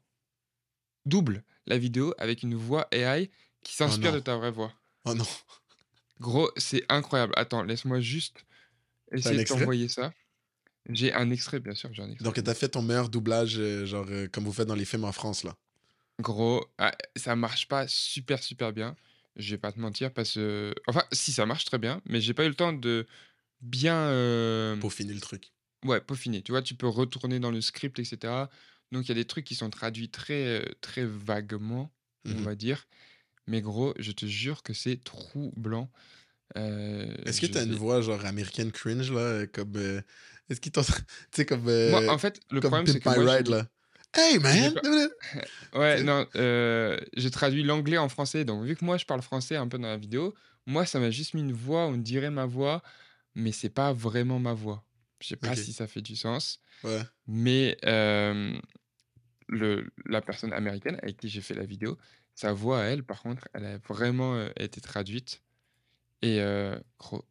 double la vidéo avec une voix AI qui s'inspire non. de ta vraie voix. Oh non. Gros, c'est incroyable. Attends, laisse-moi juste essayer de t'envoyer ça. J'ai un extrait, bien sûr, j'ai un extrait. Donc, t'as fait ton meilleur doublage, euh, genre, euh, comme vous faites dans les films en France, là. Gros, ah, ça marche pas super super bien. Je vais pas te mentir parce que. Enfin, si ça marche très bien, mais j'ai pas eu le temps de bien. euh, Pour finir le truc. Ouais, peaufiner. Tu vois, tu peux retourner dans le script, etc. Donc, il y a des trucs qui sont traduits très, euh, très vaguement, on Mhm. va dire. Mais gros, je te jure que c'est troublant. Euh, Est-ce que je t'as une voix, genre, américaine cringe, là, comme... euh, Est-ce qu'ils t'ont... Tu sais, comme... Moi, euh, en fait, le problème, c'est que moi, Ride, j'ai- là? Hey, man! Ouais, non, euh, j'ai traduit l'anglais en français. Donc, vu que moi, je parle français un peu dans la vidéo, moi, ça m'a juste mis une voix, on dirait ma voix, mais c'est pas vraiment ma voix. Je sais pas si ça fait du sens. Ouais. Mais euh, le, la personne américaine avec qui j'ai fait la vidéo, sa voix à elle, par contre, elle a vraiment euh, été traduite. Et euh,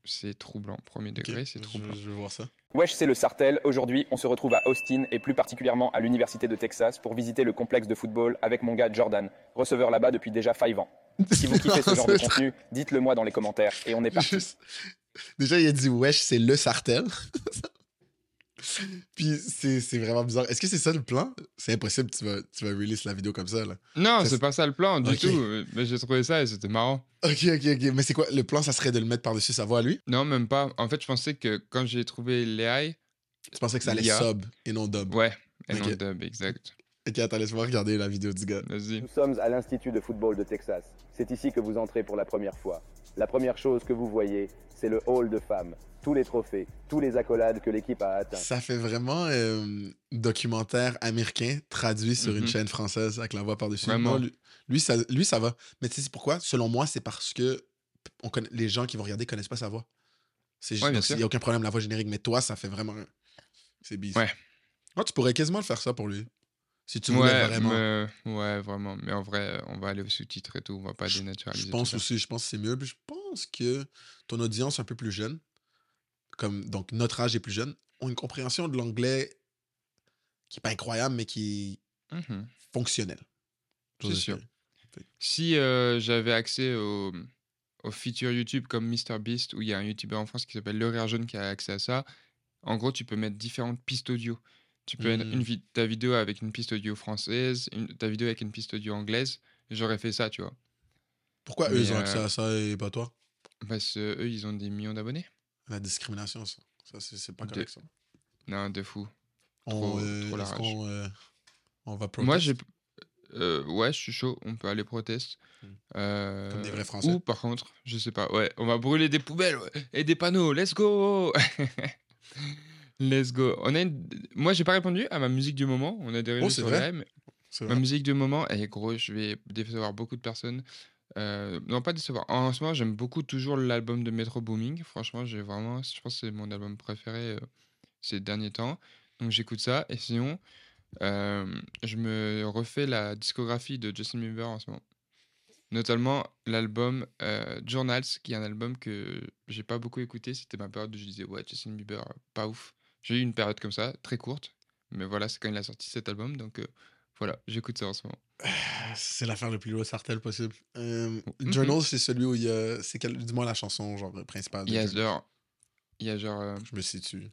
c'est troublant. Premier degré, c'est je- troublant. Je veux voir ça. Wesh, c'est le Sartel. Aujourd'hui, on se retrouve à Austin et plus particulièrement à l'Université de Texas pour visiter le complexe de football avec mon gars Jordan, receveur là-bas depuis déjà 5 ans. Si vous kiffez ce genre de contenu, dites-le moi dans les commentaires et on est parti. Juste- Déjà, il a dit wesh, c'est le sartel. Puis c'est c'est vraiment bizarre. Est-ce que c'est ça le plan? C'est impossible, tu vas, tu vas release la vidéo comme ça, là. Non, c'est pas ça le plan du tout. Mais j'ai trouvé ça et c'était marrant. Ok, ok, ok. Mais c'est quoi? Le plan, ça serait de le mettre par-dessus sa voix à lui? Non, même pas. En fait, je pensais que quand j'ai trouvé l'AI, Tu pensais que ça allait sub et non dub? ouais, et non Ok. dub, exact. Ok, attends, laisse-moi regarder la vidéo du gars. Vas-y. Nous sommes à l'Institut de football de Texas. C'est ici que vous entrez pour la première fois. La première chose que vous voyez, c'est le hall de femmes. Tous les trophées, tous les accolades que l'équipe a atteints. Ça fait vraiment euh, documentaire américain traduit sur une Mhm. chaîne française avec la voix par-dessus. Lui, lui, ça, lui, ça va. Mais tu sais pourquoi? Selon moi, c'est parce que on connaît, les gens qui vont regarder connaissent pas sa voix. Juste, Ouais, il n'y a aucun problème, la voix générique. Mais toi, ça fait vraiment... C'est bizarre. Ouais. Ouais, tu pourrais quasiment le faire ça pour lui. Si tu voulais Ouais, vraiment. mais- ouais, vraiment. Mais en vrai, on va aller au sous-titre et tout. On va pas dénaturaliser. Je pense aussi, je pense que c'est mieux. Puis je pense que ton audience un peu plus jeune, comme donc notre âge est plus jeune, ont une compréhension de l'anglais qui est pas incroyable, mais qui est Mhm. fonctionnelle. C'est sûr. Si euh, j'avais accès au, aux features YouTube comme MrBeast, où il y a un YouTuber en France qui s'appelle Le Rire Jaune qui a accès à ça, en gros, tu peux mettre différentes pistes audio. Tu peux mettre une vi- ta vidéo avec une piste audio française, une- ta vidéo avec une piste audio anglaise. J'aurais fait ça, tu vois. Pourquoi eux, ils ont accès euh, à ça et pas toi? Parce que eux, ils ont des millions d'abonnés. La discrimination, ça. Ça, c'est pas De- correct, ça. Non, de fou. On, Trop- euh, trop la est-ce rage. qu'on euh, on va Moi, protest? j'ai Euh, ouais, je suis chaud. On peut aller protester. Hmm. Euh, Comme des vrais Français? Ou par contre, je sais pas. Ouais, on va brûler des poubelles ouais, et des panneaux. Let's go. Let's go. On a une- Moi, j'ai pas répondu à ma musique du moment. On a des Oh, c'est vrai? la M. C'est Ma vrai. musique du moment, et gros, je vais décevoir beaucoup de personnes. Euh, non, pas décevoir. En ce moment, j'aime beaucoup toujours l'album de Metro Booming. Franchement, j'ai vraiment, je pense que c'est mon album préféré euh, ces derniers temps. Donc j'écoute ça. Et sinon, euh, je me refais la discographie de Justin Bieber en ce moment. Notamment l'album Journals, qui est un album que j'ai pas beaucoup écouté. C'était ma période où je disais, ouais, Justin Bieber, pas ouf. J'ai eu une période comme ça, très courte. Mais voilà, c'est quand il a sorti cet album. Donc voilà, j'écoute ça en ce moment. C'est l'affaire le plus low sartel possible. Euh, Mhm. Journal, c'est celui où il y a. C'est quel... Dis-moi la chanson genre principale. de Il y a genre. Il y a genre. euh, Je me situe.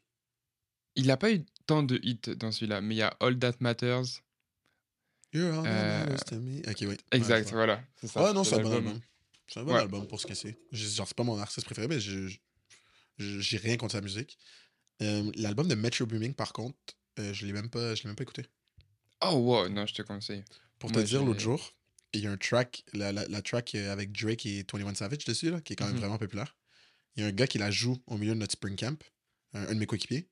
il n'a pas eu tant de hits dans celui-là, mais il y a All That Matters. You're all that Euh, matters to me. Ok, oui. Exact, Ouais, voilà. C'est ça. Ah non, c'est un bon album. C'est un bon Ouais. album pour ce que c'est. Genre, c'est pas mon artiste préféré, mais j'ai rien contre sa musique. Euh, L'album de Metro Booming, par contre, euh, je l'ai même pas, je l'ai même pas écouté. Oh, wow, non, je te conseille. Pour Moi, te dire, l'autre jour, il y a un track, la, la, la track avec Drake et 21 Savage dessus, là, qui est quand même Mhm. vraiment populaire. Il y a un gars qui la joue au milieu de notre spring camp, un, un de mes coéquipiers.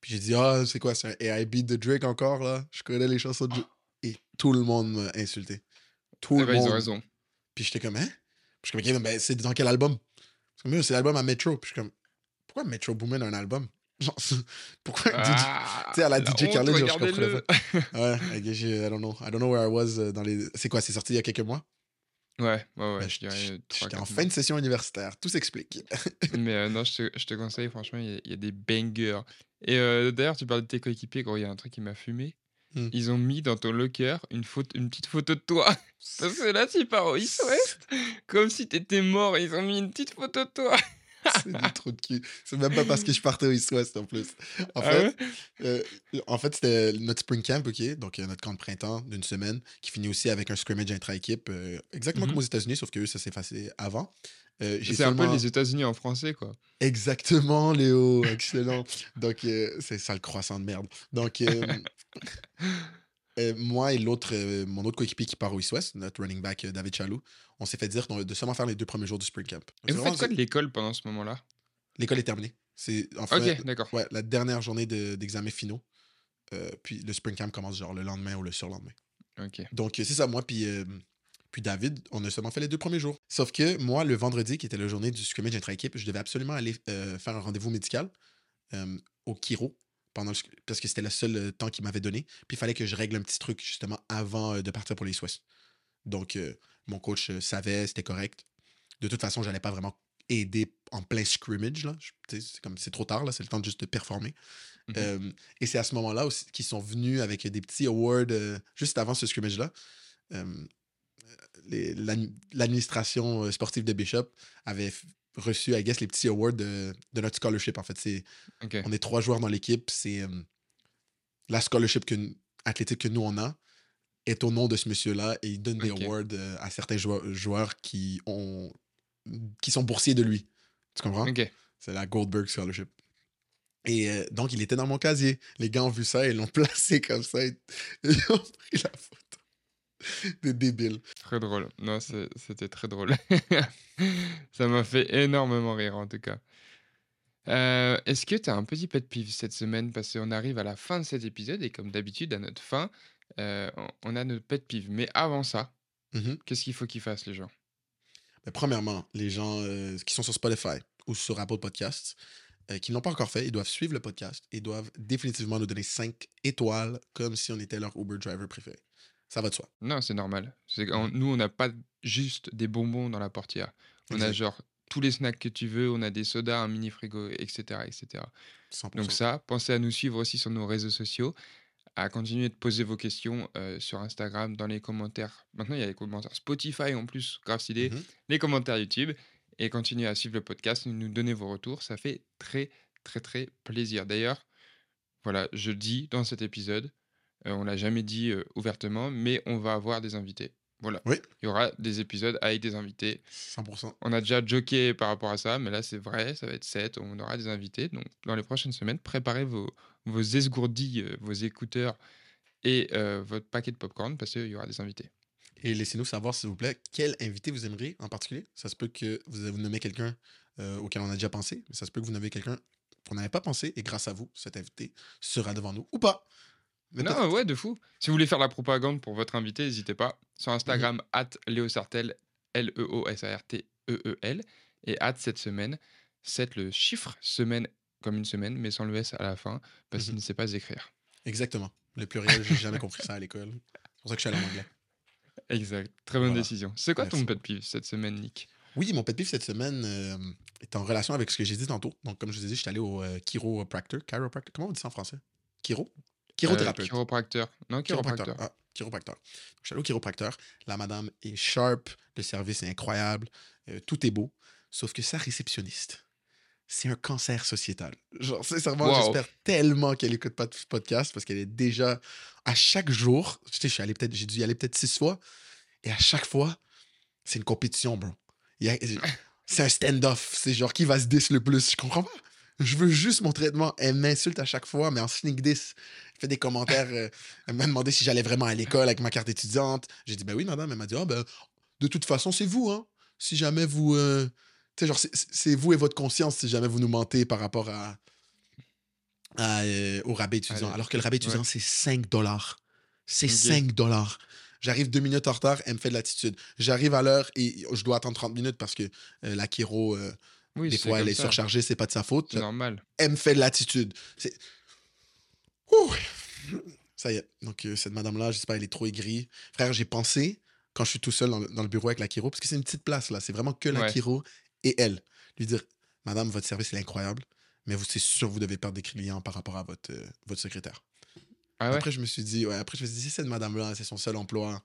Puis j'ai dit, ah, c'est quoi, c'est un AI beat de Drake encore, là? Je connais les chansons de Drake. Et tout le monde m'a insulté. Tout Eh le ben, ils monde. ont raison. Puis j'étais comme, hein? Puis je suis comme, ok, mais c'est dans quel album? Parce que, mais c'est l'album à Metro. Puis je suis comme, pourquoi Metro Boomin a un album? Genre, pourquoi. Ah, Tu sais, à la la DJ genre, je comprenais Ouais, I guess you- I don't know. I don't know where I was euh, dans les... C'est quoi, c'est sorti il y a quelques mois? Ouais, ouais, ouais. Dirais j'étais en fin de session universitaire. Tout s'explique. Mais euh, non, je te, je te conseille, franchement, il y, a- il y a des bangers. Et euh, d'ailleurs, tu parles de tes coéquipiers, gros, il y a un truc qui m'a fumé. Hmm. Ils ont mis dans ton locker une, photo, une petite photo de toi. Parce que là, tu pars au East West, comme si t'étais mort. Ils ont mis une petite photo de toi. c'est du trou de cul. C'est même pas parce que je partais au East West en plus. En Ah fait, euh, en fait c'était notre spring camp, OK? Donc, euh, notre camp de printemps d'une semaine qui finit aussi avec un scrimmage intra-équipe, euh, exactement comme aux États-Unis, sauf que eux, ça s'est passé avant. Euh, C'est un peu les États-Unis en français, quoi. Exactement, Léo. Excellent. Donc, c'est ça le croissant de merde. Donc, euh, moi et l'autre, euh, mon autre coéquipier qui part au East West, notre running back euh, David Chalou, on s'est fait dire de de seulement faire les deux premiers jours du spring camp. Donc, Et vous faites quoi de l'école pendant ce moment-là? L'école est terminée. C'est en fait Ok, d'accord. ouais, la dernière journée de- d'examens finaux. Puis le spring camp commence genre le lendemain ou le surlendemain. Ok. Donc, c'est ça, moi, puis, puis David, on a seulement fait les deux premiers jours. Sauf que moi, le vendredi, qui était la journée du scrimmage intra-équipe, je devais absolument aller faire un rendez-vous médical au Kiro, pendant le sc- parce que c'était le seul euh, temps qu'il m'avait donné. Puis il fallait que je règle un petit truc, justement, avant euh, de partir pour les Swiss. Donc, euh, mon coach savait, c'était correct. De toute façon, j'allais pas vraiment aider en plein scrimmage. Là. C'est comme c'est trop tard, là, c'est le temps de juste de performer. Mhm. Euh, et c'est à ce moment-là aussi qu'ils sont venus avec des petits awards euh, juste avant ce scrimmage-là. Les- L'administration sportive de Bishop avait reçu, I guess, les petits awards de, de notre scholarship. En fait, c'est on est trois joueurs dans l'équipe. C'est euh, la scholarship que, athlétique que nous, on a est au nom de ce monsieur-là et il donne des awards euh, à certains joueurs, joueurs qui, ont, qui sont boursiers de lui. Tu comprends? C'est la Goldberg Scholarship. Et euh, donc, il était dans mon casier. Les gars ont vu ça et l'ont placé comme ça. Et, ils ont pris la photo. Des débiles. Très drôle. Non, c'était très drôle. Ça m'a fait énormément rire, en tout cas. Euh, Est-ce que tu as un petit pet peeve cette semaine? Parce qu'on arrive à la fin de cet épisode et comme d'habitude, à notre fin, euh, on- a notre pet peeve. Mais avant ça, Mhm. qu'est-ce qu'il faut qu'ils fassent, les gens? Mais premièrement, les gens euh, qui sont sur Spotify ou sur Apple Podcasts, qui ne l'ont pas encore fait, ils doivent suivre le podcast et doivent définitivement nous donner 5 étoiles comme si on était leur Uber driver préféré. Ça va de soi. Non, c'est normal. C'est qu'on- Nous, on n'a pas juste des bonbons dans la portière. On a genre tous les snacks que tu veux, on a des sodas, un mini frigo, etc. etc. 100%. Donc ça, pensez à nous suivre aussi sur nos réseaux sociaux, à continuer de poser vos questions euh, sur Instagram, dans les commentaires. Maintenant, il y a les commentaires Spotify en plus, grave stylé, Mhm. les commentaires YouTube, et continuez à suivre le podcast, nous donner vos retours, ça fait très très très plaisir. D'ailleurs, voilà, je dis dans cet épisode, on l'a jamais dit euh, ouvertement, mais on va avoir des invités. Voilà. Oui. Il y aura des épisodes avec des invités. 100%. On a déjà joké par rapport à ça, mais là c'est vrai, ça va être 7, on aura des invités. Donc dans les prochaines semaines, préparez vos, vos esgourdis, euh, vos écouteurs et euh, votre paquet de popcorn parce qu'il y aura des invités. Et laissez-nous savoir, s'il vous plaît, quel invité vous aimeriez en particulier. Ça se peut que vous, vous nommez quelqu'un euh, auquel on a déjà pensé, mais ça se peut que vous nommez quelqu'un qu'on n'avait pas pensé, et grâce à vous, cet invité sera devant nous ou pas. Mais non, ouais, de fou. Si vous voulez faire la propagande pour votre invité, n'hésitez pas. Sur Mhm. Instagram, at Léosartel, L-E-O-S-A-R-T-E-E-L, et at cette semaine. C'est le chiffre semaine comme une semaine, mais sans le S à la fin, parce qu'il Mhm. ne sait pas écrire. Exactement. Le pluriel, j'ai jamais compris ça à l'école. C'est pour ça que je suis allé en anglais. Exact. Très bonne Voilà. décision. C'est quoi ton pet peeve cette semaine, Nick? Oui, mon pet peeve cette semaine euh, est en relation avec ce que j'ai dit tantôt. Donc, comme je vous ai dit, je suis allé au euh, chiropractor. Chiropractor. Comment on dit ça en français? Chiro Chirothérapeute. Chiropracteur. Non, chiropracteur. Ah, chiropracteur. Je suis allé au chiropracteur. La madame est sharp. Le service est incroyable. euh, tout est beau. Sauf que sa réceptionniste, c'est un cancer sociétal. Genre, sincèrement, Wow. j'espère tellement qu'elle écoute pas de podcast parce qu'elle est déjà à chaque jour. Tu sais, je suis allé peut-être, j'ai dû y aller peut-être six fois. Et à chaque fois, c'est une compétition, bro. C'est un stand-off. C'est genre qui va se diss le plus. Je comprends pas. Je veux juste mon traitement. Elle m'insulte à chaque fois, mais en sneak diss. Fait des commentaires. euh, elle m'a demandé si j'allais vraiment à l'école avec ma carte étudiante. J'ai dit, ben oui, madame. Elle m'a dit, ah, ben, de toute façon, c'est vous, hein. Si jamais vous. euh, Tu sais, genre, c'est- vous et votre conscience si jamais vous nous mentez par rapport à. à, euh, au rabais étudiant. Alors que le rabais étudiant, Ouais. c'est 5 dollars. C'est Ok. 5 dollars. J'arrive deux minutes en retard, elle me fait de l'attitude. J'arrive à l'heure et je dois attendre 30 minutes parce que euh, la chiro, Oui, des fois, elle est ça. surchargée, c'est pas de sa faute. C'est normal. Elle me fait de l'attitude. Ouh! Ça y est. Donc, euh, cette madame-là, je sais pas, elle est trop aigrie. Frère, j'ai pensé, quand je suis tout seul dans le, dans le bureau avec la chiro, parce que c'est une petite place, là, c'est vraiment que la Ouais. chiro et elle. Lui dire, madame, votre service est incroyable, mais vous, c'est sûr, vous devez perdre des clients par rapport à votre, euh, votre secrétaire. Ah ouais? Après, je me suis dit, ouais, après, je me suis dit, si cette madame-là, c'est son seul emploi,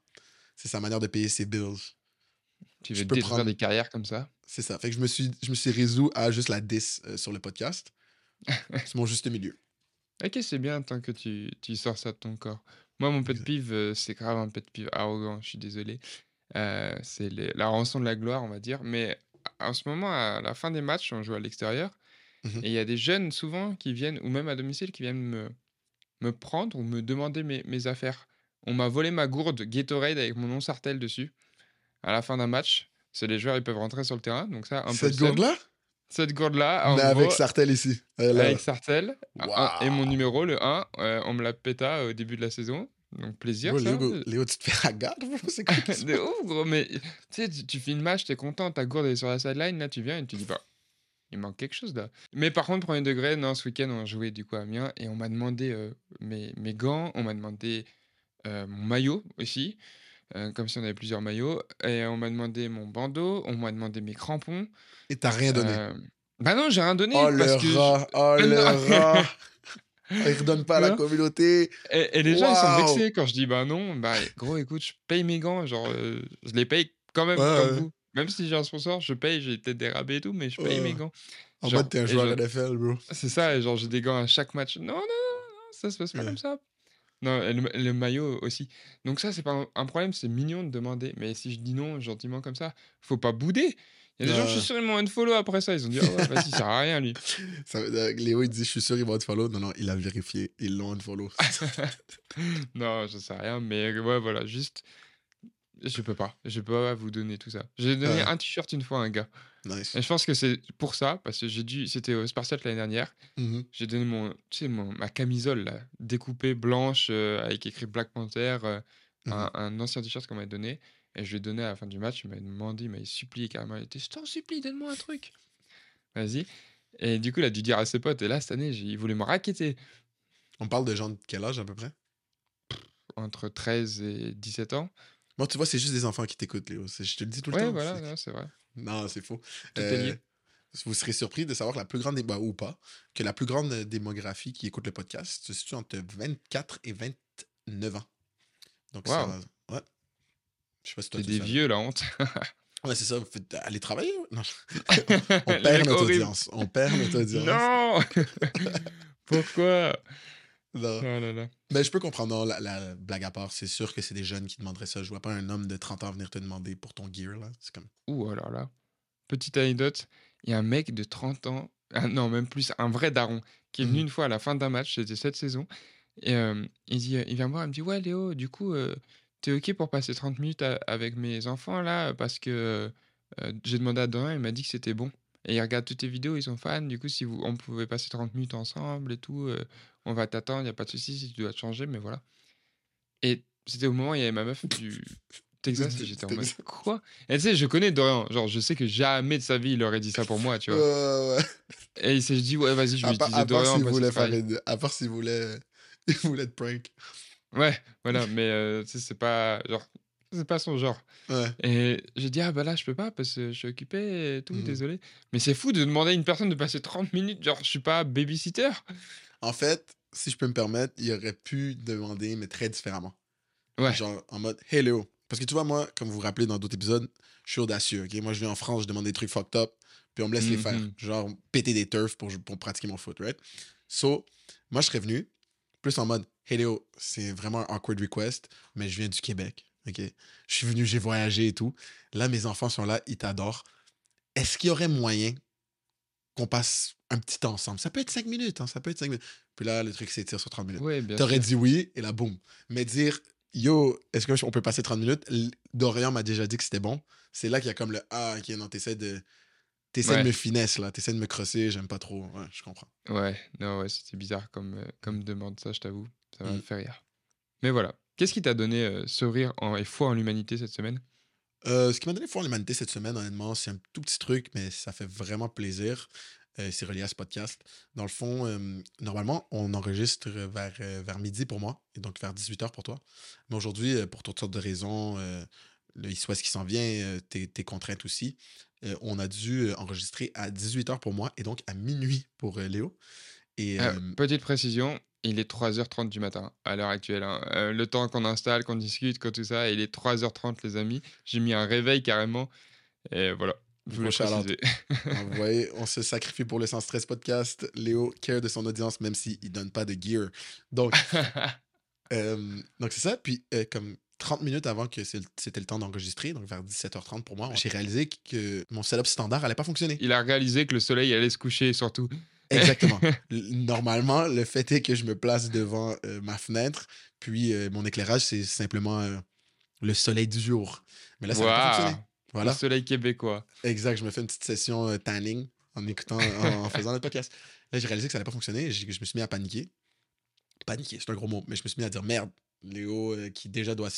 c'est sa manière de payer ses bills. Tu veux détruire prendre- des carrières comme ça? C'est ça. Fait que je me suis, je me suis résolu à juste la 10 euh, sur le podcast. c'est mon juste milieu. Ok, c'est bien tant que tu, tu sors ça de ton corps. Moi, mon pet Exact. peeve, euh, c'est grave un pet peeve arrogant, je suis désolé. Euh, c'est la rançon de la gloire, on va dire. Mais en ce moment, à la fin des matchs, on joue à l'extérieur. Mhm. Et il y a des jeunes, souvent, qui viennent, ou même à domicile, qui viennent me, me prendre ou me demander mes, mes affaires. On m'a volé ma gourde Gatorade avec mon nom Sartel dessus. À la fin d'un match, c'est les joueurs, ils peuvent rentrer sur le terrain. Donc ça, un peu le Cette seum. gourde-là? Cette gourde-là, Mais avec gros, Sartel ici. Euh, avec Sartel. un- et mon numéro, le 1, euh, on me l'a péta au début de la saison. Donc plaisir, Bro, ça. Léo, Léo, tu te fais la garde, bro, c'est quoi de ouf, gros. Mais tu tu, fais une match, t'es content, ta gourde est sur la sideline, là tu viens et tu dis, bah, il manque quelque chose là. Mais par contre, premier degré, non, ce week-end, on jouait du coup à Amiens et on m'a demandé euh, mes, mes gants, on m'a demandé euh, mon maillot aussi, euh, comme si on avait plusieurs maillots, et on m'a demandé mon bandeau, on m'a demandé mes crampons. Et t'as rien donné. Euh, Bah non, j'ai rien donné. oh parce le que je- rat, oh le rat. Il redonne pas à la communauté. Et, et les gens, ils sont vexés quand je dis bah non. Bah gros, écoute, je paye mes gants. Genre, euh, je les paye quand même Ouais, comme ouais. vous. Même si j'ai un sponsor, je paye. J'ai peut-être des rabais et tout, mais je paye Ouais. mes gants. En Genre, mode, t'es un joueur je- NFL, bro. C'est ça, et genre, j'ai des gants à chaque match. Non, non, non, ça se passe pas comme ça. Non, le, le maillot aussi. Donc, ça, c'est pas un, problème, c'est mignon de demander. Mais si je dis non gentiment comme ça, faut pas bouder. Il y a des gens, je suis sûr, ils m'ont follow après ça. Ils ont dit, ah ouais, vas-y, ça sert à rien, lui. Ça- euh, Léo, il dit, je suis sûr, il va te follow. Non, non, il a vérifié. Ils l'ont unfollow. non, je sais rien, mais ouais, voilà, juste. Je peux pas. Je peux pas vous donner tout ça. J'ai donné un t-shirt une fois à un gars. Nice. Et je pense que c'est pour ça, parce que j'ai dû. C'était au Spartiate l'année dernière. Mhm. J'ai donné mon, tu sais, mon, ma camisole là, découpée blanche euh, avec écrit Black Panther, euh, Mhm. un, un ancien t-shirt qu'on m'avait donné. Et je lui ai donné à la fin du match. Il m'a demandé, il m'a supplié carrément. Il était, je t'en supplie, donne-moi un truc. Vas-y. Et du coup, il a dû dire à ses potes. Et là, cette année, il voulait me raqueter On parle de gens de quel âge à peu près? Entre 13 et 17 ans. Bon, tu vois, c'est juste des enfants qui t'écoutent, Léo. Je te le dis tout le Ouais, temps. voilà, c'est- non, c'est vrai. Non, c'est faux. Euh, Vous serez surpris de savoir que la plus grande, bah, ou pas, que la plus grande démographie qui écoute le podcast se situe entre 24 et 29 ans. Donc, ça Wow. va. Ouais. Je sais pas si toi C'est tu des vieux, la honte. Ouais, c'est ça. vous faites- Allez travailler. Non. On perd notre audience. On perd notre audience. Non Pourquoi? Non. Oh. Mais je peux comprendre. Non, la, la blague à part, c'est sûr que c'est des jeunes qui demanderaient ça. Je vois pas un homme de 30 ans venir te demander pour ton gear. là. C'est comme. Ouh, alors là. Petite anecdote, il y a un mec de 30 ans, ah non, même plus, un vrai daron, qui est venu Mhm. une fois à la fin d'un match, c'était cette saison, Et euh, il dit, il vient me voir, il me dit, ouais, Léo, du coup, euh, t'es OK pour passer 30 minutes avec mes enfants là Parce que euh, j'ai demandé à Dorian, il m'a dit que c'était bon. Et il regarde toutes tes vidéos, ils sont fans. Du coup, si vous, on pouvait passer 30 minutes ensemble et tout, euh, on va t'attendre, il n'y a pas de souci si tu dois te changer, mais voilà. Et c'était au moment où il y avait ma meuf du Texas et j'étais en mode, quoi? Et tu sais, je connais Dorian, genre, je sais que jamais de sa vie il aurait dit ça pour moi, tu vois. Ouais. Et il s'est dit, ouais, vas-y, je vais À, part- utiliser à part Dorian parce voulait faire une- à part s'il voulait, il voulait te prank. Ouais, voilà, mais euh, tu sais, c'est pas, genre, c'est pas son genre. Ouais. Et j'ai dit, ah bah là, je peux pas parce que je suis occupé et tout, Mhm. désolé. Mais c'est fou de demander à une personne de passer 30 minutes, genre, je suis pas babysitter. En fait, si je peux me permettre, il aurait pu demander, mais très différemment. Ouais. Genre en mode Hey Léo. Parce que tu vois, moi, comme vous vous rappelez dans d'autres épisodes, je suis audacieux. ok? Moi, je viens en France, je demande des trucs fucked up, puis on me laisse les faire. Mhm. Genre péter des turfs pour, pour pratiquer mon foot, right? So, moi, je serais venu plus en mode Hey Léo, c'est vraiment un awkward request, mais je viens du Québec. ok? Je suis venu, j'ai voyagé et tout. Là, mes enfants sont là, ils t'adorent. Est-ce qu'il y aurait moyen qu'on passe un petit temps ensemble? Ça peut être 5 minutes, hein, ça peut être 5 minutes. Puis là, le truc s'étire sur 30 minutes. Bien T'aurais dit oui, et là, boum. Mais dire, yo, est-ce qu'on peut passer 30 minutes? Dorian m'a déjà dit que c'était bon. C'est là qu'il y a comme le Ah, ok, non, t'essaies de. T'essaies Ouais. de me finesse, là. T'essaies de me crosser, j'aime pas trop. Ouais, je comprends. Ouais, non, ouais, c'était bizarre comme, euh, comme demande, ça, je t'avoue. Ça m'a Mm. fait rire. Mais voilà. Qu'est-ce qui t'a donné euh, ce rire en, et foi en l'humanité cette semaine? Euh, ce qui m'a donné foi en l'humanité cette semaine, honnêtement, c'est un tout petit truc, mais ça fait vraiment plaisir. Euh, c'est relié à ce podcast. Dans le fond, euh, normalement, on enregistre vers, euh, vers midi pour moi, et donc vers 18h pour toi. Mais aujourd'hui, pour toutes sortes de raisons, le East West qui s'en vient, tes, tes contraintes aussi, on a dû enregistrer à 18h pour moi, et donc à minuit pour Léo. Et euh, Petite précision, il est 3h30 du matin à l'heure actuelle. hein. Euh, le temps qu'on installe, qu'on discute, tout ça, il est 3h30, les amis. J'ai mis un réveil carrément. Et voilà, préciser. Ah, Vous voyez, on se sacrifie pour le Sans Stress podcast. Léo care de son audience, même s'il ne donne pas de gear. Donc, Euh, donc c'est ça. Puis euh, comme 30 minutes avant que le- c'était le temps d'enregistrer, donc vers 17h30 pour moi, j'ai réalisé que mon setup standard allait pas fonctionner. il a réalisé que le soleil allait se coucher surtout. Exactement. Normalement, le fait est que je me place devant euh, ma fenêtre, puis mon éclairage, c'est simplement le soleil du jour. Mais là, ça n'a pas fonctionné. Voilà. Le soleil québécois. Exact. Je me fais une petite session euh, tanning en écoutant, en, en faisant le podcast. Là, j'ai réalisé que ça n'allait pas fonctionner. et j'ai- Je me suis mis à paniquer. Paniquer, c'est un gros mot. Mais je me suis mis à dire merde, Léo, euh, qui déjà doit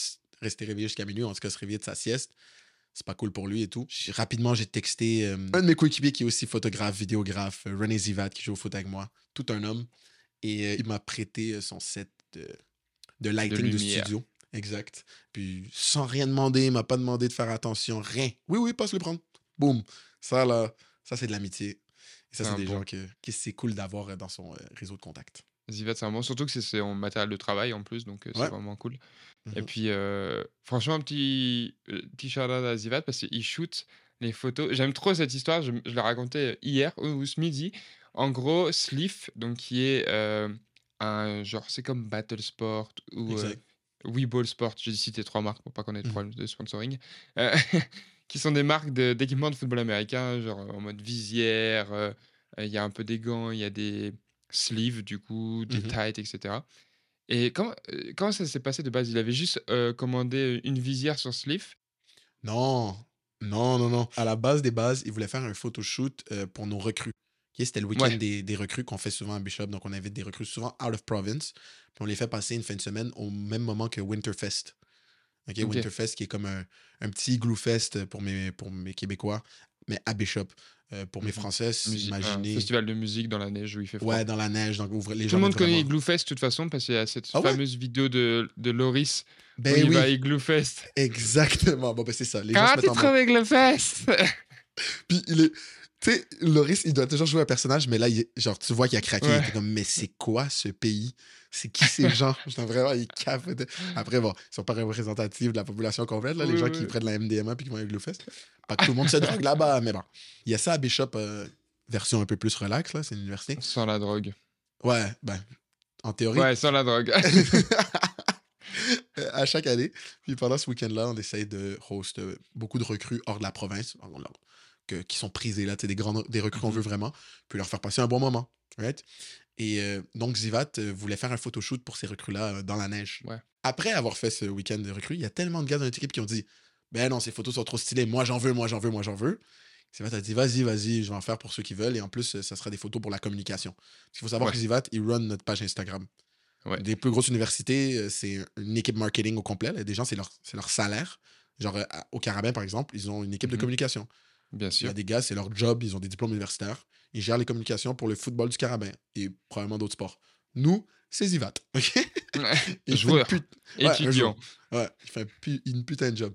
rester réveillé jusqu'à minuit, en tout cas se réveiller de sa sieste. C'est pas cool pour lui et tout. Rapidement, j'ai texté euh, un de mes coéquipiers qui est aussi photographe, vidéographe, euh, René Zivat, qui joue au foot avec moi. Tout un homme. Et il m'a prêté son set de, de lighting de, studio. Exact. Puis sans rien demander, il m'a pas demandé de faire attention, rien. Oui, oui, passe le prendre. Boum. Ça, là, ça, c'est de l'amitié. Et ça, C'est des bon. gens que, que c'est cool d'avoir euh, dans son euh, réseau de contacts. Zivat, c'est un bon. Surtout que c'est- en matériel de travail en plus, donc euh, c'est Ouais. vraiment cool. Et Mhm. puis, euh, franchement, un petit, petit shout-out à Zivat parce qu'il shoot les photos. J'aime trop cette histoire. Je, je l'ai racontée hier ou, ce midi. En gros, Sliff, donc qui est euh, un genre, c'est comme Battle Sport ou euh. Weeball Sport. J'ai cité trois marques pour pas qu'on ait de Mhm. problème de sponsoring. euh, qui sont des marques de- d'équipement de, football américain, genre en mode visière. euh, Il y a un peu des gants, il y a des sleeves, du coup, des Mhm. tights, etc. Et comment, euh, comment ça s'est passé de base? Il avait juste euh, commandé une visière sur Sleeve? Non, non, non, non. À la base des bases, ils voulaient faire un photoshoot euh, pour nos recrues. Ok, C'était le week-end Ouais. des, des recrues qu'on fait souvent à Bishop. Donc, on invite des recrues souvent out of province. Puis on les fait passer une fin de semaine au même moment que Winterfest. Ok, Ok. Winterfest qui est comme un, un petit glue fest pour mes, pour mes Québécois, mais à Bishop. Euh, pour mes Mhm. Français, Musi- Un imaginez. festival de musique dans la neige où il fait froid. Ouais, dans la neige. Donc, ouvre, les Tout le monde connaît vraiment- de toute façon parce qu'il y a cette Ah ouais? fameuse vidéo de, de Loris où Ben il oui, va à exactement. Bon, ben c'est ça. Les se tu trouves Igloofest Puis il est. Tu sais, Loris, il doit toujours jouer un personnage, mais là, il genre, tu vois qu'il a craqué. Ouais. Il était comme, mais c'est quoi ce pays? C'est qui ces gens? Genre, Vraiment, il capote. Après, bon, ils sont pas représentatifs de la population complète, là, les Oui, gens oui. qui prennent la MDMA puis qui vont à Glowfest. Pas que tout le monde se drogue là-bas, mais bon. Il y a ça à Bishop, euh, version un peu plus relax, là, c'est une université. Sans la drogue. Ouais, ben, en théorie. Ouais, sans la drogue. À chaque année. Puis pendant ce week-end-là, on essaye de host euh, beaucoup de recrues hors de la province, on leur- que- qui sont prisés là, des, grands, des recrues qu'on Mhm. veut vraiment, puis leur faire passer un bon moment. Right? Et euh, donc, Zivat euh, voulait faire un photoshoot pour ces recrues-là euh, dans la neige. Ouais. Après avoir fait ce week-end de recrues, il y a tellement de gars dans notre équipe qui ont dit Ben non, ces photos sont trop stylées, moi j'en veux, moi j'en veux, moi j'en veux. Zivat a dit Vas-y, vas-y, je vais en faire pour ceux qui veulent. Et en plus, ça sera des photos pour la communication. Parce qu'il faut savoir Ouais. que Zivat, il run notre page Instagram. Ouais. Des plus grosses universités, c'est une équipe marketing au complet. là. Des gens, c'est leur, leur salaire. Genre, euh, au Carabin, par exemple, ils ont une équipe de Mhm. communication. Bien Il y sûr. a des gars, c'est leur job, ils ont des diplômes universitaires. Ils gèrent les communications pour le football du Carabin et probablement d'autres sports. Nous, c'est Zivat. ok? Fait Joueur. put- Ouais, Étudiant. Ouais, il fait une putain de job.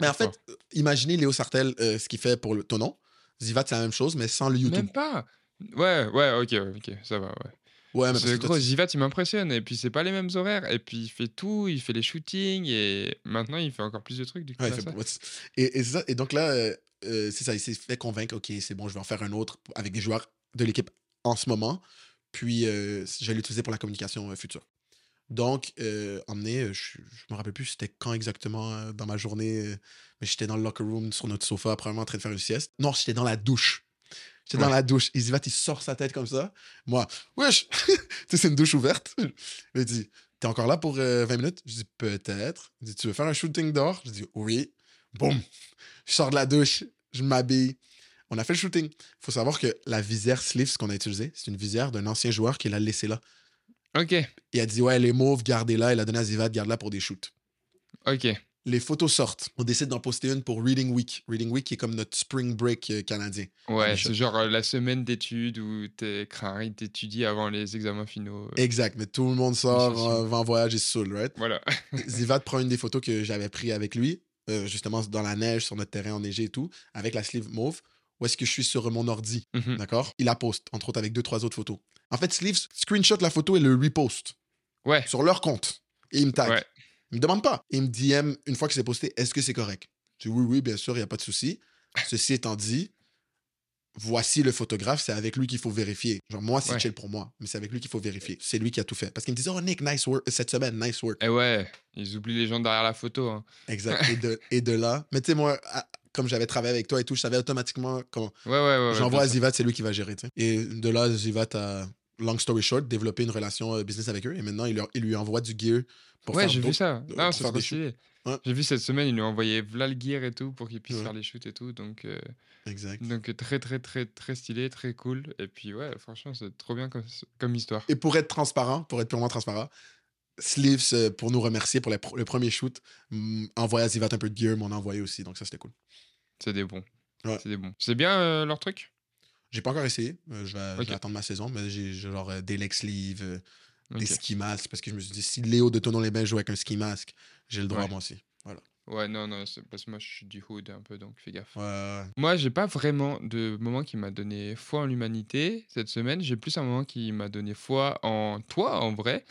Mais en fait, euh, imaginez Léo Sartel, euh, ce qu'il fait pour le Tonon. Zivat, c'est la même chose, mais sans le YouTube. Même pas. Ouais, ouais, ok, ok, ça va, ouais. Ouais, mais parce que gros, Zivat, il m'impressionne. Et puis, c'est pas les mêmes horaires. Et puis, il fait tout. Il fait les shootings. Et maintenant, il fait encore plus de trucs. Du coup, Ouais, là, fait- et, et ça. Et donc là, euh, euh, c'est ça, il s'est fait convaincre, OK, c'est bon, je vais en faire un autre avec des joueurs de l'équipe en ce moment. Puis, euh, je vais l'utiliser pour la communication euh, future. Donc, euh, emmené, euh, je, je me rappelle plus c'était quand exactement dans ma journée, mais j'étais dans le locker room sur notre sofa, probablement en train de faire une sieste. Non, j'étais dans la douche. J'étais dans la douche. Et Zivat, il sort sa tête comme ça. Moi, wesh! tu sais, c'est une douche ouverte. Il dit, t'es encore là pour euh, 20 minutes? Je dis, peut-être. Il dit, tu veux faire un shooting dehors? Je dis, oui. Boum! Je sors de la douche, je m'habille. On a fait le shooting. Il faut savoir que la visière Sleeves qu'on a utilisée, c'est une visière d'un ancien joueur qui l'a laissé là. Ok, Il a dit, ouais, les mauves, gardez-la. Il a donné à Zivat, garde-la pour des shoots. ok. Les photos sortent. On décide d'en poster une pour Reading Week. Reading Week qui est comme notre spring break euh, canadien. Ouais, c'est genre euh, la semaine d'études où t'es craint, t'étudies avant les examens finaux. euh, Exact, mais tout le monde sort, euh, va en voyage et se saoule, right? Voilà. Zivat prend une des photos que j'avais pris avec lui, euh, justement dans la neige, sur notre terrain enneigé et tout, avec la sleeve mauve. Où est-ce que je suis sur mon ordi, Mhm. d'accord? Il la poste, entre autres avec deux, trois autres photos. En fait, Sleeves screenshot la photo et le repost Ouais, sur leur compte. Et il me tag. ouais. Il me demande pas. Il me DM une fois que c'est posté, est-ce que c'est correct? Je dis oui, oui, bien sûr, il n'y a pas de souci. Ceci étant dit, voici le photographe, c'est avec lui qu'il faut vérifier. Genre, moi, c'est Ouais. chill pour moi, mais c'est avec lui qu'il faut vérifier. C'est lui qui a tout fait. Parce qu'il me disait, oh Nick, nice work, cette semaine, nice work. Et ouais, ils oublient les gens derrière la photo. hein. Exact. Et de, et de là, mais tu sais, moi, à- comme j'avais travaillé avec toi et tout, je savais automatiquement comment. Ouais, ouais, ouais. J'envoie à. Zivat, c'est lui qui va gérer. tu sais. Et de là, Zivat a, long story short, développé une relation euh, business avec eux. Et maintenant, il, leur- il lui envoie du gear Ouais, j'ai vu ça. de- Non, c'est stylé. Ouais. J'ai vu cette semaine, ils lui ont envoyé Vlal Gear et tout pour qu'il puisse Ouais. faire les shoots et tout. Donc, euh, Exact. donc très, très, très, très stylé, très cool. Et puis, ouais, franchement, c'est trop bien comme, comme histoire. Et pour être transparent, pour être purement transparent, Sleeves, euh, pour nous remercier pour le, pr- le premier shoot, mm, envoie à Zivat un peu de gear, m'en a envoyé aussi. Donc ça, c'était cool. C'est des bons. Ouais. C'est des bons. C'est bien euh, leur truc? J'ai pas encore essayé. euh, je, vais, je vais attendre ma saison, mais j'ai genre euh, des leg sleeves, euh, Ok. des ski masks, parce que je me suis dit, si Léo de Tonon les Bains joue avec un ski mask, j'ai le droit Ouais. moi aussi. Voilà. Ouais, non, non, parce que moi, je suis du hood un peu, donc fais gaffe. Ouais, ouais, Moi, j'ai pas vraiment de moment qui m'a donné foi en l'humanité cette semaine. J'ai plus un moment qui m'a donné foi en toi, en vrai.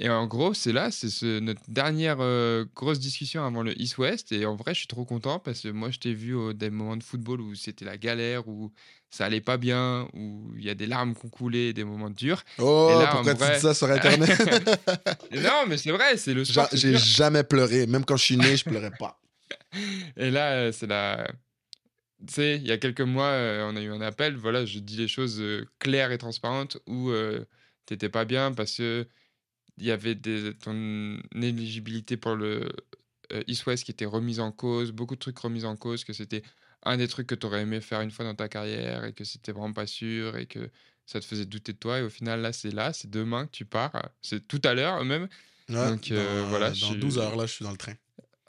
Et en gros, c'est là, c'est ce- notre dernière euh, grosse discussion avant le East-West. Et en vrai, je suis trop content parce que moi, je t'ai vu au des moments de football où c'était la galère, où ça allait pas bien, où il y a des larmes qui ont coulé, des moments durs. Oh, Et là, pourquoi tu vrai- dis ça sur Internet? Et non, mais c'est vrai, c'est le sport. J'ai jamais pleuré. Même quand je suis né, je pleurais pas. Et là, euh, c'est la. Tu sais, il y a quelques mois, euh, on a eu un appel. Voilà, je dis les choses euh, claires et transparentes où euh, t'étais pas bien parce que il y avait des, ton éligibilité pour le euh, East-West qui était remise en cause, beaucoup de trucs remis en cause, que c'était un des trucs que tu aurais aimé faire une fois dans ta carrière et que c'était vraiment pas sûr et que ça te faisait douter de toi. Et au final, là, c'est là, c'est demain que tu pars. C'est tout à l'heure même. Ouais, Donc, euh, dans, voilà, Dans suis- 12 heures, là, je suis dans le train.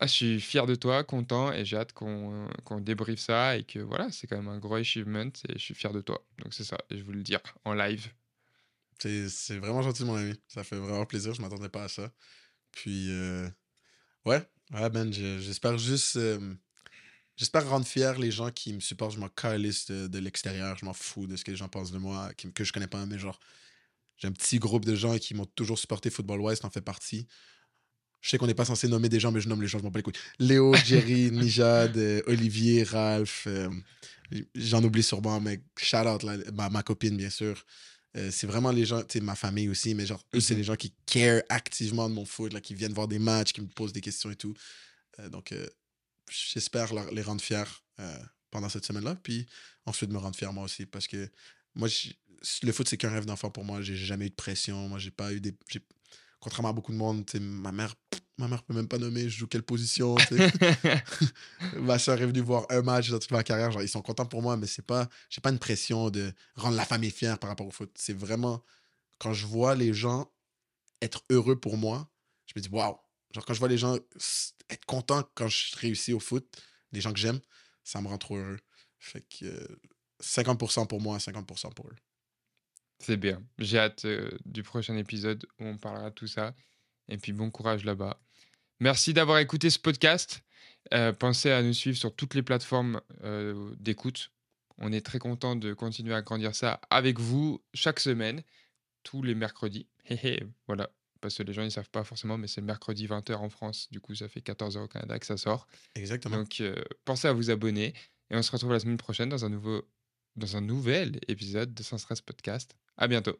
Ah, je suis fier de toi, content, et j'ai hâte qu'on qu'on débriefe ça et que voilà, c'est quand même un gros achievement et je suis fier de toi. Donc c'est ça, et je voulais le dire en live. C'est vraiment gentil, mon ami. Ça fait vraiment plaisir. Je m'attendais pas à ça. Puis, euh, ouais, ouais, Ben, je- j'espère juste. euh, j'espère rendre fier les gens qui me supportent. Je m'en calisse de, de l'extérieur. Je m'en fous de ce que les gens pensent de moi, qui, que je connais pas, mais genre, j'ai un petit groupe de gens qui m'ont toujours supporté. Football West en fait partie. Je sais qu'on n'est pas censé nommer des gens, mais je nomme les gens, je m'en bats les couilles. Léo, Jerry, Nijad, euh, Olivier, Ralph. euh, J'en oublie sûrement, mais shout out, là, ma, ma copine, bien sûr. Euh, c'est vraiment les gens, tu sais, ma famille aussi, mais genre, eux, c'est Mhm. les gens qui care activement de mon foot, là, qui viennent voir des matchs, qui me posent des questions et tout. Donc, euh, j'espère les rendre fiers euh, pendant cette semaine-là, puis ensuite me rendre fier moi aussi, parce que moi, le foot, c'est qu'un rêve d'enfant pour moi. J'ai jamais eu de pression. Moi, j'ai pas eu des. Contrairement à beaucoup de monde, ma mère, ma mère peut même pas nommer je joue quelle position. ma soeur est venue voir un match dans toute ma carrière. Genre, ils sont contents pour moi, mais c'est pas. J'ai pas une pression de rendre la famille fière par rapport au foot. C'est vraiment quand je vois les gens être heureux pour moi, je me dis waouh. Genre quand je vois les gens être contents quand je réussis au foot, les gens que j'aime, ça me rend trop heureux. Fait que euh, 50% pour moi, 50% pour eux. C'est bien. J'ai hâte euh, du prochain épisode où on parlera de tout ça. Et puis bon courage là-bas. Merci d'avoir écouté ce podcast. Euh, pensez à nous suivre sur toutes les plateformes euh, d'écoute. On est très content de continuer à grandir ça avec vous chaque semaine, tous les mercredis. Voilà. Parce que les gens ne savent pas forcément, mais c'est mercredi 20h en France. Du coup, ça fait 14h au Canada que ça sort. Exactement. Donc, euh, pensez à vous abonner. Et on se retrouve la semaine prochaine dans un, nouveau, dans un nouvel épisode de Sans Stress Podcast. À bientôt.